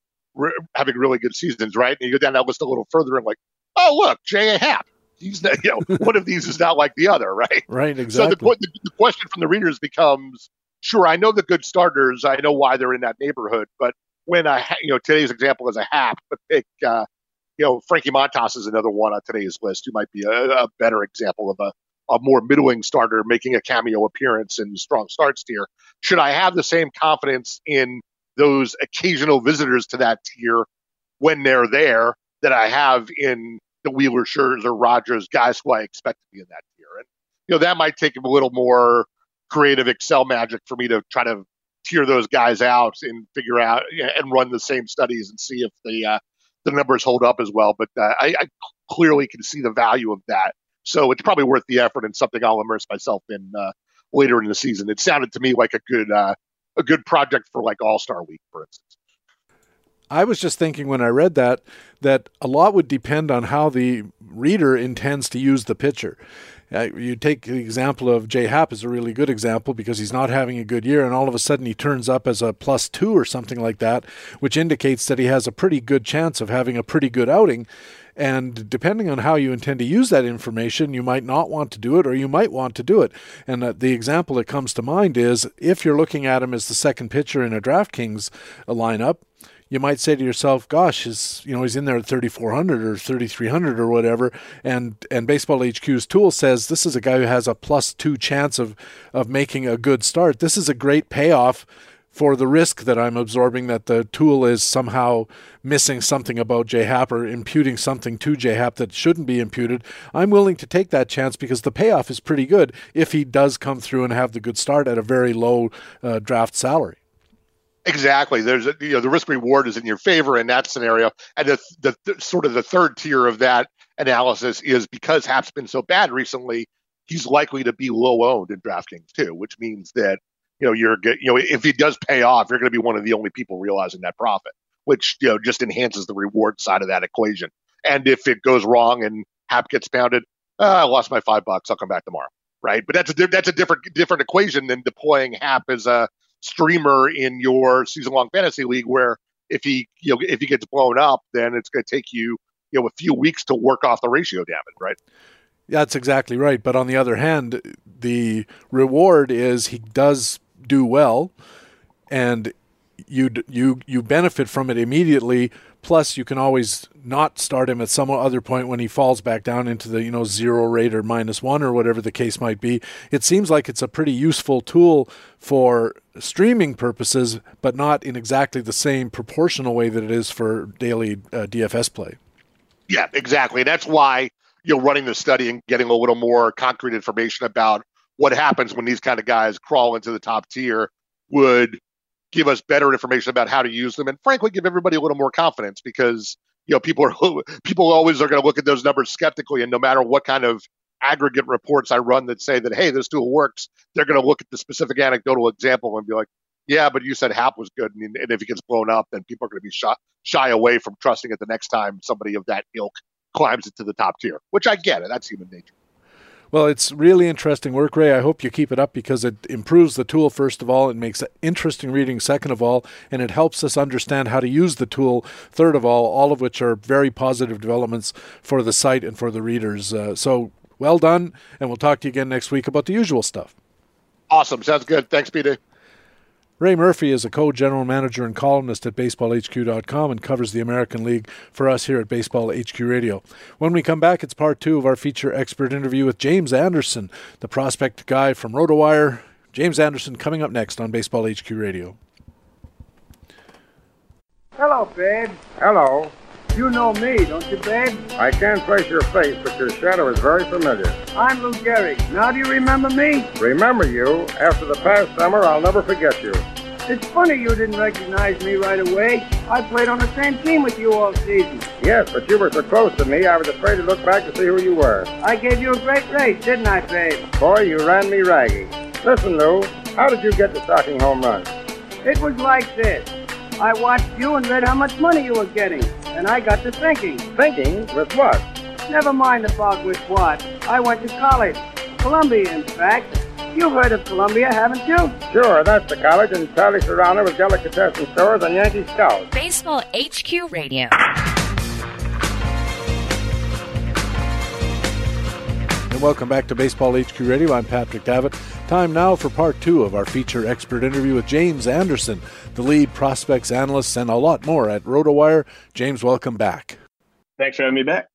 Speaker 7: having really good seasons, right? And you go down that list a little further and like, oh look, J.A. Happ. He's not, you know, one of these is not like the other, right?
Speaker 1: Right, exactly.
Speaker 7: So the, the question from the readers becomes, sure, I know the good starters, I know why they're in that neighborhood, but when I, you know, today's example is a Happ, but pick uh, you know, Frankie Montas is another one on today's list who might be a, a better example of a, a more middling starter making a cameo appearance in strong starts tier. Should I have the same confidence in those occasional visitors to that tier when they're there that I have in the Wheeler, Scherzer, Rogers, guys who I expect to be in that tier? And you know that might take a little more creative Excel magic for me to try to tier those guys out and figure out and run the same studies and see if the uh, the numbers hold up as well. But uh, I, I, clearly can see the value of that. So it's probably worth the effort and something I'll immerse myself in uh, later in the season. It sounded to me like a good uh, a good project for like All Star Week, for instance.
Speaker 1: I was just thinking when I read that that a lot would depend on how the reader intends to use the pitcher. Uh, you take the example of Jay Happ is a really good example because he's not having a good year, and all of a sudden he turns up as a plus two or something like that, which indicates that he has a pretty good chance of having a pretty good outing. And depending on how you intend to use that information, you might not want to do it or you might want to do it. And uh, the example that comes to mind is if you're looking at him as the second pitcher in a DraftKings lineup, you might say to yourself, "Gosh, is you know he's in there at 3,400 or 3,300 or whatever," and and Baseball HQ's tool says this is a guy who has a plus two chance of of making a good start. This is a great payoff for the risk that I'm absorbing that the tool is somehow missing something about J.A. Happ or imputing something to J.A. Happ that shouldn't be imputed, I'm willing to take that chance because the payoff is pretty good if he does come through and have the good start at a very low uh, draft salary.
Speaker 7: Exactly. There's a, you know the risk reward is in your favor in that scenario, and the, the, the sort of the third tier of that analysis is because Happ's been so bad recently, he's likely to be low owned in DraftKings too, which means that you know you're you know if he does pay off, you're going to be one of the only people realizing that profit, which you know just enhances the reward side of that equation. And if it goes wrong and Happ gets pounded, uh, I lost my five bucks. I'll come back tomorrow, right? But that's a that's a different different equation than deploying Hap as a streamer in your season long fantasy league where if he you know if he gets blown up then it's going to take you you know a few weeks to work off the ratio damage right?
Speaker 1: That's exactly right. But on the other hand the reward is he does do well and you you you benefit from it immediately Plus, you can always not start him at some other point when he falls back down into the you know zero rate or minus one or whatever the case might be. It seems like it's a pretty useful tool for streaming purposes, but not in exactly the same proportional way that it is for daily uh, DFS play.
Speaker 7: Yeah, exactly. That's why you know running the study and getting a little more concrete information about what happens when these kind of guys crawl into the top tier would give us better information about how to use them, and frankly, give everybody a little more confidence because you know people are people always are going to look at those numbers skeptically, and no matter what kind of aggregate reports I run that say that hey, this tool works, they're going to look at the specific anecdotal example and be like, yeah, but you said Happ was good, and, and if it gets blown up, then people are going to be shy, shy away from trusting it the next time somebody of that ilk climbs into the top tier. Which I get it, that's human nature.
Speaker 1: Well, it's really interesting work, Ray. I hope you keep it up because it improves the tool, first of all. It makes interesting reading, second of all, and it helps us understand how to use the tool, third of all, all of which are very positive developments for the site and for the readers. Uh, so well done, and we'll talk to you again next week about the usual stuff.
Speaker 7: Awesome. Sounds good. Thanks, Peter.
Speaker 1: Ray Murphy is a co general manager and columnist at baseballhq.com and covers the American League for us here at Baseball HQ Radio. When we come back, it's part two of our feature expert interview with James Anderson, the prospect guy from RotoWire. James Anderson coming up next on Baseball HQ Radio.
Speaker 4: Hello, babe.
Speaker 5: Hello.
Speaker 4: You know me, don't you, babe?
Speaker 5: I can't place your face, but your shadow is very familiar.
Speaker 4: I'm Lou Gehrig. Now do you remember me?
Speaker 5: Remember you? After the past summer, I'll never forget you.
Speaker 4: It's funny you didn't recognize me right away. I played on the same team with you all season.
Speaker 5: Yes, but you were so close to me, I was afraid to look back to see who you were.
Speaker 4: I gave you a great race, didn't I, babe?
Speaker 5: Boy, you ran me raggy. Listen, Lou, how did you get the stocking home run?
Speaker 4: It was like this. I watched you and read how much money you were getting, and I got to thinking.
Speaker 5: Thinking? With what?
Speaker 4: Never mind about with what. I went to college. Columbia, in fact. You've heard of Columbia, haven't you?
Speaker 5: Sure, that's the college, and Sally surrounded with delicatessen stores and Yankee Scouts.
Speaker 2: Baseball HQ Radio.
Speaker 1: And welcome back to Baseball HQ Radio. I'm Patrick Davitt. Time now for part two of our feature expert interview with James Anderson, the lead prospects analyst, and a lot more at RotoWire. James, welcome back.
Speaker 3: Thanks for having me back.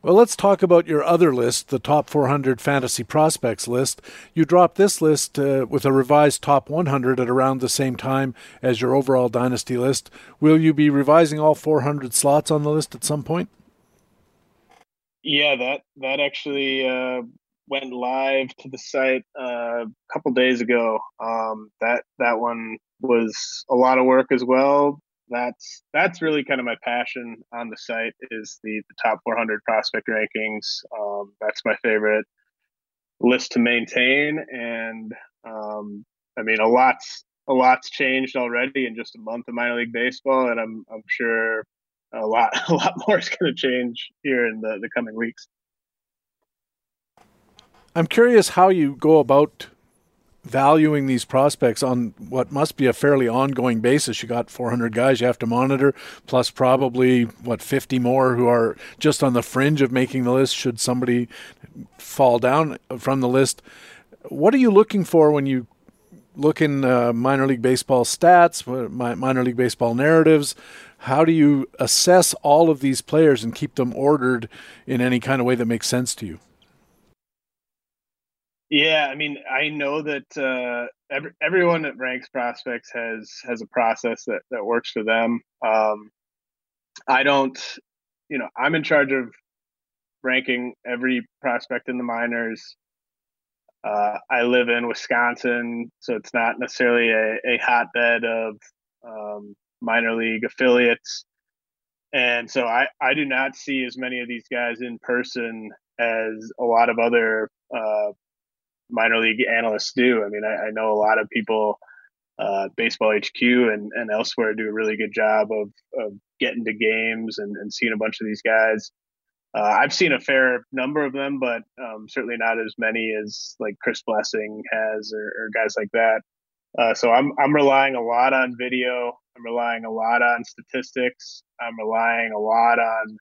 Speaker 1: Well, let's talk about your other list, the top 400 fantasy prospects list. You dropped this list uh, with a revised top 100 at around the same time as your overall dynasty list. Will you be revising all 400 slots on the list at some point?
Speaker 3: Yeah, that that actually uh, went live to the site uh, a couple days ago. Um, that that one was a lot of work as well that's that's really kind of my passion on the site is the, the top 400 prospect rankings. Um, that's my favorite list to maintain, and um, I mean a lot's a lot's changed already in just a month of minor league baseball, and I'm I'm sure a lot a lot more is going to change here in the, the coming weeks.
Speaker 1: I'm curious how you go about valuing these prospects on what must be a fairly ongoing basis. You got 400 guys you have to monitor, plus probably what 50 more who are just on the fringe of making the list. Should somebody fall down from the list, what are you looking for when you look in uh, minor league baseball stats, minor league baseball narratives? How do you assess all of these players and keep them ordered in any kind of way that makes sense to you?
Speaker 3: Yeah, I mean, I know that uh, every, everyone that ranks prospects has has a process that that works for them. Um, I don't, you know, I'm in charge of ranking every prospect in the minors. Uh, I live in Wisconsin, so it's not necessarily a, a hotbed of um, minor league affiliates. And so I, I do not see as many of these guys in person as a lot of other uh, minor league analysts do. I mean, I, I know a lot of people, uh, Baseball HQ and, and elsewhere, do a really good job of, of getting to games and, and seeing a bunch of these guys. Uh, I've seen a fair number of them, but um, certainly not as many as like Chris Blessing has or, or guys like that. Uh, so I'm I'm relying a lot on video. I'm relying a lot on statistics. I'm relying a lot on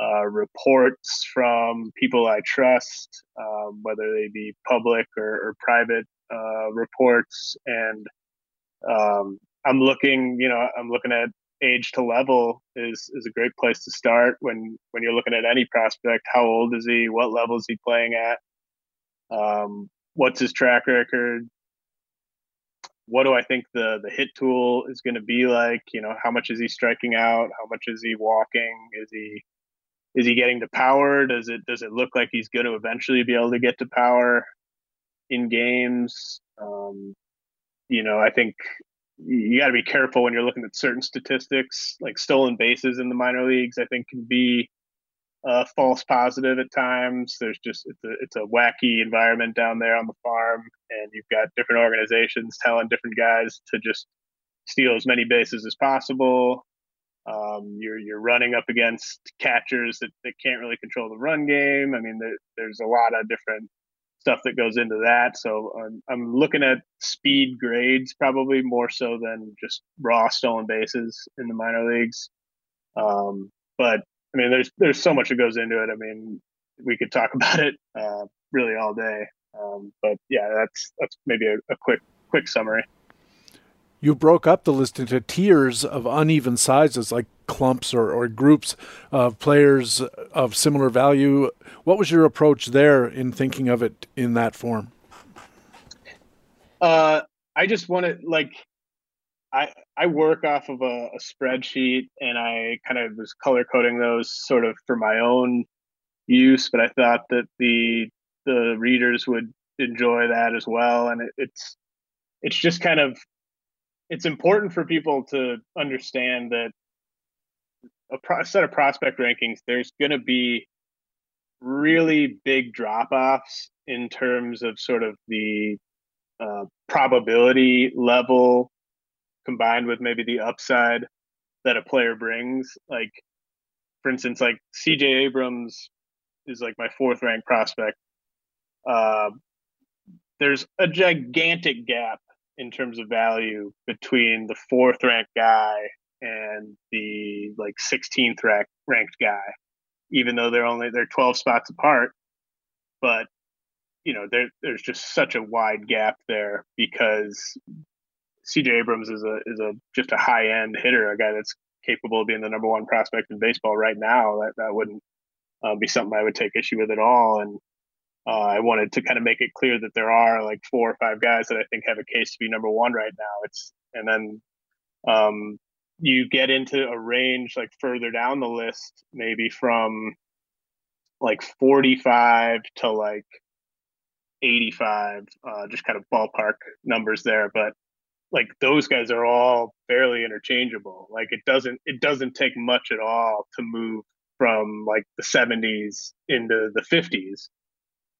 Speaker 3: uh, reports from people I trust, um, whether they be public or, or private uh, reports. And um, I'm looking, you know, I'm looking at age to level is is a great place to start when when you're looking at any prospect. How old is he? What level is he playing at? Um, what's his track record? What do I think the the hit tool is going to be like? You know, how much is he striking out? How much is he walking? Is he is he getting to power? Does it does it look like he's going to eventually be able to get to power in games? Um, you know, I think you got to be careful when you're looking at certain statistics, like stolen bases in the minor leagues. I think can be a false positive at times. There's just it's a it's a wacky environment down there on the farm, and you've got different organizations telling different guys to just steal as many bases as possible. Um, you're you're running up against catchers that, that can't really control the run game. I mean, there, there's a lot of different stuff that goes into that. So I'm, I'm looking at speed grades probably more so than just raw stolen bases in the minor leagues. Um, but I mean, there's there's so much that goes into it. I mean, we could talk about it uh, really all day. Um, but yeah, that's that's maybe a, a quick quick summary
Speaker 1: you broke up the list into tiers of uneven sizes, like clumps or, or groups of players of similar value. What was your approach there in thinking of it in that form?
Speaker 3: Uh, I just wanted like I I work off of a, a spreadsheet and I kind of was color coding those sort of for my own use, but I thought that the the readers would enjoy that as well, and it, it's it's just kind of it's important for people to understand that a pro- set of prospect rankings, there's going to be really big drop offs in terms of sort of the uh, probability level combined with maybe the upside that a player brings. Like, for instance, like CJ Abrams is like my fourth ranked prospect. Uh, there's a gigantic gap in terms of value between the fourth ranked guy and the like 16th ranked ranked guy, even though they're only they're 12 spots apart. But you know, there there's just such a wide gap there because CJ Abrams is a is a just a high end hitter, a guy that's capable of being the number one prospect in baseball right now. That that wouldn't uh, be something I would take issue with at all. And uh, I wanted to kind of make it clear that there are like four or five guys that I think have a case to be number one right now. It's and then um, you get into a range like further down the list, maybe from like 45 to like 85, uh, just kind of ballpark numbers there. But like those guys are all fairly interchangeable. Like it doesn't it doesn't take much at all to move from like the 70s into the 50s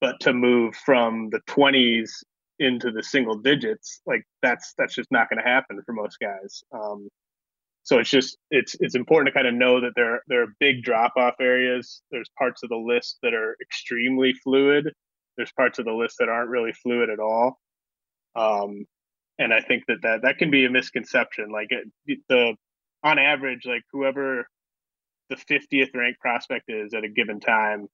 Speaker 3: but to move from the 20s into the single digits like that's that's just not going to happen for most guys um, so it's just it's it's important to kind of know that there are, there are big drop off areas there's parts of the list that are extremely fluid there's parts of the list that aren't really fluid at all. Um, and I think that, that that can be a misconception. Like it, the on average, like whoever the 50th ranked prospect is at a given time,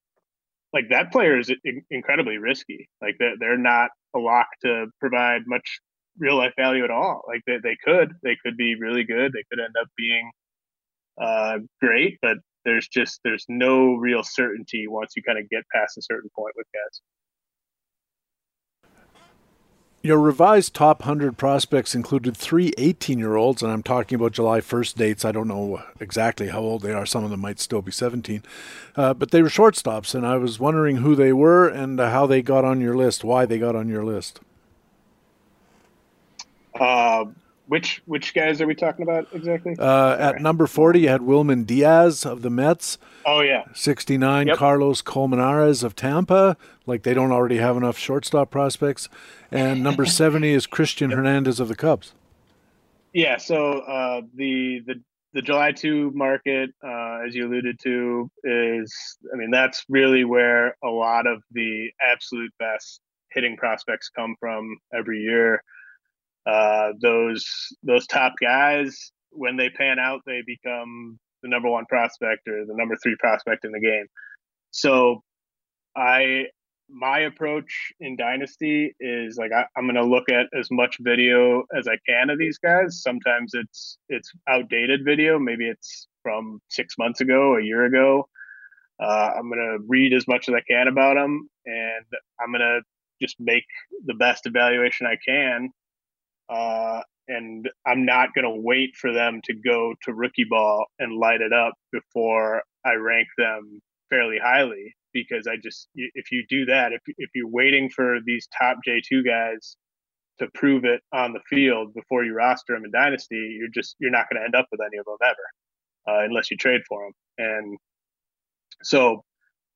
Speaker 3: like that player is incredibly risky. Like they're, they're not a lock to provide much real life value at all. Like they, they could, they could be really good. They could end up being uh, great, but there's just there's no real certainty once you kind of get past a certain point with guys.
Speaker 1: Your revised top 100 prospects included three 18 year olds, and I'm talking about July 1st dates. I don't know exactly how old they are. Some of them might still be 17. Uh, but they were shortstops, and I was wondering who they were and how they got on your list, why they got on your list.
Speaker 3: Uh, which which guys are we talking about exactly?
Speaker 1: Uh, at number 40, you had Wilman Diaz of the Mets.
Speaker 3: Oh, yeah.
Speaker 1: 69, yep. Carlos Colmenares of Tampa. Like they don't already have enough shortstop prospects. And number 70 is Cristian yep. Hernandez of the Cubs.
Speaker 3: Yeah, so uh, the, the the July 2 market, uh, as you alluded to, is, I mean, that's really where a lot of the absolute best hitting prospects come from every year uh, those those top guys when they pan out they become the number one prospect or the number three prospect in the game. So i my approach in dynasty is like I, am going to look at as much video as i can of these guys. Sometimes it's it's outdated video. Maybe it's from six months ago a year ago. Uh, i'm going to read as much as i can about them and i'm going to just make the best evaluation i can uh, and I'm not going to wait for them to go to rookie ball and light it up before I rank them fairly highly because I just if you do that if if you're waiting for these top J2 guys to prove it on the field before you roster them in dynasty you're just you're not going to end up with any of them ever uh, unless you trade for them and so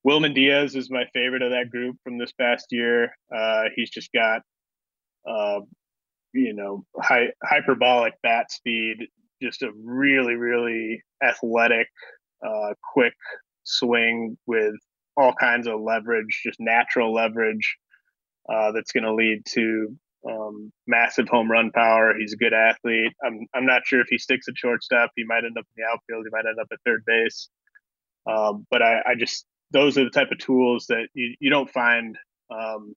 Speaker 3: Wilman Diaz is my favorite of that group from this past year. Uh, he's just got uh, you know, hy- hyperbolic bat speed, just a really, really athletic, uh, quick swing with all kinds of leverage, just natural leverage uh, that's going to lead to um, massive home run power. He's a good athlete. I'm I'm not sure if he sticks at shortstop. He might end up in the outfield. He might end up at third base. Um, but I, I, just those are the type of tools that you, you don't find um,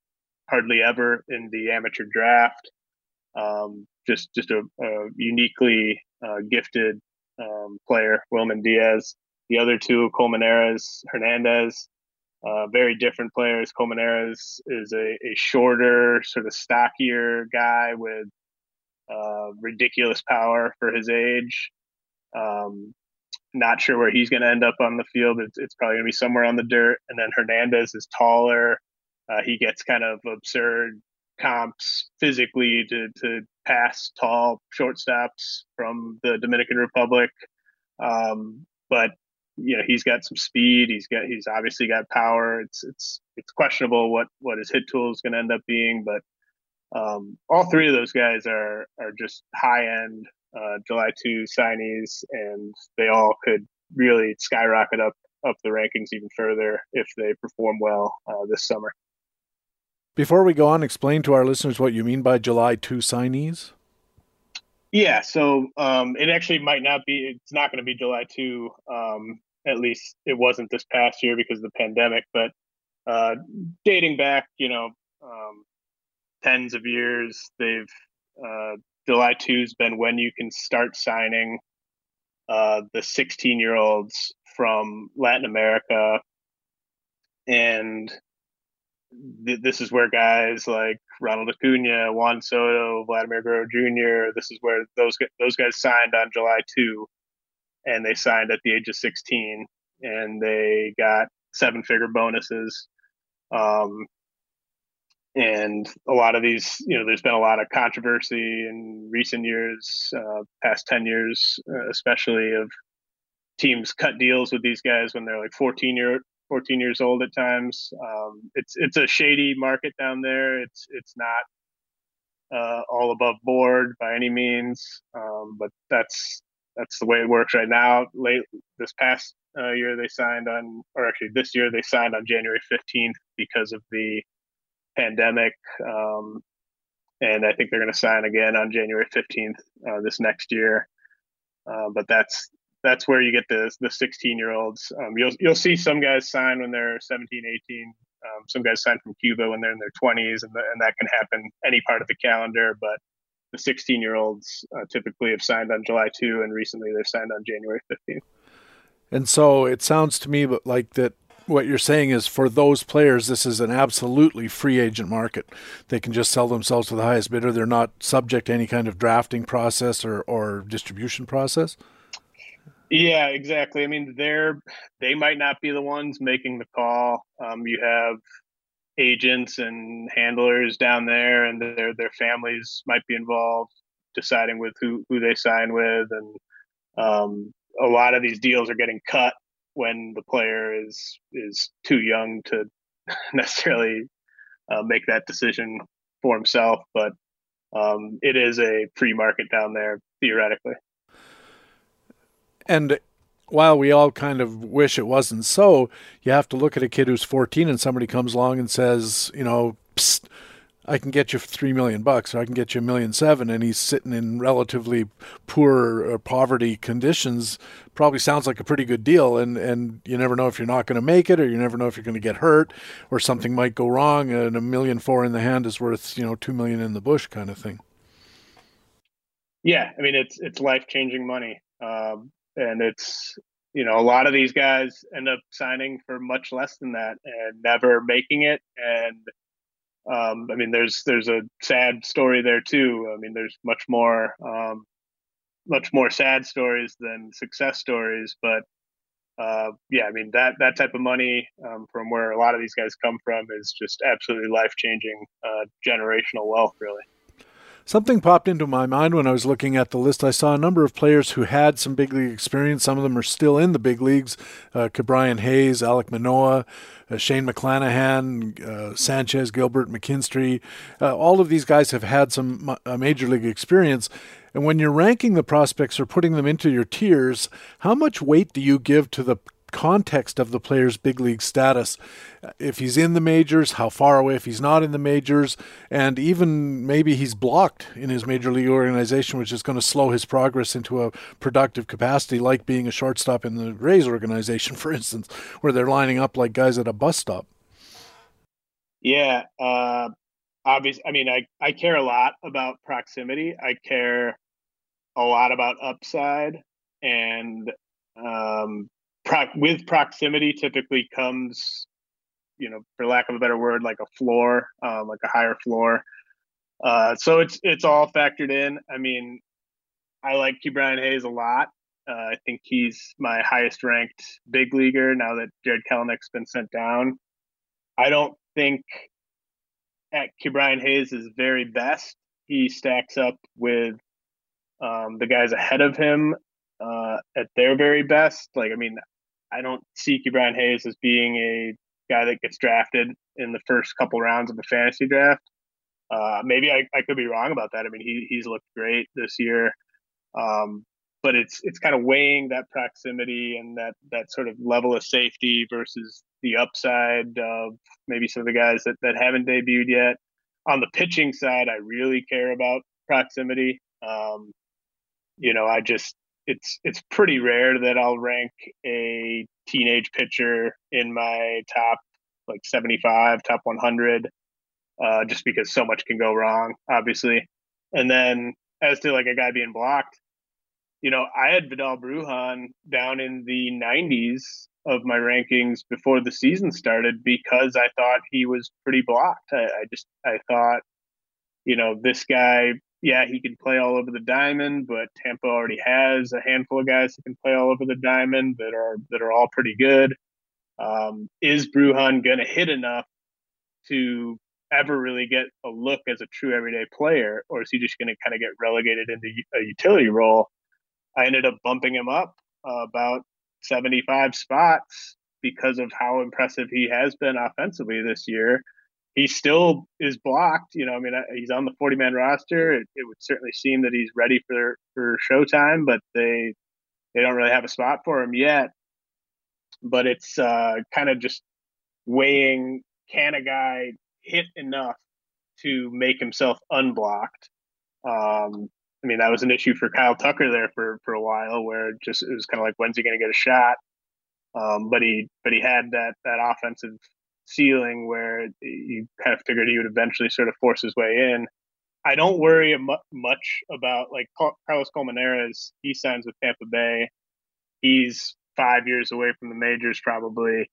Speaker 3: hardly ever in the amateur draft. Um, just just a, a uniquely uh, gifted um, player, Wilman Diaz. The other two, Colmenares, Hernandez, uh, very different players. Colmenares is a, a, shorter, sort of stockier guy with uh, ridiculous power for his age. Um, not sure where he's going to end up on the field. It's, it's probably going to be somewhere on the dirt. And then Hernandez is taller. Uh, he gets kind of absurd comps physically to, to pass tall shortstops from the Dominican Republic. Um, but you know he's got some speed. He's got he's obviously got power. It's it's it's questionable what what his hit tool is going to end up being, but um, all three of those guys are are just high end uh, July two signees, and they all could really skyrocket up up the rankings even further if they perform well uh, this summer.
Speaker 1: Before we go on, explain to our listeners what you mean by July 2 signees.
Speaker 3: Yeah, so um, it actually might not be, it's not going to be July 2. Um, at least it wasn't this past year because of the pandemic, but uh, dating back, you know, um, tens of years, they've, uh, July 2's been when you can start signing uh, the 16 year olds from Latin America. And th- this is where guys like Ronald Acuna, Juan Soto, Vladimir Guerrero Jr. This is where those those guys signed on July two, and they signed at the age of sixteen, and they got seven figure bonuses. Um, and a lot of these, you know, there's been a lot of controversy in recent years, uh, past 10 years, uh, especially of teams cut deals with these guys when they're like 14 year 14 years old at times. Um, it's it's a shady market down there. It's it's not uh, all above board by any means, um, but that's that's the way it works right now. Late this past uh, year, they signed on, or actually this year they signed on January 15th because of the pandemic. Um, and I think they're going to sign again on January 15th uh, this next year. Uh, but that's that's where you get the the 16 year olds. Um, you'll you'll see some guys sign when they're 17, 18. Um, some guys sign from Cuba when they're in their 20s, and, the, and that can happen any part of the calendar. But the 16 year olds uh, typically have signed on July 2, and recently they've signed on January 15th.
Speaker 1: And so it sounds to me like that what you're saying is for those players, this is an absolutely free agent market. They can just sell themselves to the highest bidder. They're not subject to any kind of drafting process or, or distribution process.
Speaker 3: Yeah, exactly. I mean, they're they might not be the ones making the call. Um, you have agents and handlers down there, and their their families might be involved, deciding with who who they sign with, and um, a lot of these deals are getting cut when the player is is too young to necessarily uh, make that decision for himself. But um, it is a free market down there theoretically.
Speaker 1: And while we all kind of wish it wasn't so, you have to look at a kid who's 14 and somebody comes along and says, you know, I can get you three million bucks, or I can get you a million seven, and he's sitting in relatively poor uh, poverty conditions. Probably sounds like a pretty good deal, and and you never know if you're not going to make it, or you never know if you're going to get hurt, or something might go wrong, and a million four in the hand is worth you know two million in the bush, kind of thing.
Speaker 3: Yeah, I mean it's it's life changing money, um, and it's you know a lot of these guys end up signing for much less than that and never making it, and um, I mean, there's there's a sad story there too. I mean, there's much more um, much more sad stories than success stories, but uh, yeah, I mean that that type of money um, from where a lot of these guys come from is just absolutely life changing, uh, generational wealth, really.
Speaker 1: Something popped into my mind when I was looking at the list. I saw a number of players who had some big league experience. Some of them are still in the big leagues. Uh, Ke'Bryan Hayes, Alec Manoah, uh, Shane McClanahan, uh, Sanchez, Gilbert McKinstry. Uh, all of these guys have had some major league experience. And when you're ranking the prospects or putting them into your tiers, how much weight do you give to the context of the player's big league status. If he's in the majors, how far away if he's not in the majors, and even maybe he's blocked in his major league organization, which is going to slow his progress into a productive capacity, like being a shortstop in the Rays organization, for instance, where they're lining up like guys at a bus stop.
Speaker 3: Yeah, uh, obviously. I mean, I I care a lot about proximity. I care a lot about upside, and um, pro- with proximity typically comes, you know, for lack of a better word, like a floor, um, like a higher floor. Uh, so it's it's all factored in. I mean, I like Ke'Bryan Hayes a lot. Uh, I think he's my highest ranked big leaguer now that Jarred Kelenic's been sent down. I don't think at Ke'Bryan Hayes' very best he stacks up with um, the guys ahead of him uh, at their very best. Like, I mean, I don't see Ke'Bryan Hayes as being a guy that gets drafted in the first couple rounds of the fantasy draft. Uh, maybe I, I could be wrong about that. I mean, he he's looked great this year, um, but it's it's kind of weighing that proximity and that that sort of level of safety versus the upside of maybe some of the guys that, that haven't debuted yet. On the pitching side, I really care about proximity. Um, you know, I just it's it's pretty rare that I'll rank a teenage pitcher in my top like 75, top 100, uh, just because so much can go wrong, obviously. And then as to like a guy being blocked, you know, I had Vidal Brujan down in the 90s of my rankings before the season started because I thought he was pretty blocked. I, I just I thought, you know, this guy yeah, he can play all over the diamond, but Tampa already has a handful of guys who can play all over the diamond that are that are all pretty good. Um, is Brujan going to hit enough to ever really get a look as a true everyday player, or is he just going to kind of get relegated into a utility role? I ended up bumping him up uh, about 75 spots because of how impressive he has been offensively this year he still is blocked. You know, I mean, uh, he's on the 40 man roster. It, it, would certainly seem that he's ready for for Showtime, but they they don't really have a spot for him yet. But it's uh, kind of just weighing: can a guy hit enough to make himself unblocked. Um, I mean, that was an issue for Kyle Tucker there for for a while, where it just it was kind of like, when's he going to get a shot? Um, but he but he had that that offensive ceiling where you kind of figured he would eventually sort of force his way in. I don't worry much about like Carlos Colmenares. He signs with Tampa Bay. He's five years away from the majors, probably.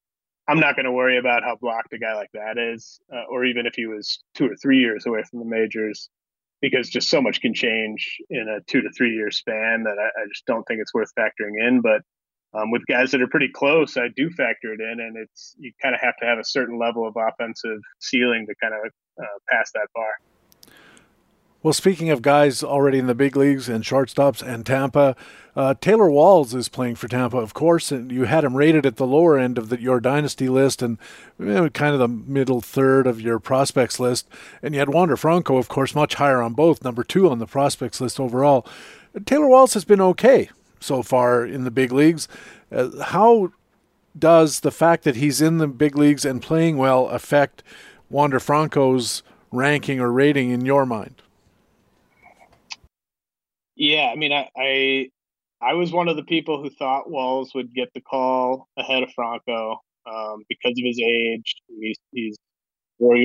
Speaker 3: I'm not going to worry about how blocked a guy like that is, uh, or even if he was two or three years away from the majors, because just so much can change in a two to three year span that I, I just don't think it's worth factoring in. But um, with guys that are pretty close, I do factor it in, and it's you kind of have to have a certain level of offensive ceiling to kind of uh, pass that bar.
Speaker 1: Well, speaking of guys already in the big leagues and shortstops and Tampa, uh, Taylor Walls is playing for Tampa, of course, and you had him rated at the lower end of the, your dynasty list and you know, kind of the middle third of your prospects list. And you had Wander Franco, of course, much higher on both, number two on the prospects list overall. Taylor Walls has been okay so far in the big leagues. Uh, how does the fact that he's in the big leagues and playing well affect Wander Franco's ranking or rating in your mind?
Speaker 3: Yeah, I mean, I, I, I was one of the people who thought Walls would get the call ahead of Franco um, because of his age. He's, he's four,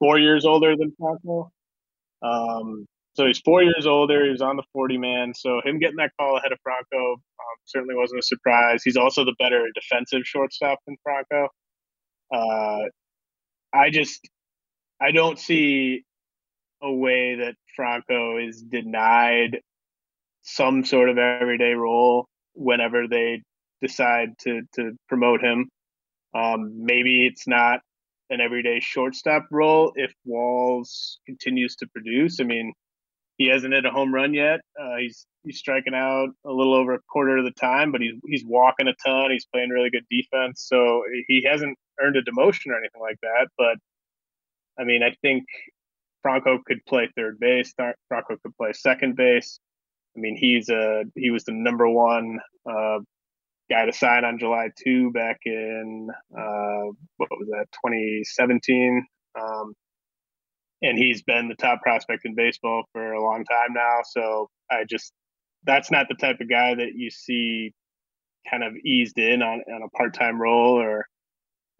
Speaker 3: four, years older than Franco. Um, so he's four years older. He was on the 40 man. So him getting that call ahead of Franco um, certainly wasn't a surprise. He's also the better defensive shortstop than Franco. Uh, I just, I don't see a way that Franco is denied some sort of everyday role whenever they decide to to promote him. Um, maybe it's not an everyday shortstop role if Walls continues to produce. I mean, he hasn't hit a home run yet. Uh, he's he's striking out a little over a quarter of the time, but he's he's walking a ton. He's playing really good defense, so he hasn't earned a demotion or anything like that. But I mean, I think Franco could play third base. Franco could play second base. I mean, he's a he was the number one uh, guy to sign on July two back in uh, what was that 2017, um, and he's been the top prospect in baseball for a long time now. So I just that's not the type of guy that you see kind of eased in on, on a part time role or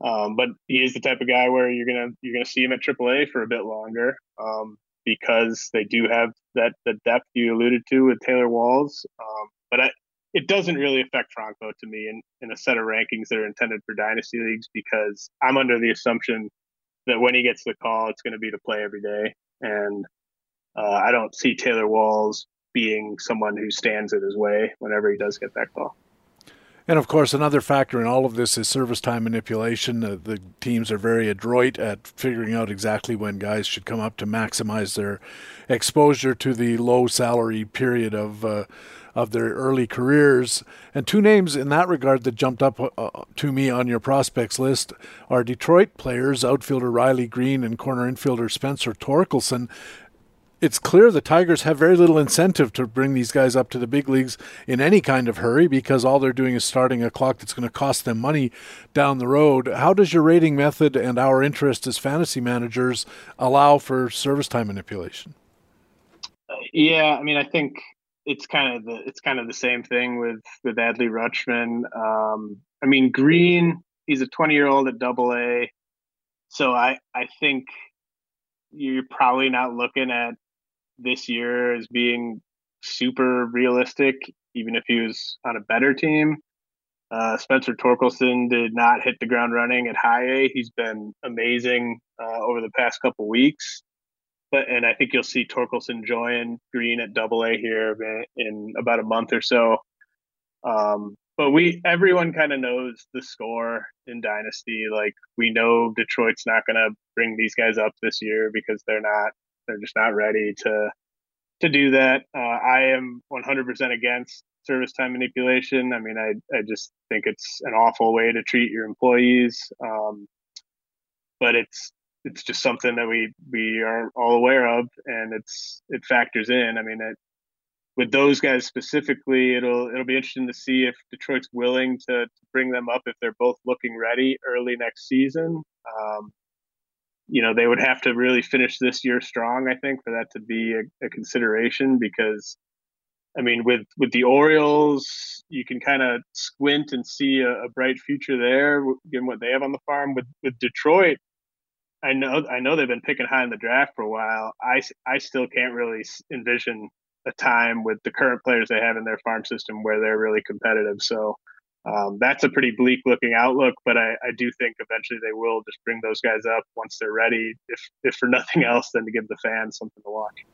Speaker 3: um, but he is the type of guy where you're gonna you're gonna see him at AAA for a bit longer. Um, because they do have that the depth you alluded to with Taylor Walls. Um, but I, it doesn't really affect Franco to me in, in a set of rankings that are intended for dynasty leagues because I'm under the assumption that when he gets the call, it's going to be to play every day, and uh, I don't see Taylor Walls being someone who stands in his way whenever he does get that call.
Speaker 1: And of course, another factor in all of this is service time manipulation. Uh, the teams are very adroit at figuring out exactly when guys should come up to maximize their exposure to the low salary period of uh, of their early careers. And two names in that regard that jumped up uh, to me on your prospects list are Detroit players, outfielder Riley Greene and corner infielder Spencer Torkelson it's clear the Tigers have very little incentive to bring these guys up to the big leagues in any kind of hurry because all they're doing is starting a clock that's going to cost them money down the road. How does your rating method and our interest as fantasy managers allow for service time manipulation?
Speaker 3: Yeah, I mean, I think it's kind of the it's kind of the same thing with with Adley Rutschman. Um, I mean, Greene, he's a 20 year old at Double A, so I I think you're probably not looking at this year as being super realistic, even if he was on a better team. Uh, Spencer Torkelson did not hit the ground running at high A. He's been amazing uh, over the past couple weeks. But, and I think you'll see Torkelson join Greene at Double A here in about a month or so. Um, but we everyone kind of knows the score in Dynasty. Like we know Detroit's not going to bring these guys up this year because they're not they're just not ready to to do that. Uh, I am 100% against service time manipulation. I mean, I I just think it's an awful way to treat your employees. Um, but it's it's just something that we we are all aware of, and it's it factors in. I mean, it, with those guys specifically, it'll it'll be interesting to see if Detroit's willing to, to bring them up if they're both looking ready early next season. Um, you know, they would have to really finish this year strong, I think, for that to be a, a consideration because I mean, with with the Orioles, you can kind of squint and see a, a, bright future there, given what they have on the farm. With with Detroit, I know I know they've been picking high in the draft for a while. I I still can't really envision a time with the current players they have in their farm system where they're really competitive. So um, that's a pretty bleak looking outlook. But I, I do think eventually they will just bring those guys up once they're ready. If if for nothing else, then to give the fans something to watch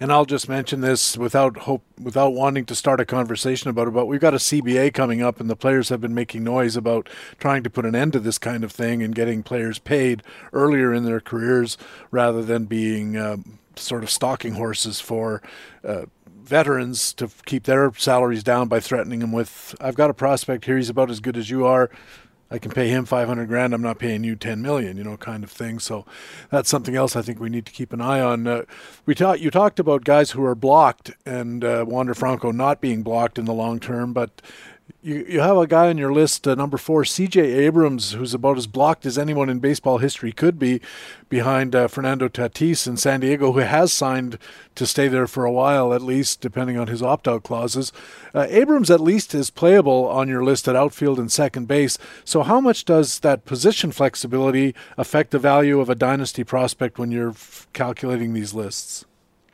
Speaker 1: and I'll just mention this without hope, without wanting to start a conversation about it. But we've got a CBA coming up, and the players have been making noise about trying to put an end to this kind of thing and getting players paid earlier in their careers rather than being um, sort of stalking horses for. Uh, veterans to keep their salaries down by threatening them with I've got a prospect here he's about as good as you are I can pay him 500 grand. I'm not paying you 10 million, you know, kind of thing. So that's something else I think we need to keep an eye on. Uh, we talked, you talked about guys who are blocked and uh, Wander Franco not being blocked in the long term, but you, you have a guy on your list, uh, number four, C.J. Abrams, who's about as blocked as anyone in baseball history could be, behind uh, Fernando Tatis in San Diego, who has signed to stay there for a while, at least, depending on his opt-out clauses. Uh, Abrams, at least, is playable on your list at outfield and second base. So, how much does that position flexibility affect the value of a dynasty prospect when you're f- calculating these lists?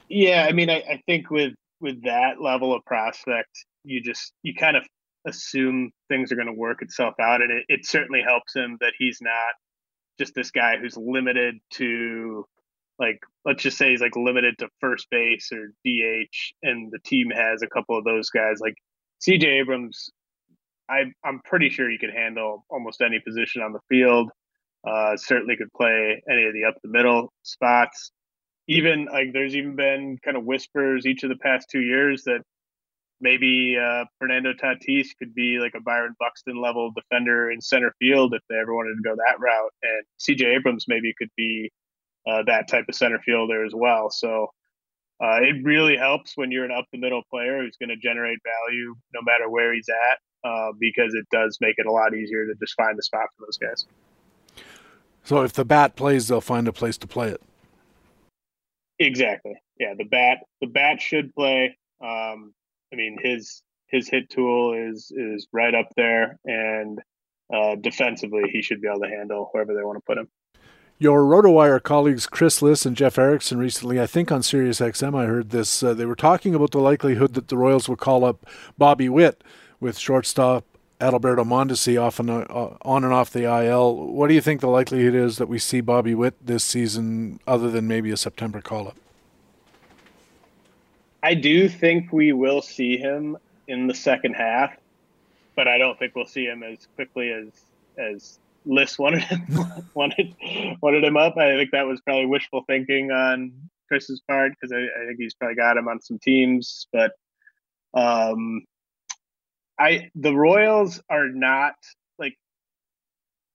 Speaker 3: Yeah, I mean, I, I think with with that level of prospect, you just you kind of assume things are going to work itself out. And it, it certainly helps him that he's not just this guy who's limited to like let's just say he's like limited to first base or DH and the team has a couple of those guys like CJ Abrams I I'm pretty sure he could handle almost any position on the field uh, certainly could play any of the up the middle spots even like there's even been kind of whispers each of the past 2 years that maybe uh, Fernando Tatis could be like a Byron Buxton level defender in center field if they ever wanted to go that route, and C.J. Abrams maybe could be uh, that type of center fielder as well. So uh, it really helps when you're an up the middle player who's going to generate value no matter where he's at, uh, because it does make it a lot easier to just find the spot for those guys.
Speaker 1: So if the bat plays, they'll find a place to play it.
Speaker 3: Exactly. Yeah, the bat the bat should play. Um, I mean, his his hit tool is is right up there, and uh, defensively, he should be able to handle wherever they want to put him.
Speaker 1: Your RotoWire colleagues Chris Liss and Jeff Erickson recently, I think on Sirius XM, I heard this. Uh, they were talking about the likelihood that the Royals will call up Bobby Witt with shortstop Adalberto Mondesi off and, uh, on and off the IL. What do you think the likelihood is that we see Bobby Witt this season, other than maybe a September call up?
Speaker 3: I do think we will see him in the second half, but I don't think we'll see him as quickly as as Liss wanted him, wanted wanted him up. I think that was probably wishful thinking on Chris's part because I, I, think he's probably got him on some teams, but um, I the Royals are not like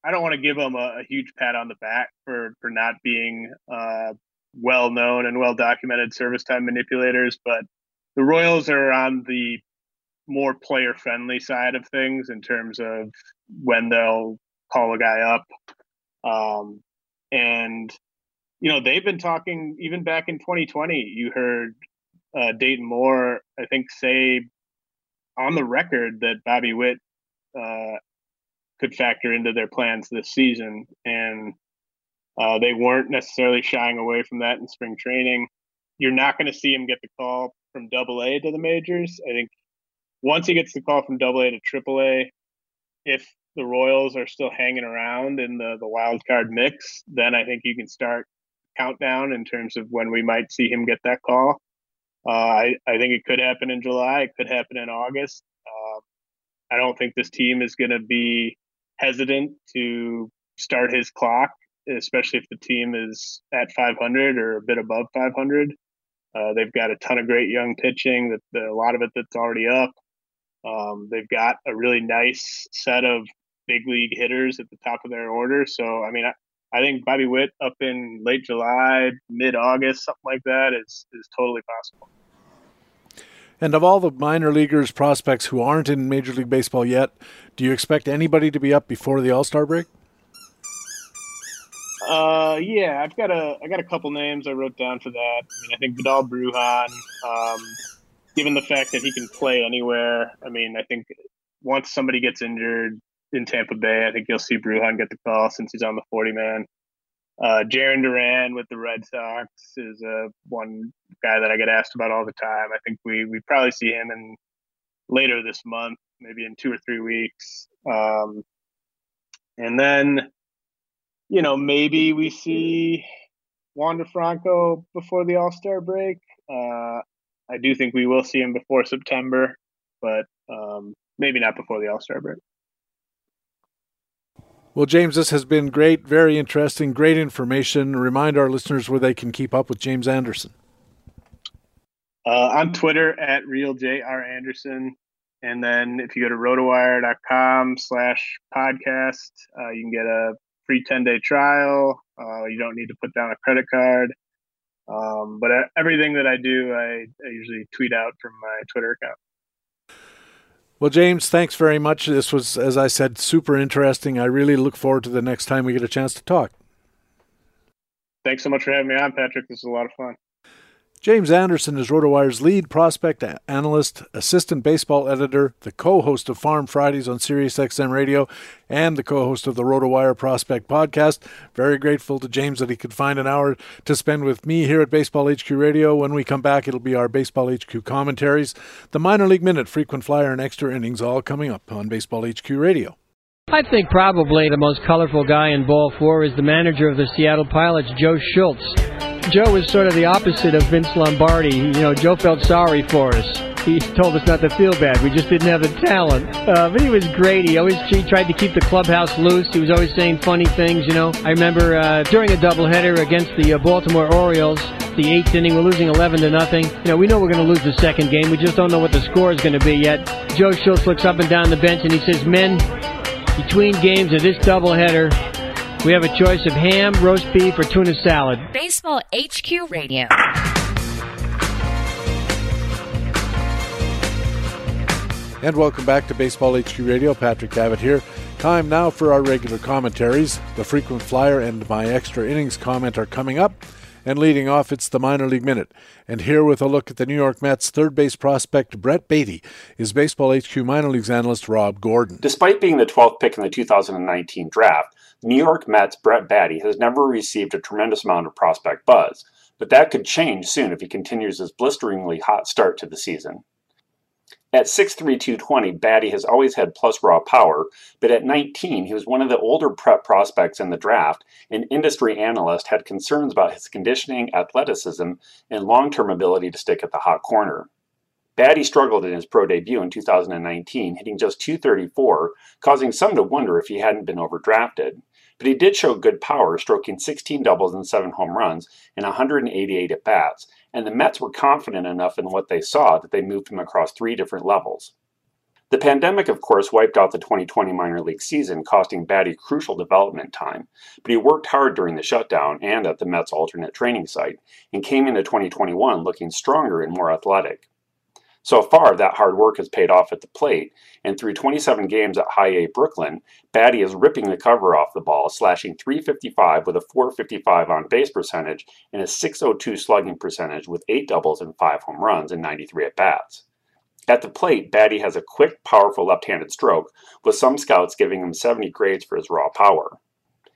Speaker 3: I don't want to give them a, a, huge pat on the back for for not being uh, well known and well documented service time manipulators, but the Royals are on the more player friendly side of things in terms of when they'll call a guy up. Um, and, you know, they've been talking even back in 2020. You heard uh, Dayton Moore, I think, say on the record that Bobby Witt uh, could factor into their plans this season. And uh, they weren't necessarily shying away from that in spring training. You're not going to see him get the call from Double A to the majors. I think once he gets the call from Double A to Triple A, if the Royals are still hanging around in the the wild card mix, then I think you can start countdown in terms of when we might see him get that call. Uh, I I think it could happen in July. It could happen in August. Uh, I don't think this team is going to be hesitant to start his clock especially if the team is at 500 or a bit above 500. Uh, they've got a ton of great young pitching. That a lot of it that's already up. Um, they've got a really nice set of big league hitters at the top of their order. So I mean, I, I think Bobby Witt up in late July, mid August, something like that is is totally possible.
Speaker 1: And of all the minor leaguers prospects who aren't in Major League Baseball yet, do you expect anybody to be up before the All Star break?
Speaker 3: Uh, yeah, I've got a I got a couple names I wrote down for that. I mean, I think Vidal Brujan, Um, given the fact that he can play anywhere, I mean, I think once somebody gets injured in Tampa Bay, I think you'll see Brujan get the call since he's on the forty man. Uh, Jarren Duran with the Red Sox is uh, one guy that I get asked about all the time. I think we we probably see him in later this month, maybe in two or three weeks. Um, and then, you know, maybe we see Wander Franco before the All Star break. Uh, I do think we will see him before September, but um, maybe not before the All Star break.
Speaker 1: Well, James, this has been great, very interesting, great information. Remind our listeners where they can keep up with James Anderson.
Speaker 3: Uh, on Twitter at RealJRAnderson. And then if you go to rotowire.com slash podcast, uh, you can get a free 10 day trial. Uh, you don't need to put down a credit card. Um, but uh, everything that I do, I, I usually tweet out from my Twitter account.
Speaker 1: Well, James, thanks very much. This was, as I said, super interesting. I really look forward to the next time we get a chance to talk.
Speaker 3: Thanks so much for having me on, Patrick. This is a lot of fun.
Speaker 1: James Anderson is RotoWire's lead prospect analyst, assistant baseball editor, the co-host of Farm Fridays on SiriusXM Radio, and the co-host of the RotoWire Prospect podcast. Very grateful to James that he could find an hour to spend with me here at Baseball HQ Radio. When we come back, it'll be our Baseball HQ commentaries, the minor league minute, frequent flyer, and extra innings, all coming up on Baseball HQ Radio.
Speaker 8: I think probably the most colorful guy in Ball 4 is the manager of the Seattle Pilots, Joe Schultz. Joe was sort of the opposite of Vince Lombardi. You know, Joe felt sorry for us. He told us not to feel bad. We just didn't have the talent. Uh, but he was great. He always he tried to keep the clubhouse loose. He was always saying funny things, you know. I remember uh, during a doubleheader against the uh, Baltimore Orioles, the eighth inning, we're losing 11 to nothing. You know, we know we're going to lose the second game. We just don't know what the score is going to be yet. Joe Schultz looks up and down the bench and he says, Men, between games of this doubleheader, we have a choice of ham, roast beef, or tuna salad.
Speaker 2: Baseball HQ Radio.
Speaker 1: And welcome back to Baseball HQ Radio. Patrick Davitt here. Time now for our regular commentaries. The frequent flyer and my extra innings comment are coming up. And leading off, it's the minor league minute. And here with a look at the New York Mets third base prospect Brett Baty is Baseball HQ minor leagues analyst Rob Gordon.
Speaker 9: Despite being the 12th pick in the 2019 draft, New York Mets Brett Baty has never received a tremendous amount of prospect buzz, but that could change soon if he continues his blisteringly hot start to the season. At 6'3", 220, Baty has always had plus raw power, but at 19, he was one of the older prep prospects in the draft, and industry analysts had concerns about his conditioning, athleticism, and long-term ability to stick at the hot corner. Baty struggled in his pro debut in 2019, hitting just 234, causing some to wonder if he hadn't been overdrafted. But he did show good power, stroking 16 doubles and 7 home runs in 188 at bats, and the Mets were confident enough in what they saw that they moved him across three different levels. The pandemic, of course, wiped out the 2020 minor league season, costing Baty crucial development time, but he worked hard during the shutdown and at the Mets' alternate training site, and came into 2021 looking stronger and more athletic. So far, that hard work has paid off at the plate, and through 27 games at High A Brooklyn, Baty is ripping the cover off the ball, slashing 355 with a 455 on base percentage and a 602 slugging percentage with 8 doubles and 5 home runs and 93 at bats. At the plate, Baty has a quick, powerful left handed stroke, with some scouts giving him 70 grades for his raw power.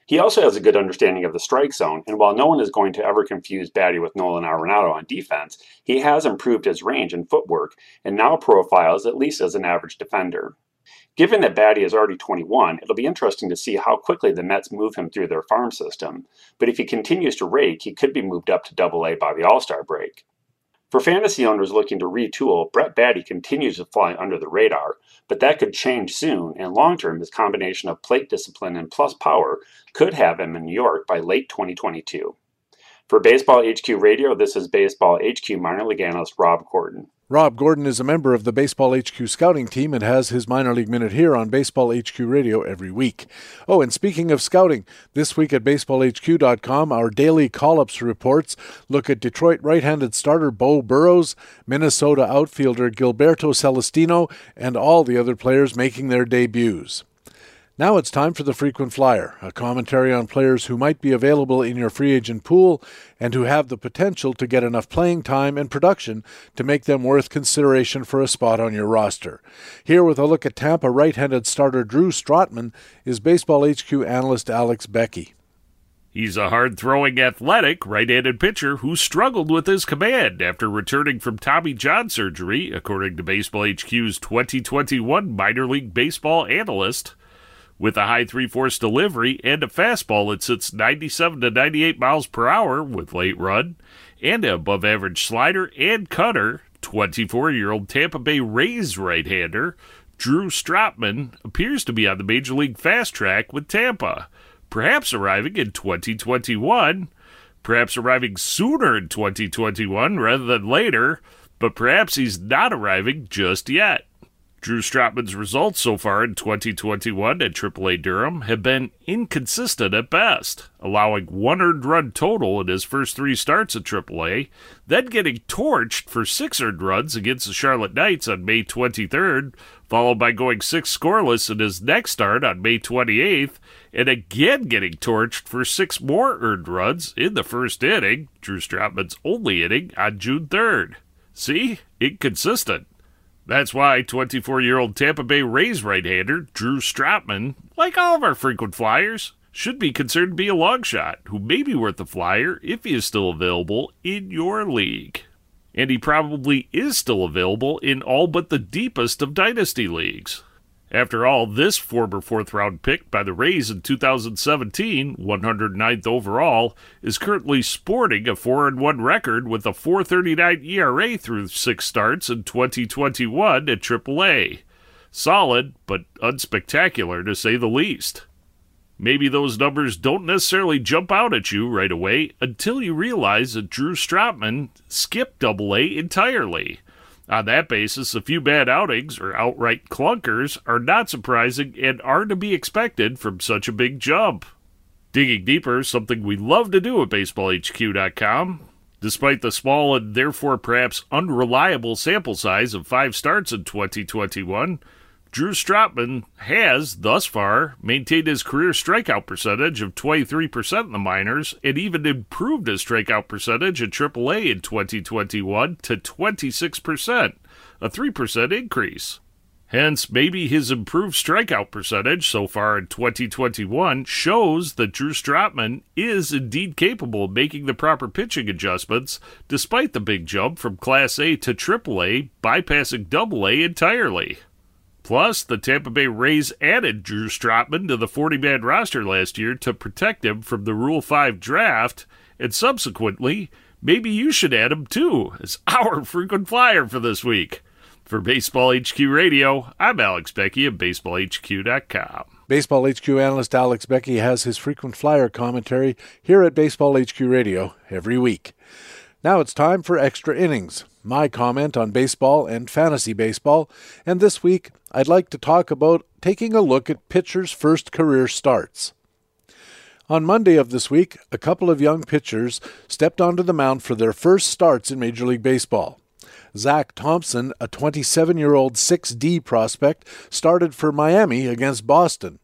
Speaker 9: He also has a good understanding of the strike zone, and while no one is going to ever confuse Baty with Nolan Arenado on defense, he has improved his range and footwork, and now profiles at least as an average defender. Given that Baty is already 21, it'll be interesting to see how quickly the Mets move him through their farm system, but if he continues to rake, he could be moved up to Double A by the All Star break. For fantasy owners looking to retool, Brett Baty continues to fly under the radar, but that could change soon, and long term, his combination of plate discipline and plus power could have him in New York by late 2022. For Baseball HQ Radio, this is Baseball HQ minor league analyst Rob Gordon.
Speaker 1: Rob Gordon is a member of the Baseball HQ scouting team and has his minor league minute here on Baseball HQ Radio every week. Oh, and speaking of scouting, this week at baseballhq.com, our daily call ups reports look at Detroit right handed starter Beau Burrows, Minnesota outfielder Gilberto Celestino, and all the other players making their debuts. Now it's time for the frequent flyer, a commentary on players who might be available in your free agent pool and who have the potential to get enough playing time and production to make them worth consideration for a spot on your roster. Here with a look at Tampa right-handed starter Drew Strotman is Baseball HQ analyst Alex Becky.
Speaker 10: He's a hard throwing, athletic, right handed pitcher who struggled with his command after returning from Tommy John surgery, according to Baseball HQ's 2021 minor league baseball analyst. With a high 3 force delivery and a fastball that sits 97 to 98 miles per hour with late run, and a above average slider and cutter, 24 year old Tampa Bay Rays right hander Drew Strotman appears to be on the major league fast track with Tampa, perhaps arriving in 2021, perhaps arriving sooner in 2021 rather than later, but perhaps he's not arriving just yet. Drew Strotman's results so far in 2021 at AAA Durham have been inconsistent at best, allowing one earned run total in his first three starts at AAA, then getting torched for six earned runs against the Charlotte Knights on May 23rd, followed by going six scoreless in his next start on May 28th, and again getting torched for six more earned runs in the first inning, Drew Strotman's only inning, on June 3rd. See? Inconsistent. That's why 24 year old Tampa Bay Rays right hander Drew Strotman, like all of our frequent flyers, should be considered to be a long shot who may be worth a flyer if he is still available in your league. And he probably is still available in all but the deepest of dynasty leagues. After all, this former fourth round pick by the Rays in 2017, 109th overall, is currently sporting a 4 1 record with a 439 ERA through six starts in 2021 at AAA. Solid, but unspectacular to say the least. Maybe those numbers don't necessarily jump out at you right away until you realize that Drew Strotman skipped AA entirely. On that basis, a few bad outings or outright clunkers are not surprising and are to be expected from such a big jump. Digging deeper something we love to do at BaseballHQ.com. Despite the small and therefore perhaps unreliable sample size of five starts in 2021, Drew Strotman has, thus far, maintained his career strikeout percentage of 23% in the minors and even improved his strikeout percentage at AAA in 2021 to 26%, a 3% increase. Hence, maybe his improved strikeout percentage so far in 2021 shows that Drew Strotman is indeed capable of making the proper pitching adjustments despite the big jump from Class A to AAA, bypassing AA entirely. Plus, the Tampa Bay Rays added Drew Strotman to the 40 man roster last year to protect him from the Rule 5 draft, and subsequently, maybe you should add him too as our frequent flyer for this week. For Baseball HQ Radio, I'm Alex Becky of BaseballHQ.com.
Speaker 1: Baseball HQ analyst Alex Becky has his frequent flyer commentary here at Baseball HQ Radio every week. Now it's time for Extra Innings, my comment on baseball and fantasy baseball, and this week I'd like to talk about taking a look at pitchers' first career starts. On Monday of this week, a couple of young pitchers stepped onto the mound for their first starts in Major League Baseball. Zach Thompson, a 27 year old 6D prospect, started for Miami against Boston.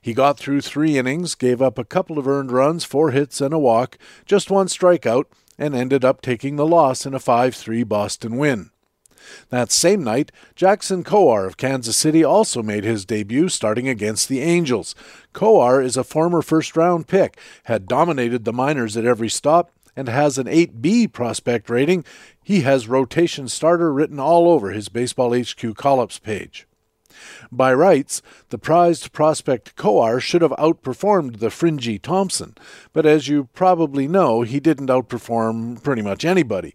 Speaker 1: He got through three innings, gave up a couple of earned runs, four hits, and a walk, just one strikeout, and ended up taking the loss in a 5 3 Boston win. That same night, Jackson Kowar of Kansas City also made his debut starting against the Angels. Kowar is a former first round pick, had dominated the minors at every stop, and has an 8B prospect rating. He has rotation starter written all over his Baseball HQ ups page. By rights, the prized prospect Kowar should have outperformed the fringy Thompson, but as you probably know, he didn't outperform pretty much anybody.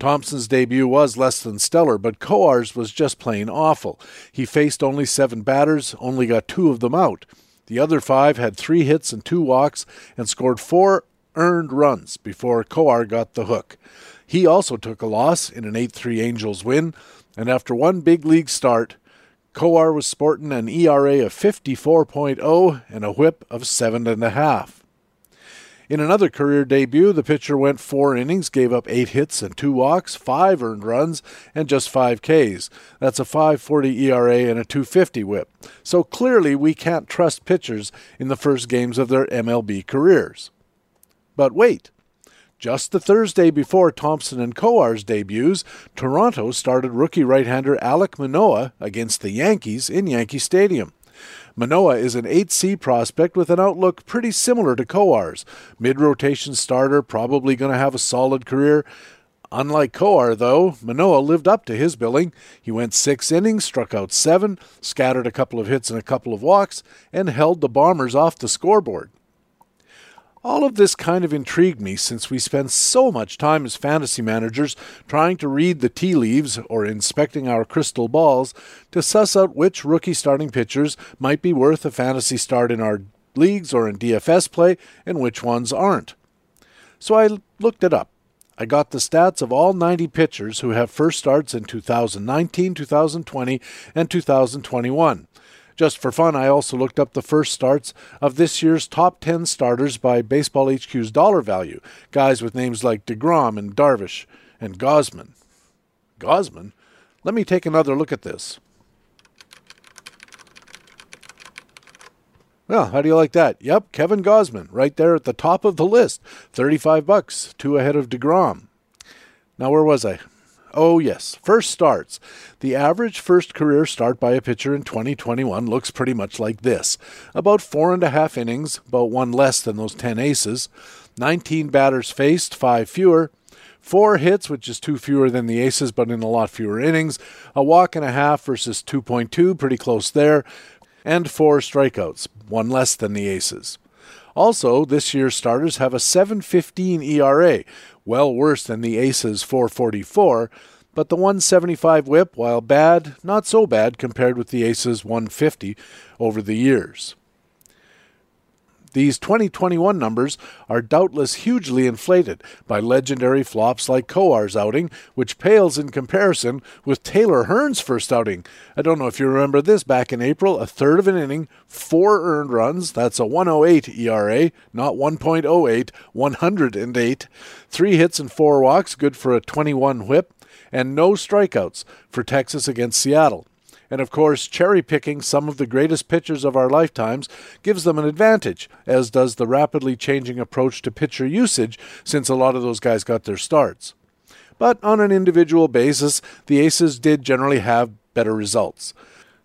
Speaker 1: Thompson's debut was less than stellar, but Kowar's was just plain awful. He faced only seven batters, only got two of them out. The other five had three hits and two walks and scored four earned runs before Kowar got the hook. He also took a loss in an 8 3 Angels win, and after one big league start, Kowar was sporting an ERA of 54.0 and a whip of 7.5. In another career debut, the pitcher went four innings, gave up eight hits and two walks, five earned runs, and just five Ks. That's a 5.40 ERA and a 2.50 WHIP. So clearly, we can't trust pitchers in the first games of their MLB careers. But wait. Just the Thursday before Thompson and Kowar's debuts, Toronto started rookie right-hander Alec Manoah against the Yankees in Yankee Stadium. Manoah is an 8C prospect with an outlook pretty similar to Kowar's. Mid rotation starter, probably going to have a solid career. Unlike Kowar, though, Manoah lived up to his billing. He went six innings, struck out seven, scattered a couple of hits and a couple of walks, and held the Bombers off the scoreboard. All of this kind of intrigued me since we spend so much time as fantasy managers trying to read the tea leaves or inspecting our crystal balls to suss out which rookie starting pitchers might be worth a fantasy start in our leagues or in DFS play and which ones aren't. So I looked it up. I got the stats of all 90 pitchers who have first starts in 2019, 2020, and 2021. Just for fun, I also looked up the first starts of this year's top 10 starters by Baseball HQ's dollar value, guys with names like DeGrom and Darvish and Gausman. Gausman? Let me take another look at this. Well, how do you like that? Yep, Kevin Gausman, right there at the top of the list. 35 bucks, two ahead of DeGrom. Now, where was I? Oh, yes. First starts. The average first career start by a pitcher in 2021 looks pretty much like this about four and a half innings, about one less than those 10 aces, 19 batters faced, five fewer, four hits, which is two fewer than the aces, but in a lot fewer innings, a walk and a half versus 2.2, pretty close there, and four strikeouts, one less than the aces. Also, this year's starters have a 7.15 ERA, well worse than the Aces 444, but the 175 whip, while bad, not so bad compared with the Aces 150 over the years. These 2021 numbers are doubtless hugely inflated by legendary flops like Kowar's outing, which pales in comparison with Taylor Hearn's first outing. I don't know if you remember this back in April, a third of an inning, four earned runs, that's a 108 ERA, not 1.08, 108, three hits and four walks, good for a 21 whip, and no strikeouts for Texas against Seattle. And of course, cherry picking some of the greatest pitchers of our lifetimes gives them an advantage, as does the rapidly changing approach to pitcher usage, since a lot of those guys got their starts. But on an individual basis, the Aces did generally have better results.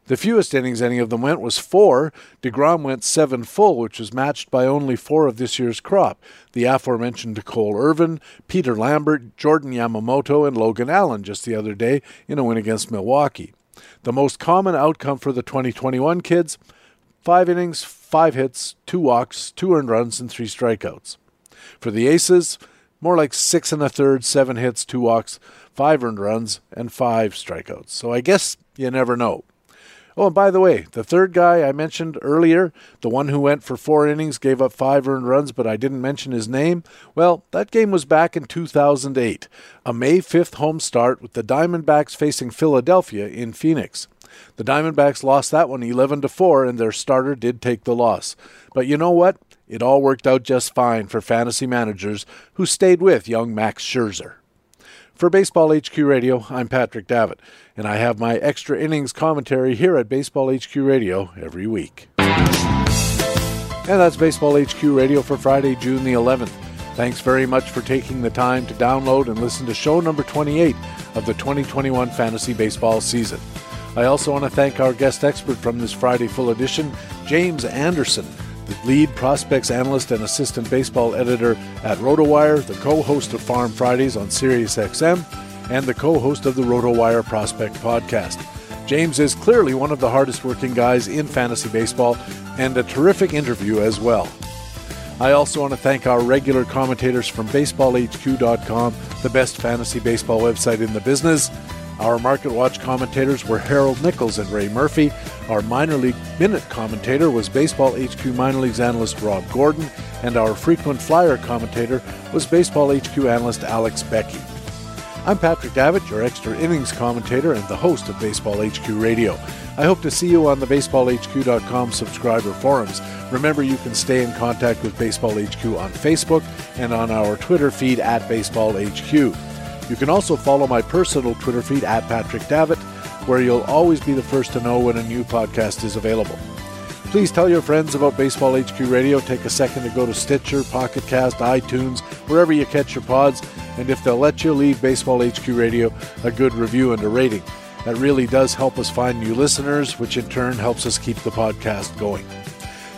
Speaker 1: The fewest innings any of them went was four. DeGrom went seven full, which was matched by only four of this year's crop the aforementioned Cole Irvin, Peter Lambert, Jordan Yamamoto, and Logan Allen just the other day in a win against Milwaukee. The most common outcome for the 2021 kids five innings, five hits, two walks, two earned runs, and three strikeouts. For the Aces, more like six and a third, seven hits, two walks, five earned runs, and five strikeouts. So I guess you never know. Oh, and by the way, the third guy I mentioned earlier, the one who went for four innings, gave up five earned runs, but I didn't mention his name, well, that game was back in 2008, a May 5th home start with the Diamondbacks facing Philadelphia in Phoenix. The Diamondbacks lost that one 11 to 4 and their starter did take the loss. But you know what? It all worked out just fine for fantasy managers who stayed with young Max Scherzer. For Baseball HQ Radio, I'm Patrick Davitt, and I have my extra innings commentary here at Baseball HQ Radio every week. And that's Baseball HQ Radio for Friday, June the 11th. Thanks very much for taking the time to download and listen to show number 28 of the 2021 fantasy baseball season. I also want to thank our guest expert from this Friday full edition, James Anderson the lead prospects analyst and assistant baseball editor at RotoWire, the co-host of Farm Fridays on SiriusXM, and the co-host of the RotoWire Prospect podcast. James is clearly one of the hardest working guys in fantasy baseball and a terrific interview as well. I also want to thank our regular commentators from BaseballHQ.com, the best fantasy baseball website in the business, our Market Watch commentators were Harold Nichols and Ray Murphy. Our minor league minute commentator was Baseball HQ minor leagues analyst Rob Gordon, and our frequent flyer commentator was Baseball HQ analyst Alex Becky. I'm Patrick Davitt, your extra innings commentator and the host of Baseball HQ Radio. I hope to see you on the baseballhq.com subscriber forums. Remember, you can stay in contact with Baseball HQ on Facebook and on our Twitter feed at Baseball HQ. You can also follow my personal Twitter feed at Patrick Davitt, where you'll always be the first to know when a new podcast is available. Please tell your friends about Baseball HQ Radio. Take a second to go to Stitcher, Pocket Cast, iTunes, wherever you catch your pods, and if they'll let you, leave Baseball HQ Radio a good review and a rating. That really does help us find new listeners, which in turn helps us keep the podcast going.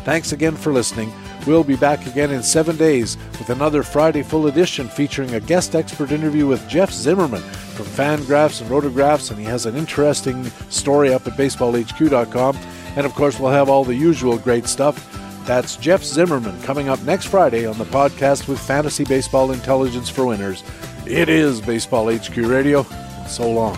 Speaker 1: Thanks again for listening. We'll be back again in seven days with another Friday full edition featuring a guest expert interview with Jeff Zimmerman from Fangraphs and Rotographs, and he has an interesting story up at baseballhq.com. And of course, we'll have all the usual great stuff. That's Jeff Zimmerman coming up next Friday on the podcast with Fantasy Baseball Intelligence for Winners. It is Baseball HQ Radio. So long.